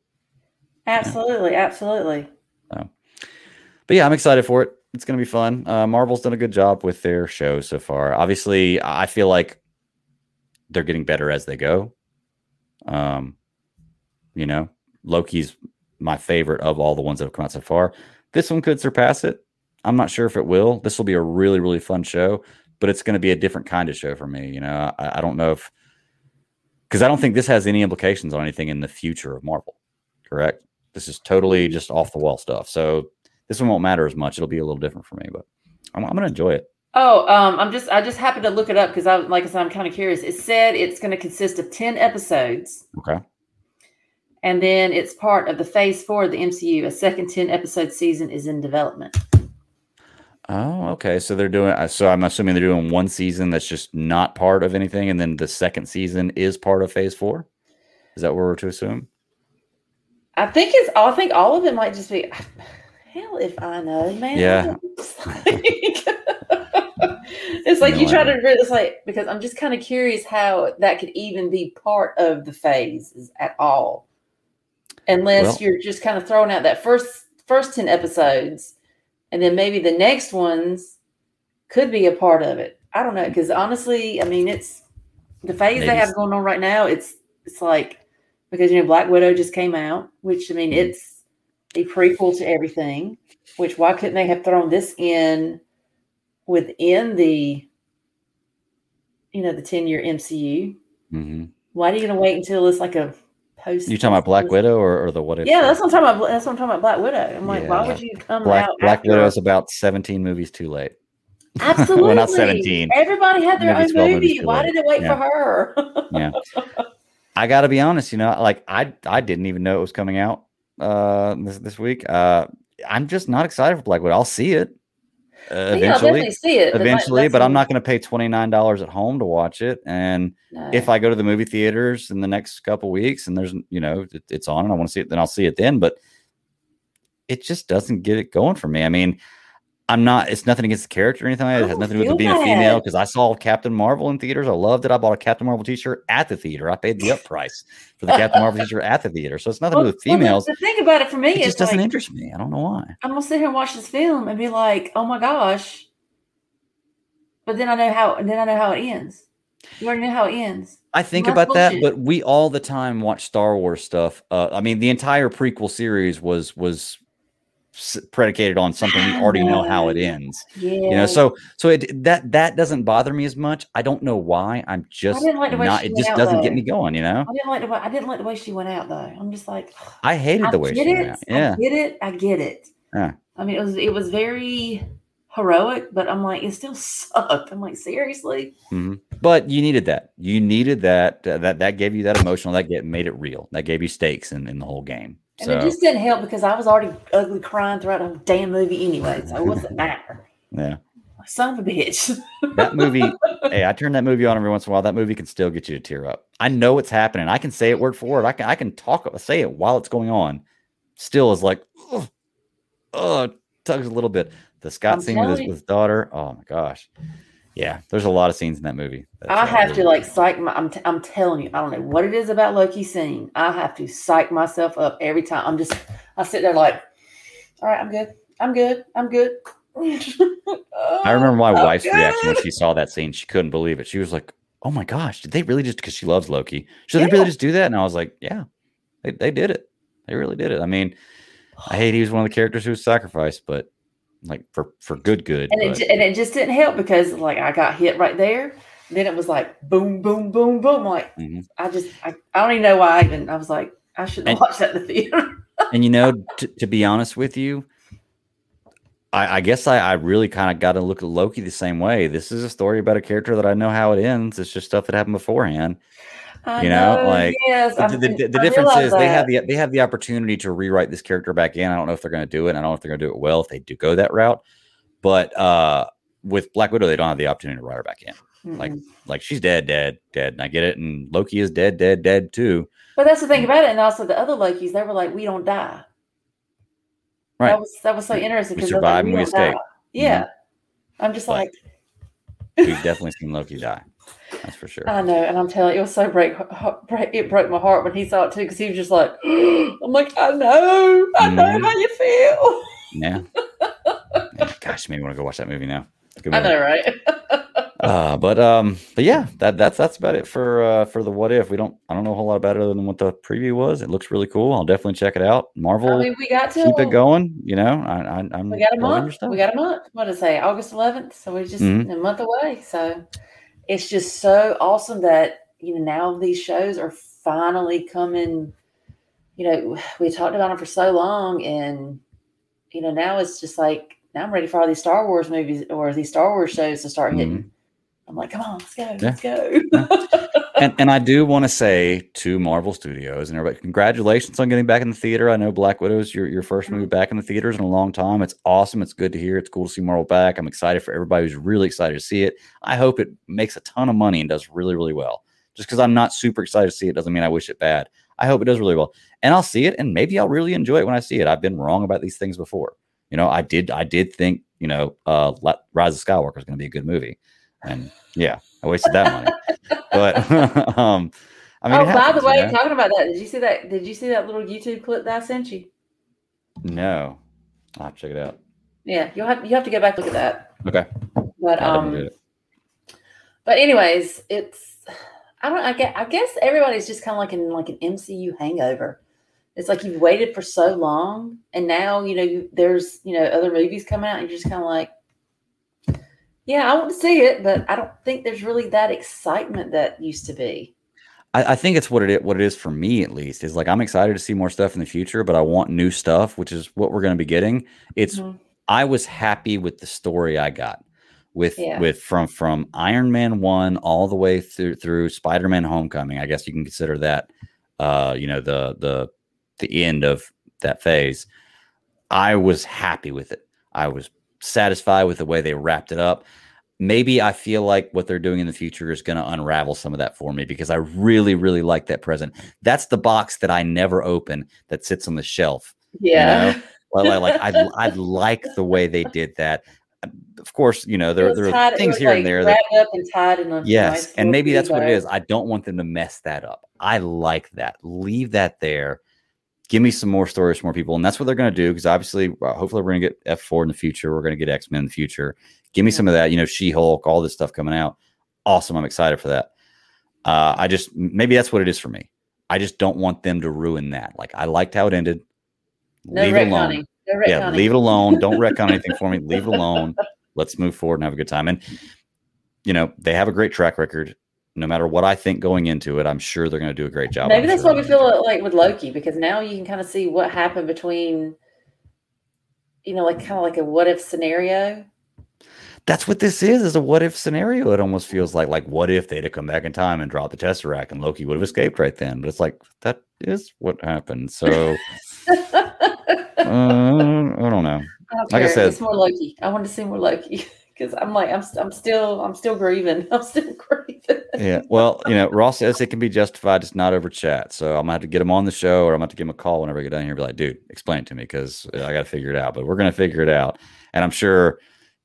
[SPEAKER 3] absolutely, absolutely.
[SPEAKER 2] but yeah, I'm excited for it. It's going to be fun. Uh, Marvel's done a good job with their show so far. Obviously, I feel like they're getting better as they go. Um, you know, Loki's my favorite of all the ones that have come out so far. This one could surpass it. I'm not sure if it will. This will be a really, really fun show, but it's going to be a different kind of show for me. You know, I, I don't know if because I don't think this has any implications on anything in the future of Marvel. Correct. This is totally just off the wall stuff. So this one won't matter as much. It'll be a little different for me, but I'm, I'm going to enjoy it.
[SPEAKER 3] Oh, um, I'm just I just happened to look it up because I like I said I'm kind of curious. It said it's going to consist of ten episodes,
[SPEAKER 2] Okay.
[SPEAKER 3] and then it's part of the Phase Four of the MCU. A second ten episode season is in development.
[SPEAKER 2] Oh, okay. So they're doing. uh, So I'm assuming they're doing one season that's just not part of anything, and then the second season is part of Phase Four. Is that what we're to assume?
[SPEAKER 3] I think it's I think all of it might just be hell if I know, man.
[SPEAKER 2] Yeah.
[SPEAKER 3] It's like, it's like
[SPEAKER 2] No
[SPEAKER 3] you try to it's like because I'm just kind of curious how that could even be part of the phases at all. Unless
[SPEAKER 2] Well-
[SPEAKER 3] you're just kind of throwing out that first first 10 episodes and then maybe the next ones could be a part of it. I don't know because honestly, I mean it's the phase they have going on right now, it's it's like because you know Black Widow just came out, which I mean
[SPEAKER 2] Mhm.
[SPEAKER 3] it's a prequel to everything. Which why couldn't they have thrown this in within the you know the ten year MCU?
[SPEAKER 2] hmm
[SPEAKER 3] Why are you gonna wait until it's like a post?
[SPEAKER 2] You talking about Black Widow or, or the what if?
[SPEAKER 3] Yeah, that's what I'm talking about. That's what I'm talking about. Black Widow. I'm like, why would you come
[SPEAKER 2] Black
[SPEAKER 3] out?
[SPEAKER 2] Black Widow is about 17 movies too late.
[SPEAKER 3] Absolutely.
[SPEAKER 2] Well, not 17.
[SPEAKER 3] Everybody had their
[SPEAKER 2] Maybe
[SPEAKER 3] own movie. Why
[SPEAKER 2] late.
[SPEAKER 3] did it wait
[SPEAKER 2] Yeah.
[SPEAKER 3] for her?
[SPEAKER 2] Yeah. I got to be honest, you know, like I I didn't even know it was coming out uh this this week. Uh I'm just not excited for Blackwood. I'll see it uh,
[SPEAKER 3] yeah, I'll
[SPEAKER 2] eventually.
[SPEAKER 3] definitely see it. but
[SPEAKER 2] Eventually,
[SPEAKER 3] that's
[SPEAKER 2] but I'm not going to pay $29 at home to watch it and
[SPEAKER 3] no.
[SPEAKER 2] if I go to the movie theaters in the next couple weeks and there's you know it, it's on and I want to see it, then I'll see it then. But it just doesn't get it going for me. I mean, I'm not. It's nothing against the character or anything. Like that. It has nothing to do with being a female because I saw Captain Marvel in theaters. I loved it. I bought a Captain Marvel T-shirt at the theater. I paid the up price for the Captain Marvel T-shirt at the theater. So it's nothing
[SPEAKER 3] Well,
[SPEAKER 2] to do with
[SPEAKER 3] well, the-
[SPEAKER 2] females.
[SPEAKER 3] thing about it for me
[SPEAKER 2] it just doesn't
[SPEAKER 3] like,
[SPEAKER 2] interest me. I don't know why.
[SPEAKER 3] I'm gonna sit here and watch this film and be like, oh my gosh. But then I know how then I know how it ends. You already know how it ends.
[SPEAKER 2] I think
[SPEAKER 3] That's
[SPEAKER 2] about that, but we all the time watch Star Wars stuff. Uh, I mean, the entire prequel series was was predicated on something we already know how it ends.
[SPEAKER 3] Yeah.
[SPEAKER 2] You know, so so it that that doesn't bother me as much. I don't know why. I'm just
[SPEAKER 3] like
[SPEAKER 2] not. It just
[SPEAKER 3] out,
[SPEAKER 2] doesn't get me going. You know,
[SPEAKER 3] I didn't like the way I didn't like the way she went out though. I'm just like
[SPEAKER 2] I hated
[SPEAKER 3] I
[SPEAKER 2] the way
[SPEAKER 3] get
[SPEAKER 2] she
[SPEAKER 3] it.
[SPEAKER 2] went out. Yeah,
[SPEAKER 3] I get it. I get it.
[SPEAKER 2] Yeah.
[SPEAKER 3] I mean, it was it was very heroic, but I'm like, it still sucked. I'm like, seriously?
[SPEAKER 2] Mhm. But you needed that. You needed that. uh, that that gave you that emotional. That get made it real. That gave you stakes in, in the whole game.
[SPEAKER 3] And
[SPEAKER 2] So
[SPEAKER 3] it just didn't help because I was already ugly crying throughout the damn movie anyway. So what's it matter?
[SPEAKER 2] yeah,
[SPEAKER 3] Son of a bitch.
[SPEAKER 2] that movie. hey, I turn that movie on every once in a while. That movie can still get you to tear up. I know what's happening. I can say it word for word. I can I can talk say it while it's going on. Still is like, oh, oh tugs a little bit. The Scott
[SPEAKER 3] I'm
[SPEAKER 2] scene with his, with his daughter. Oh my gosh. Yeah, there's a lot of scenes in that movie.
[SPEAKER 3] I have to like psych my. I'm, t- I'm telling you, I don't know what it is about Loki scene. I have to psych myself up every time. I'm just, I sit there like, all right, I'm good. I'm good. I'm good.
[SPEAKER 2] I remember my
[SPEAKER 3] Oh,
[SPEAKER 2] wife's reaction when she saw that scene. She couldn't believe it. She was like, "Oh my gosh, did they really just?" Because she loves Loki. Should they really just do that? And I was like, "Yeah, they, they did it. They really did it." I mean, I hate he was one of the characters who was sacrificed, but like for for good, good.
[SPEAKER 3] and it, and it just didn't help because like I got hit right there. Then it was like boom, boom, boom, boom. Like
[SPEAKER 2] Mhm.
[SPEAKER 3] I just, I, I don't even know why I even. I was like, I shouldn't
[SPEAKER 2] And-
[SPEAKER 3] watched that in the theater.
[SPEAKER 2] and you know, t- to be honest with you, I, I guess I, I really kind of got to look at Loki the same way. This is a story about a character that I know how it ends. It's just stuff that happened beforehand.
[SPEAKER 3] I
[SPEAKER 2] You know, like,
[SPEAKER 3] yes,
[SPEAKER 2] the, the, the, the difference is they have the they have the opportunity to rewrite this character back in. I don't know if they're going to do it. I don't know if they're going to do it well if they do go that route. But uh, with Black Widow, they don't have the opportunity to write her back in. like-
[SPEAKER 3] Mm-mm.
[SPEAKER 2] Like she's dead, dead, dead, and I get it. And Loki is dead, dead, dead too.
[SPEAKER 3] But that's the thing about it, and also the other Lokis, they were like, "We don't die."
[SPEAKER 2] Right.
[SPEAKER 3] That was that was so
[SPEAKER 2] We-
[SPEAKER 3] interesting.
[SPEAKER 2] we survive and we
[SPEAKER 3] don't die."
[SPEAKER 2] escape. Mm-hmm.
[SPEAKER 3] Yeah, I'm just like,
[SPEAKER 2] We've definitely seen Loki die. That's for sure.
[SPEAKER 3] I know, and I'm telling you, it was so break, break it broke my heart when he saw it too, because he was just like, I'm like, I know, I know
[SPEAKER 2] Mhm.
[SPEAKER 3] how you feel.
[SPEAKER 2] Yeah. Yeah, Gosh, maybe want to go watch that movie now. A
[SPEAKER 3] I know, right?
[SPEAKER 2] Uh, but um, but yeah, that that's that's about it for uh for the what if. We don't I don't know a whole lot about it other than what the preview was. It looks really cool. I'll definitely check it out. Marvel,
[SPEAKER 3] I mean, we got to
[SPEAKER 2] keep it going. You know, I, I I'm
[SPEAKER 3] We got a month. We got a month. What it say? August 11th. So we're just
[SPEAKER 2] Mhm.
[SPEAKER 3] a month away. So it's just so awesome that you know now these shows are finally coming. You know, we talked about them for so long, and you know now it's just like now I'm ready for all these Star Wars movies or these Star Wars shows to start hitting. Mm-hmm. I'm like, come on, let's go, let's go.
[SPEAKER 2] and and I do want to say to Marvel Studios and everybody, congratulations on getting back in the theater. I know Black Widow is your, your first movie back in the theaters in a long time. It's awesome. It's good to hear. It's cool to see Marvel back. I'm excited for everybody who's really excited to see it. I hope it makes a ton of money and does really, really well. Just because I'm not super excited to see it doesn't mean I wish it bad. I hope it does really well. And I'll see it and maybe I'll really enjoy it when I see it. I've been wrong about these things before. You know, I did I did think, you know, uh Rise of Skywalker is going to be a good movie. And yeah, I wasted that money. But um I mean,
[SPEAKER 3] oh,
[SPEAKER 2] it
[SPEAKER 3] by
[SPEAKER 2] happens,
[SPEAKER 3] the
[SPEAKER 2] you
[SPEAKER 3] way,
[SPEAKER 2] know?
[SPEAKER 3] talking about that, did you see that? Did you see that little YouTube clip that I sent you?
[SPEAKER 2] no, I'll have to check it out.
[SPEAKER 3] Yeah, you'll have you have to go back and look at that.
[SPEAKER 2] Okay,
[SPEAKER 3] But um,
[SPEAKER 2] definitely do it.
[SPEAKER 3] But anyways, it's I don't I guess, I guess everybody's just kind of like in like an MCU hangover. It's like you've waited for so long, and now you know you, there's you know other movies coming out, and you're just kind of like, yeah, I want to see it, but I don't think there's really that excitement that used to be.
[SPEAKER 2] I, I think it's what it is, what it is for me at least is like I'm excited to see more stuff in the future, but I want new stuff, which is what we're going to be getting. It's
[SPEAKER 3] Mhm.
[SPEAKER 2] I was happy with the story I got with
[SPEAKER 3] Yeah.
[SPEAKER 2] with from from Iron Man one all the way through through Spider Man Homecoming. I guess you can consider that uh you know the the the end of that phase. I was happy with it. I was satisfied with the way they wrapped it up. Maybe I feel like what they're doing in the future is going to unravel some of that for me because I really, really like that present. That's the box that I never open that sits on the shelf.
[SPEAKER 3] Yeah,
[SPEAKER 2] know, Well, I like I I like the way they did that. Of course, you know there there are
[SPEAKER 3] tied- it
[SPEAKER 2] things here
[SPEAKER 3] like,
[SPEAKER 2] and there that
[SPEAKER 3] up and tied in a
[SPEAKER 2] yes,
[SPEAKER 3] nice
[SPEAKER 2] and maybe that's what it is. I don't want them to mess that up. I like that. Leave that there. Give me some more stories, from more people, and that's what they're going to do. Because obviously, uh, hopefully, we're going to get F four in the future. We're going to get X Men in the future. Give me some of that. You know, She Hulk, all this stuff coming out. Awesome. I'm excited for that. Uh, I just maybe that's what it is for me. I just don't want them to ruin that. Like I liked how it ended.
[SPEAKER 3] No
[SPEAKER 2] leave it alone.
[SPEAKER 3] No
[SPEAKER 2] Yeah, leave it alone. Don't retcon anything for me. Leave it alone. Let's move forward and have a good time. And you know, they have a great track record. No matter what I think going into it, I'm sure they're going to do a great job.
[SPEAKER 3] Maybe
[SPEAKER 2] I'm
[SPEAKER 3] that's
[SPEAKER 2] sure
[SPEAKER 3] what we feel like with Loki because now you can kind of see what happened between, you know, like kind of like a what if scenario.
[SPEAKER 2] that's what this is is a what if scenario it almost feels like like what if they'd have come back in time and dropped the tesseract and loki would have escaped right then but it's like that is what happened so uh, i don't know
[SPEAKER 3] I don't
[SPEAKER 2] Like I said-
[SPEAKER 3] it's more Loki. I want to see more Loki because I'm like I'm I'm still I'm still grieving. I'm still grieving.
[SPEAKER 2] yeah well you know ross says it can be justified just not over chat so i'm gonna have to get him on the show or i'm gonna have to give him a call whenever i get down here and be like dude explain it to me because i gotta figure it out but we're gonna figure it out and i'm sure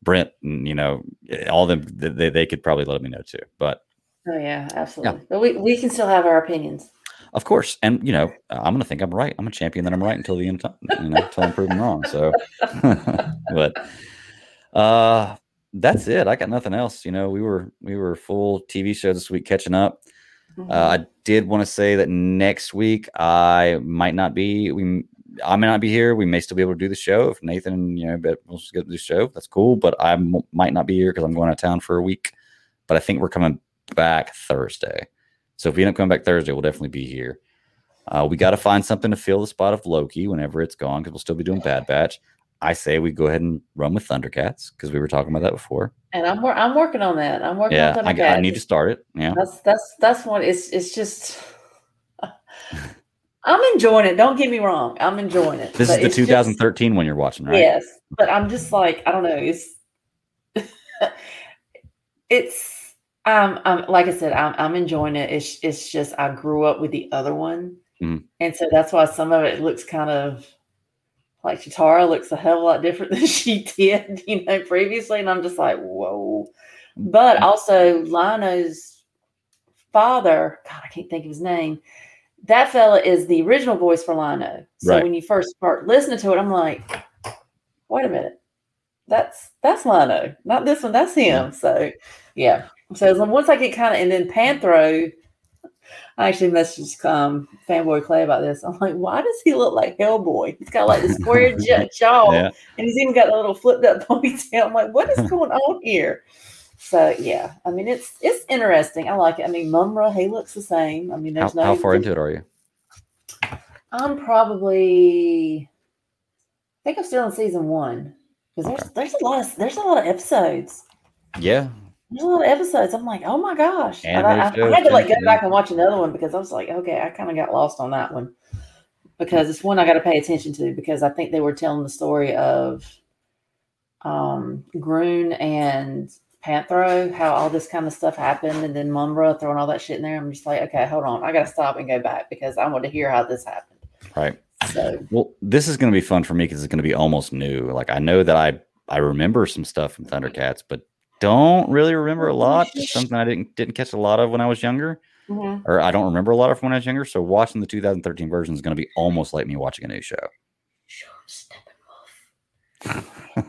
[SPEAKER 2] brent and you know all of them they, they could probably let me know too but
[SPEAKER 3] Oh yeah, absolutely. But we, we can still have our opinions.
[SPEAKER 2] Of course, and you know, I'm gonna think I'm right. I'm a champion that I'm right until the end time, you know, until I'm proven wrong. So, but uh, that's it. I got nothing else. You know, we were we were full TV show this week, catching up.
[SPEAKER 3] Mm-hmm.
[SPEAKER 2] Uh, I did want to say that next week I might not be. We I may not be here. We may still be able to do the show if Nathan, you know, but we'll just get to the show. That's cool. But I m- might not be here because I'm going out of town for a week. But I think we're coming back Thursday. So if we end up coming back Thursday, we'll definitely be here. Uh, we got to find something to fill the spot of Loki whenever it's gone because we'll still be doing Bad Batch. I say we go ahead and run with Thundercats because we were talking about that before.
[SPEAKER 3] and I'm wor- I'm working on that. I'm working
[SPEAKER 2] Yeah,
[SPEAKER 3] on
[SPEAKER 2] I, I need to start it. Yeah,
[SPEAKER 3] That's that's that's one. It's it's just. I'm enjoying it. Don't get me wrong. I'm enjoying it.
[SPEAKER 2] this is the
[SPEAKER 3] it's just-
[SPEAKER 2] 2013 one you're watching, right?
[SPEAKER 3] Yes, but I'm just like I don't know. It's it's um um like I said, I'm I'm enjoying it. It's it's just I grew up with the other one,
[SPEAKER 2] Mhm.
[SPEAKER 3] and so that's why some of it looks kind of like Cheetara looks a hell of a lot different than she did, you know, previously, and I'm just like, whoa. But mm-hmm. also, Lion-O's father, God, I can't think of his name. That fella is the original voice for Lion-O. So
[SPEAKER 2] Right.
[SPEAKER 3] when you first start listening to it, I'm like, wait a minute, that's that's Lion-O, not this one, that's him. So yeah. So once I get kind of, and then Panthro, I actually messaged um, fanboy Clay about this. I'm like, why does he look like Hellboy? He's got like the square jaw,
[SPEAKER 2] Yeah.
[SPEAKER 3] and he's even got the little flipped up ponytail. I'm like, what is going on here? So yeah, I mean, it's it's interesting. I like it. I mean, Mumm-Ra, he looks the same. I mean,
[SPEAKER 2] How,
[SPEAKER 3] there's no.
[SPEAKER 2] how far into it are you?
[SPEAKER 3] I'm probably. I think I'm still in season one because there's there's a lot of there's a lot of episodes.
[SPEAKER 2] Yeah,
[SPEAKER 3] There's a lot of episodes. I'm like, oh my gosh! And I, I, I had to like go back and watch another one because I was like, okay, I kind of got lost on that one because it's one I got to pay attention to because I think they were telling the story of um Grune and Panthro, how all this kind of stuff happened, and then Mumm-Ra throwing all that shit in there. I'm just like, okay, hold on, I got to stop and go back because I want to hear how this happened.
[SPEAKER 2] right.
[SPEAKER 3] So
[SPEAKER 2] Well, this is going to be fun for me because it's going to be almost new. Like I know that I I remember some stuff from Thundercats, but don't really remember a lot. It's something I didn't didn't catch a lot of when I was younger,
[SPEAKER 3] mhm.
[SPEAKER 2] or I don't remember a lot of when I was younger. So watching the 2013 version is going to be almost like me watching a new show.
[SPEAKER 3] Sure, Steppenwolf. Not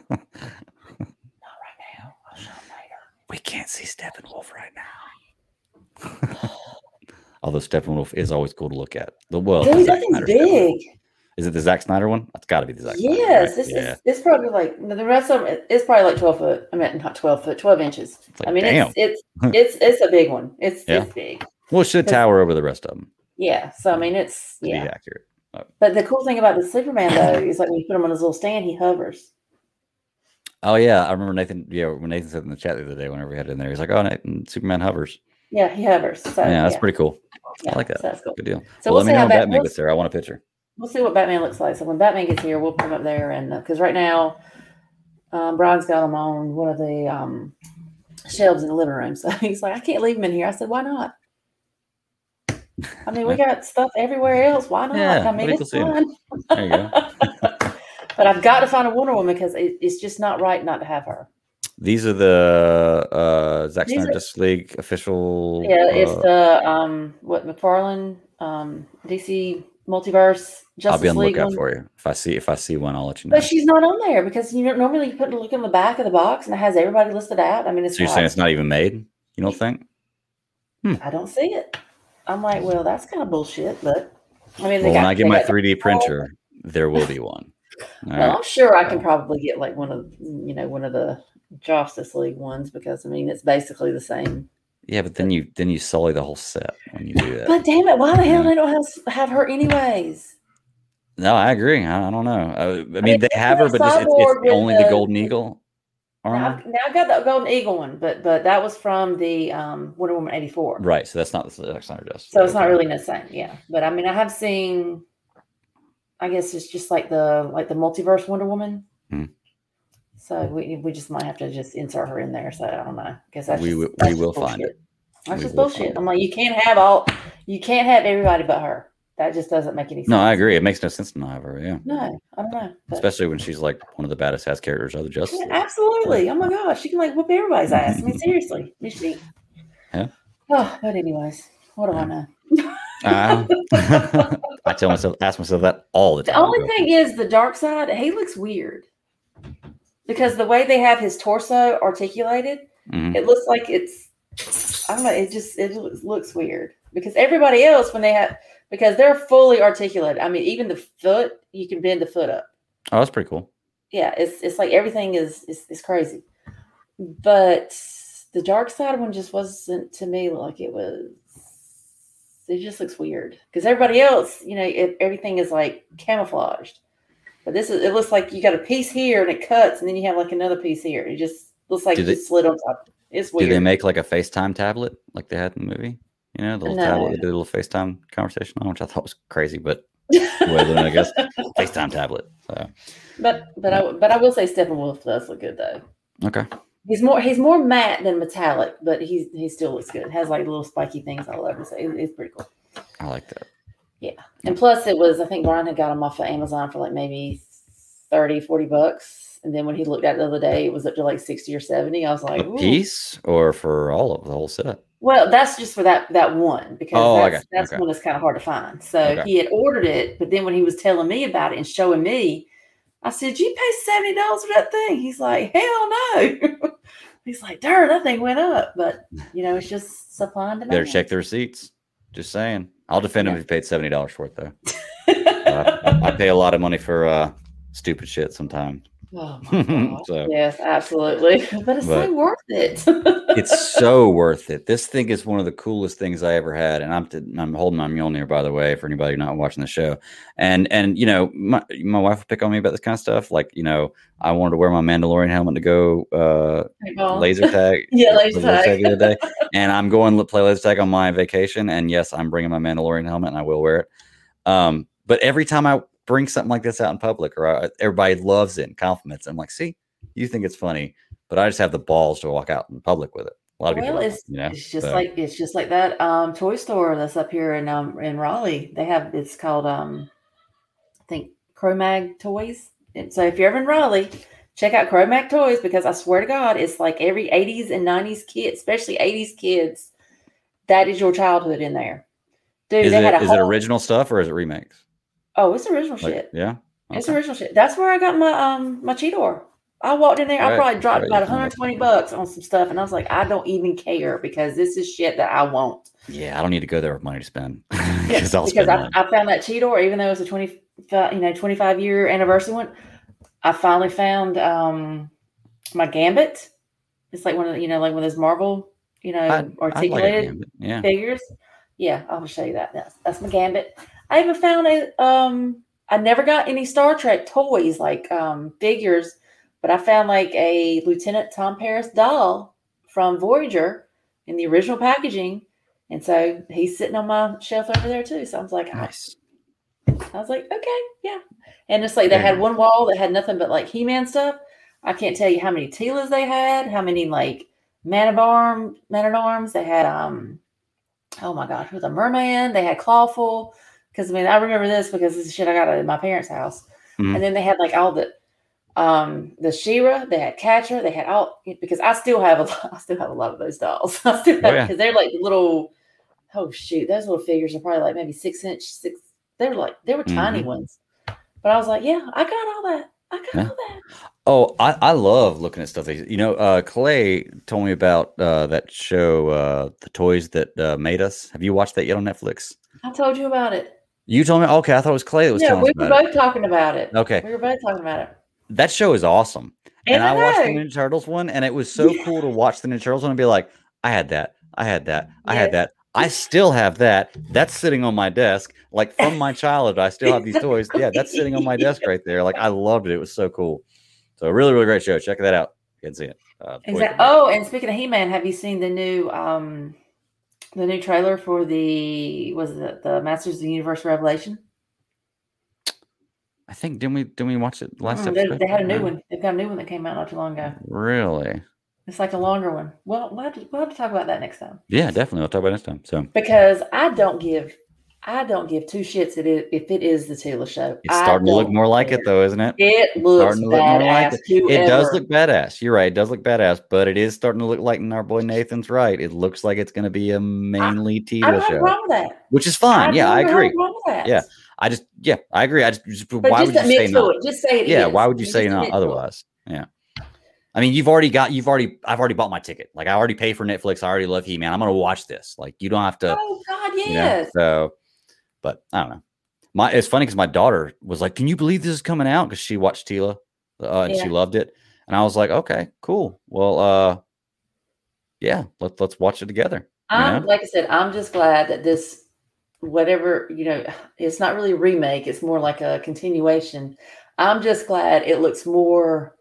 [SPEAKER 3] right now. I'll show later.
[SPEAKER 2] We can't see Steppenwolf right now. Although Steppenwolf is always cool to look at. The well,
[SPEAKER 3] Dude,
[SPEAKER 2] the
[SPEAKER 3] that
[SPEAKER 2] Zack
[SPEAKER 3] thing's
[SPEAKER 2] Snyder Steppenwolf. Is it the Zack Snyder one? It's got to be the Zack. Snyder,
[SPEAKER 3] Yes,
[SPEAKER 2] right?
[SPEAKER 3] this
[SPEAKER 2] yeah.
[SPEAKER 3] is it's probably like the rest of them. It's probably like twelve foot. I mean, not twelve foot, twelve inches.
[SPEAKER 2] Like,
[SPEAKER 3] I mean,
[SPEAKER 2] damn.
[SPEAKER 3] it's it's it's it's a big one. It's
[SPEAKER 2] Yeah.
[SPEAKER 3] it's big.
[SPEAKER 2] well, it should tower over the rest of them.
[SPEAKER 3] Yeah. So I mean, it's
[SPEAKER 2] To
[SPEAKER 3] yeah.
[SPEAKER 2] be accurate.
[SPEAKER 3] Uh, but the cool thing about the Superman though is like when you put him on his little stand, he hovers.
[SPEAKER 2] Oh yeah, I remember Nathan. Yeah, when Nathan said in the chat the other day, whenever we had it in there, he's like, "Oh, Nathan, mm, Superman hovers."
[SPEAKER 3] Yeah, he hovers. So
[SPEAKER 2] yeah, that's
[SPEAKER 3] yeah,
[SPEAKER 2] pretty cool.
[SPEAKER 3] yeah,
[SPEAKER 2] I like that.
[SPEAKER 3] So that's cool.
[SPEAKER 2] Good deal.
[SPEAKER 3] So
[SPEAKER 2] well,
[SPEAKER 3] we'll
[SPEAKER 2] let me know
[SPEAKER 3] how
[SPEAKER 2] when
[SPEAKER 3] Bat-
[SPEAKER 2] Batman gets there. I want a picture.
[SPEAKER 3] We'll see what Batman looks like. So when Batman gets here, we'll put him up there, and because right now, um, Brian's got him on one of the um, shelves in the living room. So he's like, I can't leave him in here. I said, Why not? I mean, we got stuff everywhere else. Why not?
[SPEAKER 2] Yeah,
[SPEAKER 3] I mean, it's
[SPEAKER 2] people see 'em.
[SPEAKER 3] fun.
[SPEAKER 2] There you go.
[SPEAKER 3] but I've got to find a Wonder Woman because it, it's just not right not to have her.
[SPEAKER 2] These are the uh, Zack Snyder Justice League official.
[SPEAKER 3] Yeah, it's
[SPEAKER 2] uh,
[SPEAKER 3] the um, what McFarlane um, DC Multiverse
[SPEAKER 2] I'll be on the
[SPEAKER 3] League
[SPEAKER 2] lookout
[SPEAKER 3] one.
[SPEAKER 2] for you. If I see if I see one, I'll let you know.
[SPEAKER 3] But she's not on there because you know normally you put a look in the back of the box and it has everybody listed out. I mean, it's
[SPEAKER 2] so you're saying it's not even made? You don't think? Hmm.
[SPEAKER 3] I don't see it. I'm like, well, that's kind of bullshit. But I mean,
[SPEAKER 2] Well, when I get my 3D printer, there will be one.
[SPEAKER 3] Well,
[SPEAKER 2] right.
[SPEAKER 3] I'm sure I can probably get like one of you know one of the Justice League ones because I mean it's basically the same.
[SPEAKER 2] Yeah, but then you then you sully the whole set when you do that.
[SPEAKER 3] But damn it, why the hell
[SPEAKER 2] Yeah.
[SPEAKER 3] they don't have have her anyways?
[SPEAKER 2] No, I agree. I, I don't know. Uh, I mean,
[SPEAKER 3] mean,
[SPEAKER 2] they have her, but just, it's, it's only the
[SPEAKER 3] the-
[SPEAKER 2] Golden Eagle.
[SPEAKER 3] Now? I've, now I've got the Golden Eagle one, but but that was from the um, Wonder Woman eighty four.
[SPEAKER 2] Right. So that's not the Zack Snyder Justice.
[SPEAKER 3] So it's not really the same, yeah. But I mean, I have seen. I guess it's just like the like the multiverse Wonder Woman.
[SPEAKER 2] Hmm.
[SPEAKER 3] So we we just might have to just insert her in there. So I don't know because that's
[SPEAKER 2] We
[SPEAKER 3] just,
[SPEAKER 2] will- we
[SPEAKER 3] that's just
[SPEAKER 2] will find
[SPEAKER 3] it. That's
[SPEAKER 2] We
[SPEAKER 3] just bullshit. I'm like, you can't have all, you can't have everybody but her. That just doesn't make any sense.
[SPEAKER 2] No, I agree. It makes no sense to not have her. Yeah.
[SPEAKER 3] No, I don't know. But-
[SPEAKER 2] Especially when she's like one of the baddest ass characters of the Justice
[SPEAKER 3] Yeah, absolutely. Oh my gosh, she can like whoop everybody's ass. I mean, seriously, is she?
[SPEAKER 2] Yeah.
[SPEAKER 3] Oh, but anyways, what do I know?
[SPEAKER 2] Uh, I tell myself, ask myself that all the time.
[SPEAKER 3] The
[SPEAKER 2] only
[SPEAKER 3] thing is the Darkseid. He looks weird because the way they have his torso articulated,
[SPEAKER 2] Mhm.
[SPEAKER 3] it looks like it's. I don't know. It just it looks weird because everybody else when they have because they're fully articulated. I mean, even the foot you can bend the foot up.
[SPEAKER 2] Oh, that's pretty cool.
[SPEAKER 3] yeah, it's it's like everything is is, is crazy. But the Darkseid one just wasn't to me like it was. It just looks weird because everybody else, you know, it, everything is like camouflaged. But this is it looks like you got a piece here and it cuts, and then you have like another piece here. It just looks like it slid on top. It's weird.
[SPEAKER 2] Do they make like a FaceTime tablet like they had in the movie? You know, the little
[SPEAKER 3] No.
[SPEAKER 2] tablet a little FaceTime conversation on, which I thought was crazy, but well, then I guess FaceTime tablet. So
[SPEAKER 3] but but I but I will say Steppenwolf does look good though.
[SPEAKER 2] okay.
[SPEAKER 3] He's more he's more matte than metallic, but he's he still looks good. Has like little spiky things all over. So it- it's pretty cool.
[SPEAKER 2] I like that.
[SPEAKER 3] Yeah, and plus, it was, I think Brian had got them off of Amazon for like maybe 30, 40 bucks. And then when he looked at it the other day, it was up to like 60 or 70. I was like,
[SPEAKER 2] A piece or for all of the whole set?
[SPEAKER 3] well, that's just for that that one because
[SPEAKER 2] Oh,
[SPEAKER 3] that's, that's
[SPEAKER 2] Okay.
[SPEAKER 3] one that's kind of hard to find. So
[SPEAKER 2] Okay.
[SPEAKER 3] he had ordered it, but then when he was telling me about it and showing me, I said, You pay $70 for that thing? He's like, Hell no. He's like, Darn, that thing went up. But, you know, it's just supply and demand.
[SPEAKER 2] Better check the receipts. Just saying. I'll defend him
[SPEAKER 3] Yeah.
[SPEAKER 2] if he paid seventy dollars for it though. Uh, I pay a lot of money for uh, stupid shit sometimes.
[SPEAKER 3] Oh.
[SPEAKER 2] So-
[SPEAKER 3] yes, absolutely. But it's
[SPEAKER 2] But-
[SPEAKER 3] so worth it.
[SPEAKER 2] it's so worth it. This thing is one of the coolest things I ever had, and I'm I'm holding my Mjolnir by the way for anybody not watching the show. And and you know my my wife will pick on me about this kind of stuff. Like you know I wanted to wear my Mandalorian helmet to go uh, laser tag.
[SPEAKER 3] Yeah, laser tag.
[SPEAKER 2] the other day, and I'm going to play laser tag on my vacation. And yes, I'm bringing my Mandalorian helmet, and I will wear it. Um, but every time I bring something like this out in public, or I, everybody loves it and compliments, it, I'm like, see, you think it's funny, but I just have the balls to walk out in public with it. A lot of people,
[SPEAKER 3] Well,
[SPEAKER 2] don't,
[SPEAKER 3] it's
[SPEAKER 2] you know,
[SPEAKER 3] it's just
[SPEAKER 2] so-
[SPEAKER 3] like it's just like that um toy store that's up here in um in Raleigh. They have it's called um I think Cromag Toys. And so if you're ever in Raleigh, check out Cromag Toys because I swear to God, it's like every 80s and 90s kid, especially 80s kids, that is your childhood in there. Dude,
[SPEAKER 2] is
[SPEAKER 3] they
[SPEAKER 2] it
[SPEAKER 3] had a
[SPEAKER 2] is it original stuff or is it remakes?
[SPEAKER 3] Oh, it's original
[SPEAKER 2] Like,
[SPEAKER 3] shit.
[SPEAKER 2] yeah,
[SPEAKER 3] It's original shit. That's where I got my um my Cheetor. I walked in there. I probably dropped
[SPEAKER 2] right,
[SPEAKER 3] about
[SPEAKER 2] you told me
[SPEAKER 3] 120 bucks on some stuff, and I was like, I don't even care because this is shit that I want.
[SPEAKER 2] yeah. I don't need to go there with money to spend
[SPEAKER 3] Yeah,
[SPEAKER 2] because spend
[SPEAKER 3] I. I found that Cheetor, even though it was a 20, you know, 25 year anniversary one. I finally found um my Gambit. It's like one of the, you know, like one of those Marvel, you know,
[SPEAKER 2] I'd- I'd like
[SPEAKER 3] articulated
[SPEAKER 2] yeah.
[SPEAKER 3] figures. Yeah, I'll show you that. That's, that's my Gambit. I even found a um I never got any Star Trek toys like um figures, but I found like a Lieutenant Tom Paris doll from Voyager in the original packaging. And so he's sitting on my shelf over there too. So I was like,
[SPEAKER 2] Nice.
[SPEAKER 3] I was like, okay, yeah. And it's like they had one wall that had nothing but like He-Man stuff. I can't tell you how many Teelas they had, how many like Man of Arm, Man at Arms. They had um, oh my gosh, with a merman. They had Clawful. Because I mean, I remember this because this is shit I got at my parents' house.
[SPEAKER 2] Mhm.
[SPEAKER 3] And then they had like all the um the She-Ra, they had Catra, they had all because I still have a lot, I still have a lot of those dolls. I still have
[SPEAKER 2] Oh, yeah.
[SPEAKER 3] because they're like little oh shoot, those little figures are probably like maybe six inch, six they were like they were tiny
[SPEAKER 2] Mhm.
[SPEAKER 3] ones. But I was like, yeah, I got all that. I got
[SPEAKER 2] Yeah.
[SPEAKER 3] all that.
[SPEAKER 2] Oh, I, I love looking at stuff. You know, uh, Clay told me about uh, that show, uh, The Toys That uh, Made Us. Have you watched that yet on Netflix?
[SPEAKER 3] I told you about it.
[SPEAKER 2] You told me. Okay, I thought it was Clay that was
[SPEAKER 3] Yeah,
[SPEAKER 2] telling
[SPEAKER 3] we were both talking about it.
[SPEAKER 2] it. Okay,
[SPEAKER 3] We were both talking about it.
[SPEAKER 2] that show is awesome. And,
[SPEAKER 3] And,
[SPEAKER 2] I, watched the. Ninja Turtles one, and it was so
[SPEAKER 3] Yeah.
[SPEAKER 2] cool to watch the Ninja Turtles one and be like, I had that, I had that, I
[SPEAKER 3] Yes.
[SPEAKER 2] had that. I still have that. That's sitting on my desk. Like from my childhood, I still have these toys. Yeah, that's sitting on my desk right there. Like I loved it. It was so cool. So really, really great show. Check that out. You Can't see it. Uh,
[SPEAKER 3] Exactly. Oh, and speaking of He-Man, have you seen the new um the new trailer for the was it the Masters of the Universe Revelation?
[SPEAKER 2] I think didn't we didn't we watch it last
[SPEAKER 3] Mm, they,
[SPEAKER 2] episode?
[SPEAKER 3] they had a new one. They've got a new one that came out not too long ago.
[SPEAKER 2] Really?
[SPEAKER 3] It's like a longer one. Well, we'll have, to, we'll have to talk about that next time
[SPEAKER 2] Yeah, definitely. We'll talk about it next time. So
[SPEAKER 3] because I don't give I don't give two shits if it, if it is the Teela show.
[SPEAKER 2] it's starting to look more like it, though, isn't it?
[SPEAKER 3] It looks
[SPEAKER 2] Starting to look more like
[SPEAKER 3] badass.
[SPEAKER 2] it. It does look badass. You're right. It does look badass, but it is starting to look like our boy Nathan's right. It looks like it's going to be a mainly
[SPEAKER 3] I
[SPEAKER 2] Teela
[SPEAKER 3] don't have a
[SPEAKER 2] show,
[SPEAKER 3] problem with that.
[SPEAKER 2] which is fine. yeah, I
[SPEAKER 3] have a
[SPEAKER 2] agree.
[SPEAKER 3] problem with that.
[SPEAKER 2] Yeah, I just, yeah, I agree. I just, just why would you say not?
[SPEAKER 3] it. Just say it.
[SPEAKER 2] Yeah,
[SPEAKER 3] is.
[SPEAKER 2] why would you say not otherwise? Yeah. I mean, you've already got, you've already, I've already bought my ticket. Like, I already pay for Netflix. I already love He Man. I'm going to watch this. Like, you don't have to,
[SPEAKER 3] Oh God,
[SPEAKER 2] you know?
[SPEAKER 3] yes.
[SPEAKER 2] So, but I don't know. My, it's funny because my daughter was like, "Can you believe this is coming out?" Because she watched Teela, uh, and
[SPEAKER 3] Yeah.
[SPEAKER 2] she loved it, and I was like, "Okay, cool. Well, uh, yeah, let's let's watch it together."
[SPEAKER 3] I'm
[SPEAKER 2] know?
[SPEAKER 3] like I said, I'm just glad that this, whatever you know, it's not really a remake. It's more like a continuation. I'm just glad it looks more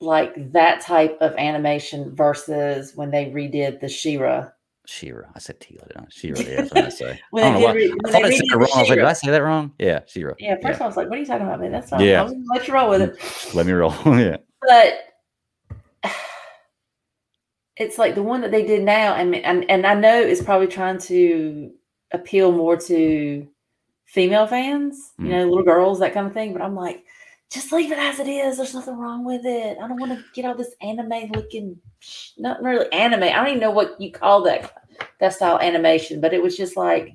[SPEAKER 3] like that type of animation versus when they redid the She-Ra.
[SPEAKER 2] She-Ra. I said Teela. Didn't I? She-Ra. Yeah, that's what I say.
[SPEAKER 3] When
[SPEAKER 2] I don't know why. I thought I said it wrong. I was like, "Did. I say that wrong?" Yeah, She-Ra.
[SPEAKER 3] Yeah, first I was like, "What are you talking about, man? That's not."
[SPEAKER 2] Yeah.
[SPEAKER 3] I was gonna let you roll with it,
[SPEAKER 2] Let me roll. yeah.
[SPEAKER 3] but it's like the one that they did now. Mean, and and I know it's probably trying to appeal more to female fans, you
[SPEAKER 2] Mm.
[SPEAKER 3] know, little girls, that kind of thing. But I'm like, just leave it as it is. There's nothing wrong with it. I don't want to get all this anime looking, not really anime. I don't even know what you call that that style animation, but it was just like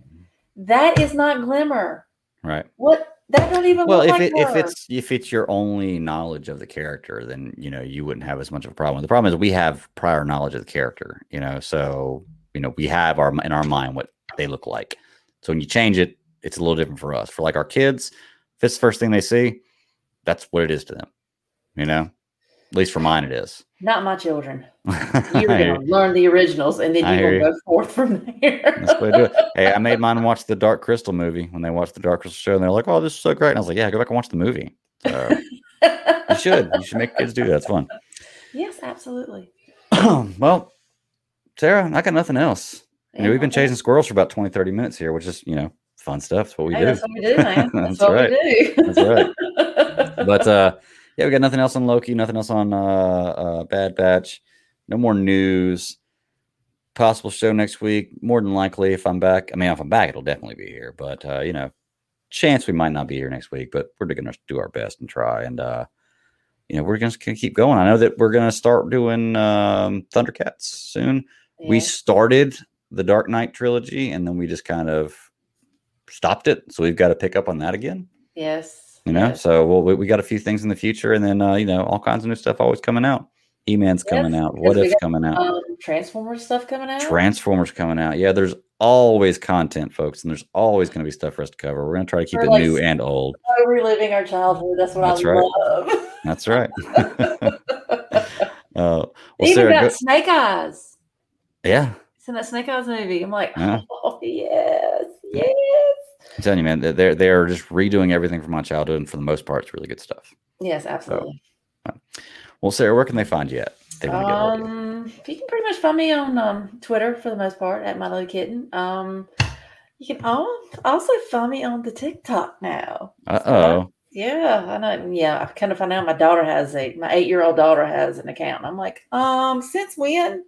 [SPEAKER 3] that is not glimmer.
[SPEAKER 2] Right.
[SPEAKER 3] What that don't even
[SPEAKER 2] Well, if
[SPEAKER 3] like
[SPEAKER 2] it, if it's if it's your only knowledge of the character, then you know you wouldn't have as much of a problem. The problem is we have prior knowledge of the character, you know, so you know we have our in our mind what they look like. So when you change it, it's a little different for us. For like our kids, if it's the first thing they see, that's what it is to them. You know, at least for mine, it is.
[SPEAKER 3] not my children. You're gonna learn the originals, and then
[SPEAKER 2] I
[SPEAKER 3] you
[SPEAKER 2] you.
[SPEAKER 3] go forth from there.
[SPEAKER 2] That's way to do. Hey, I made mine watch the Dark Crystal movie when they watched the Dark Crystal show, and they're like, "Oh, this is so great!" And I was like, "Yeah, go back and watch the movie." So you should. You should make kids do that. It's fun.
[SPEAKER 3] yes, absolutely.
[SPEAKER 2] well, Sarah, I got nothing else. You know, we've been chasing squirrels for about 20, 30 minutes here, which is, you know, fun stuff. It's what we
[SPEAKER 3] hey,
[SPEAKER 2] do.
[SPEAKER 3] That's what we do, man. That's,
[SPEAKER 2] That's
[SPEAKER 3] what
[SPEAKER 2] right.
[SPEAKER 3] we do.
[SPEAKER 2] That's right. But uh yeah, we got nothing else on Loki, nothing else on uh, uh Bad Batch, no more news. Possible show next week, more than likely if I'm back. I mean, if I'm back, it'll definitely be here. But uh, you know, chance we might not be here next week, but we're gonna do our best and try. And uh, you know, we're just gonna keep going. I know that we're gonna start doing um Thundercats soon. We started the Dark Knight trilogy and then we just kind of stopped it. So we've got to pick up on that again
[SPEAKER 3] yes.
[SPEAKER 2] You know
[SPEAKER 3] yes.
[SPEAKER 2] so we'll, we, we got a few things in the future and then uh, you know all kinds of new stuff always coming out he-man's coming
[SPEAKER 3] Yes,
[SPEAKER 2] out
[SPEAKER 3] because
[SPEAKER 2] what if's coming out
[SPEAKER 3] Um, Transformers stuff coming out.
[SPEAKER 2] transformers coming out yeah there's always content folks and there's always going to be stuff for us to cover we're going to try to keep
[SPEAKER 3] We're
[SPEAKER 2] it
[SPEAKER 3] like
[SPEAKER 2] new and old
[SPEAKER 3] reliving our childhood. That's what
[SPEAKER 2] That's
[SPEAKER 3] I
[SPEAKER 2] right.
[SPEAKER 3] love.
[SPEAKER 2] that's right uh, well
[SPEAKER 3] Even
[SPEAKER 2] sarah
[SPEAKER 3] got
[SPEAKER 2] go-
[SPEAKER 3] Snake Eyes.
[SPEAKER 2] yeah
[SPEAKER 3] It's in that Snake Eyes movie. I'm like,
[SPEAKER 2] Yeah.
[SPEAKER 3] oh yes, yes.
[SPEAKER 2] I'm telling you man they're- they're just redoing everything from my childhood and for the most part it's really good stuff
[SPEAKER 3] Yes, absolutely.
[SPEAKER 2] well sarah where can they find you at they want to get a you?
[SPEAKER 3] Um, you can pretty much find me on um, Twitter for the most part at Milo Kitten. Um, you can al- also find me on the TikTok now.
[SPEAKER 2] uh-oh
[SPEAKER 3] Yeah, I know. Yeah, I kind of found out my daughter has a my eight year old daughter has an account. I'm like, um, since when?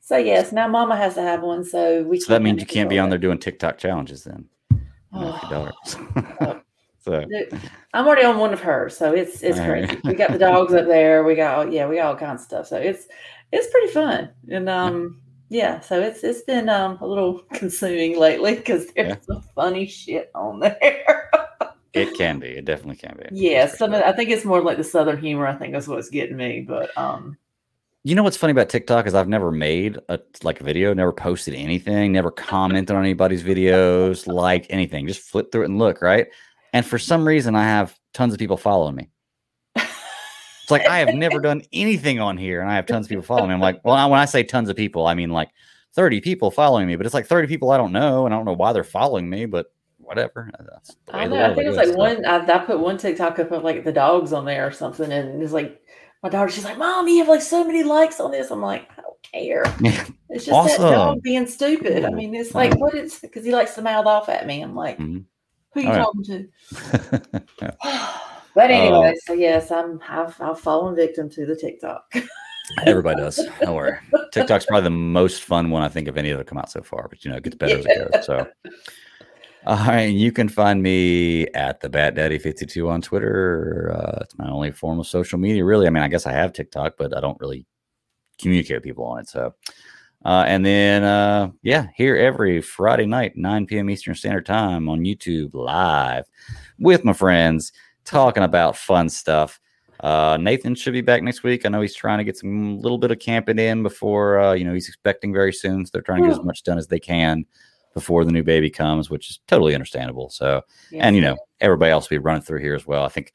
[SPEAKER 3] So yes, now Mama has to have one. So we.
[SPEAKER 2] so that means you can't be on there doing tiktok challenges then you know, for your
[SPEAKER 3] Oh,
[SPEAKER 2] daughter. so
[SPEAKER 3] I'm already on one of hers, so it's it's
[SPEAKER 2] All right.
[SPEAKER 3] crazy. We got the dogs up there. We got yeah, we got all kinds of stuff. So it's it's pretty fun, and um yeah, so it's it's been um a little consuming lately because there's
[SPEAKER 2] Yeah.
[SPEAKER 3] some funny shit on there.
[SPEAKER 2] It can be. It definitely can be. For
[SPEAKER 3] some of. I think it's more like the southern humor. I think that's what's getting me. But um
[SPEAKER 2] You know what's funny about TikTok is I've never made a like a video, never posted anything, never commented on anybody's videos, liked anything. Just flip through it and look, right? And for some reason, I have tons of people following me. It's like I have never done anything on here, and I have tons of people following me. I'm like, well, I- when I say tons of people, I mean like 30 people following me, but it's like 30 people I don't know, and I don't know why they're following me, but whatever. Uh, that's
[SPEAKER 3] I know. I think
[SPEAKER 2] it's
[SPEAKER 3] like
[SPEAKER 2] so.
[SPEAKER 3] one. Uh, I, I put one TikTok up of like the dogs on there or something, and it's like my daughter, she's like, Mom, you have like so many likes on this. I'm like, I don't care. It's just that dog being stupid. I mean, it's like, what is because he likes to mouth off at me. I'm like,
[SPEAKER 2] Mhm.
[SPEAKER 3] who you
[SPEAKER 2] All right.
[SPEAKER 3] talking to? But anyway, so yes, I'm I've, I've fallen victim to the TikTok.
[SPEAKER 2] Everybody does. Don't worry. TikTok's probably the most fun one I think of any that have come out so far, but you know, it gets better as it goes. So, all right, you can find me at the Bat Daddy 52 on Twitter. Uh, it's my only form of social media, really. I mean, I guess I have TikTok, but I don't really communicate with people on it. So, uh, and then, uh, yeah, here every Friday night, 9 p.m. Eastern Standard Time on YouTube live with my friends talking about fun stuff. Uh, Nathan should be back next week. I know he's trying to get some little bit of camping in before, uh, you know, he's expecting very soon. So they're trying to get as much done as they can before the new baby comes, which is totally understandable. So, and you know, everybody else will be running through here as well. I think,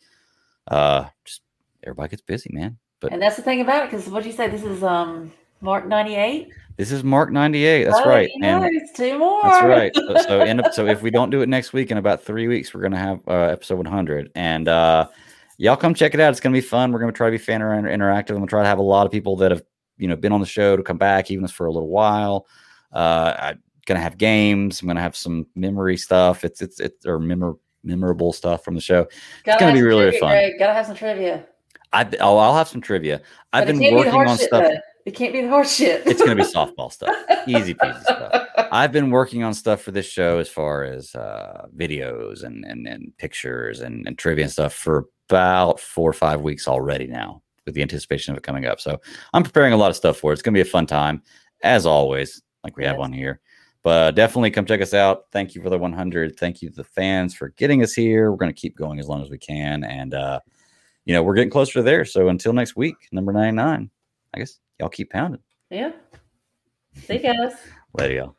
[SPEAKER 2] uh, just everybody gets busy, man. But
[SPEAKER 3] and that's the thing about it, because what you say? This is um Mark 98.
[SPEAKER 2] this is Mark 98. That's
[SPEAKER 3] Oh,
[SPEAKER 2] right.
[SPEAKER 3] you
[SPEAKER 2] And
[SPEAKER 3] it's two more.
[SPEAKER 2] That's right. So, so end up. So if we don't do it next week, in about three weeks, we're gonna have uh, episode 100, and uh, y'all come check it out. It's gonna be fun. We're gonna try to be fan inter- interactive. I'm gonna try to have a lot of people that have you know been on the show to come back, even for a little while. Uh, I'm gonna have games. I'm gonna have some memory stuff. It's it's it's or memor- memorable stuff from the show.
[SPEAKER 3] Gotta
[SPEAKER 2] gonna be really
[SPEAKER 3] trivia,
[SPEAKER 2] fun.
[SPEAKER 3] Greg. Gotta have some trivia.
[SPEAKER 2] I oh, I'll have some trivia. I've
[SPEAKER 3] But
[SPEAKER 2] been working on
[SPEAKER 3] shit,
[SPEAKER 2] stuff.
[SPEAKER 3] though. It can't be the horse shit.
[SPEAKER 2] It's gonna be softball stuff. Easy peasy stuff. I've been working on stuff for this show as far as uh, videos and, and and pictures and, and trivia and stuff for about four or five weeks already now, with the anticipation of it coming up. So I'm preparing a lot of stuff for it. It's gonna be a fun time, as always, like we have
[SPEAKER 3] Yes.
[SPEAKER 2] on here. But definitely come check us out. Thank you for the 100. Thank you to the fans for getting us here. We're gonna keep going as long as we can, and uh, you know we're getting closer to there. So until next week, number 99. I guess y'all keep pounding.
[SPEAKER 3] yeah. See you guys.
[SPEAKER 2] Later, y'all.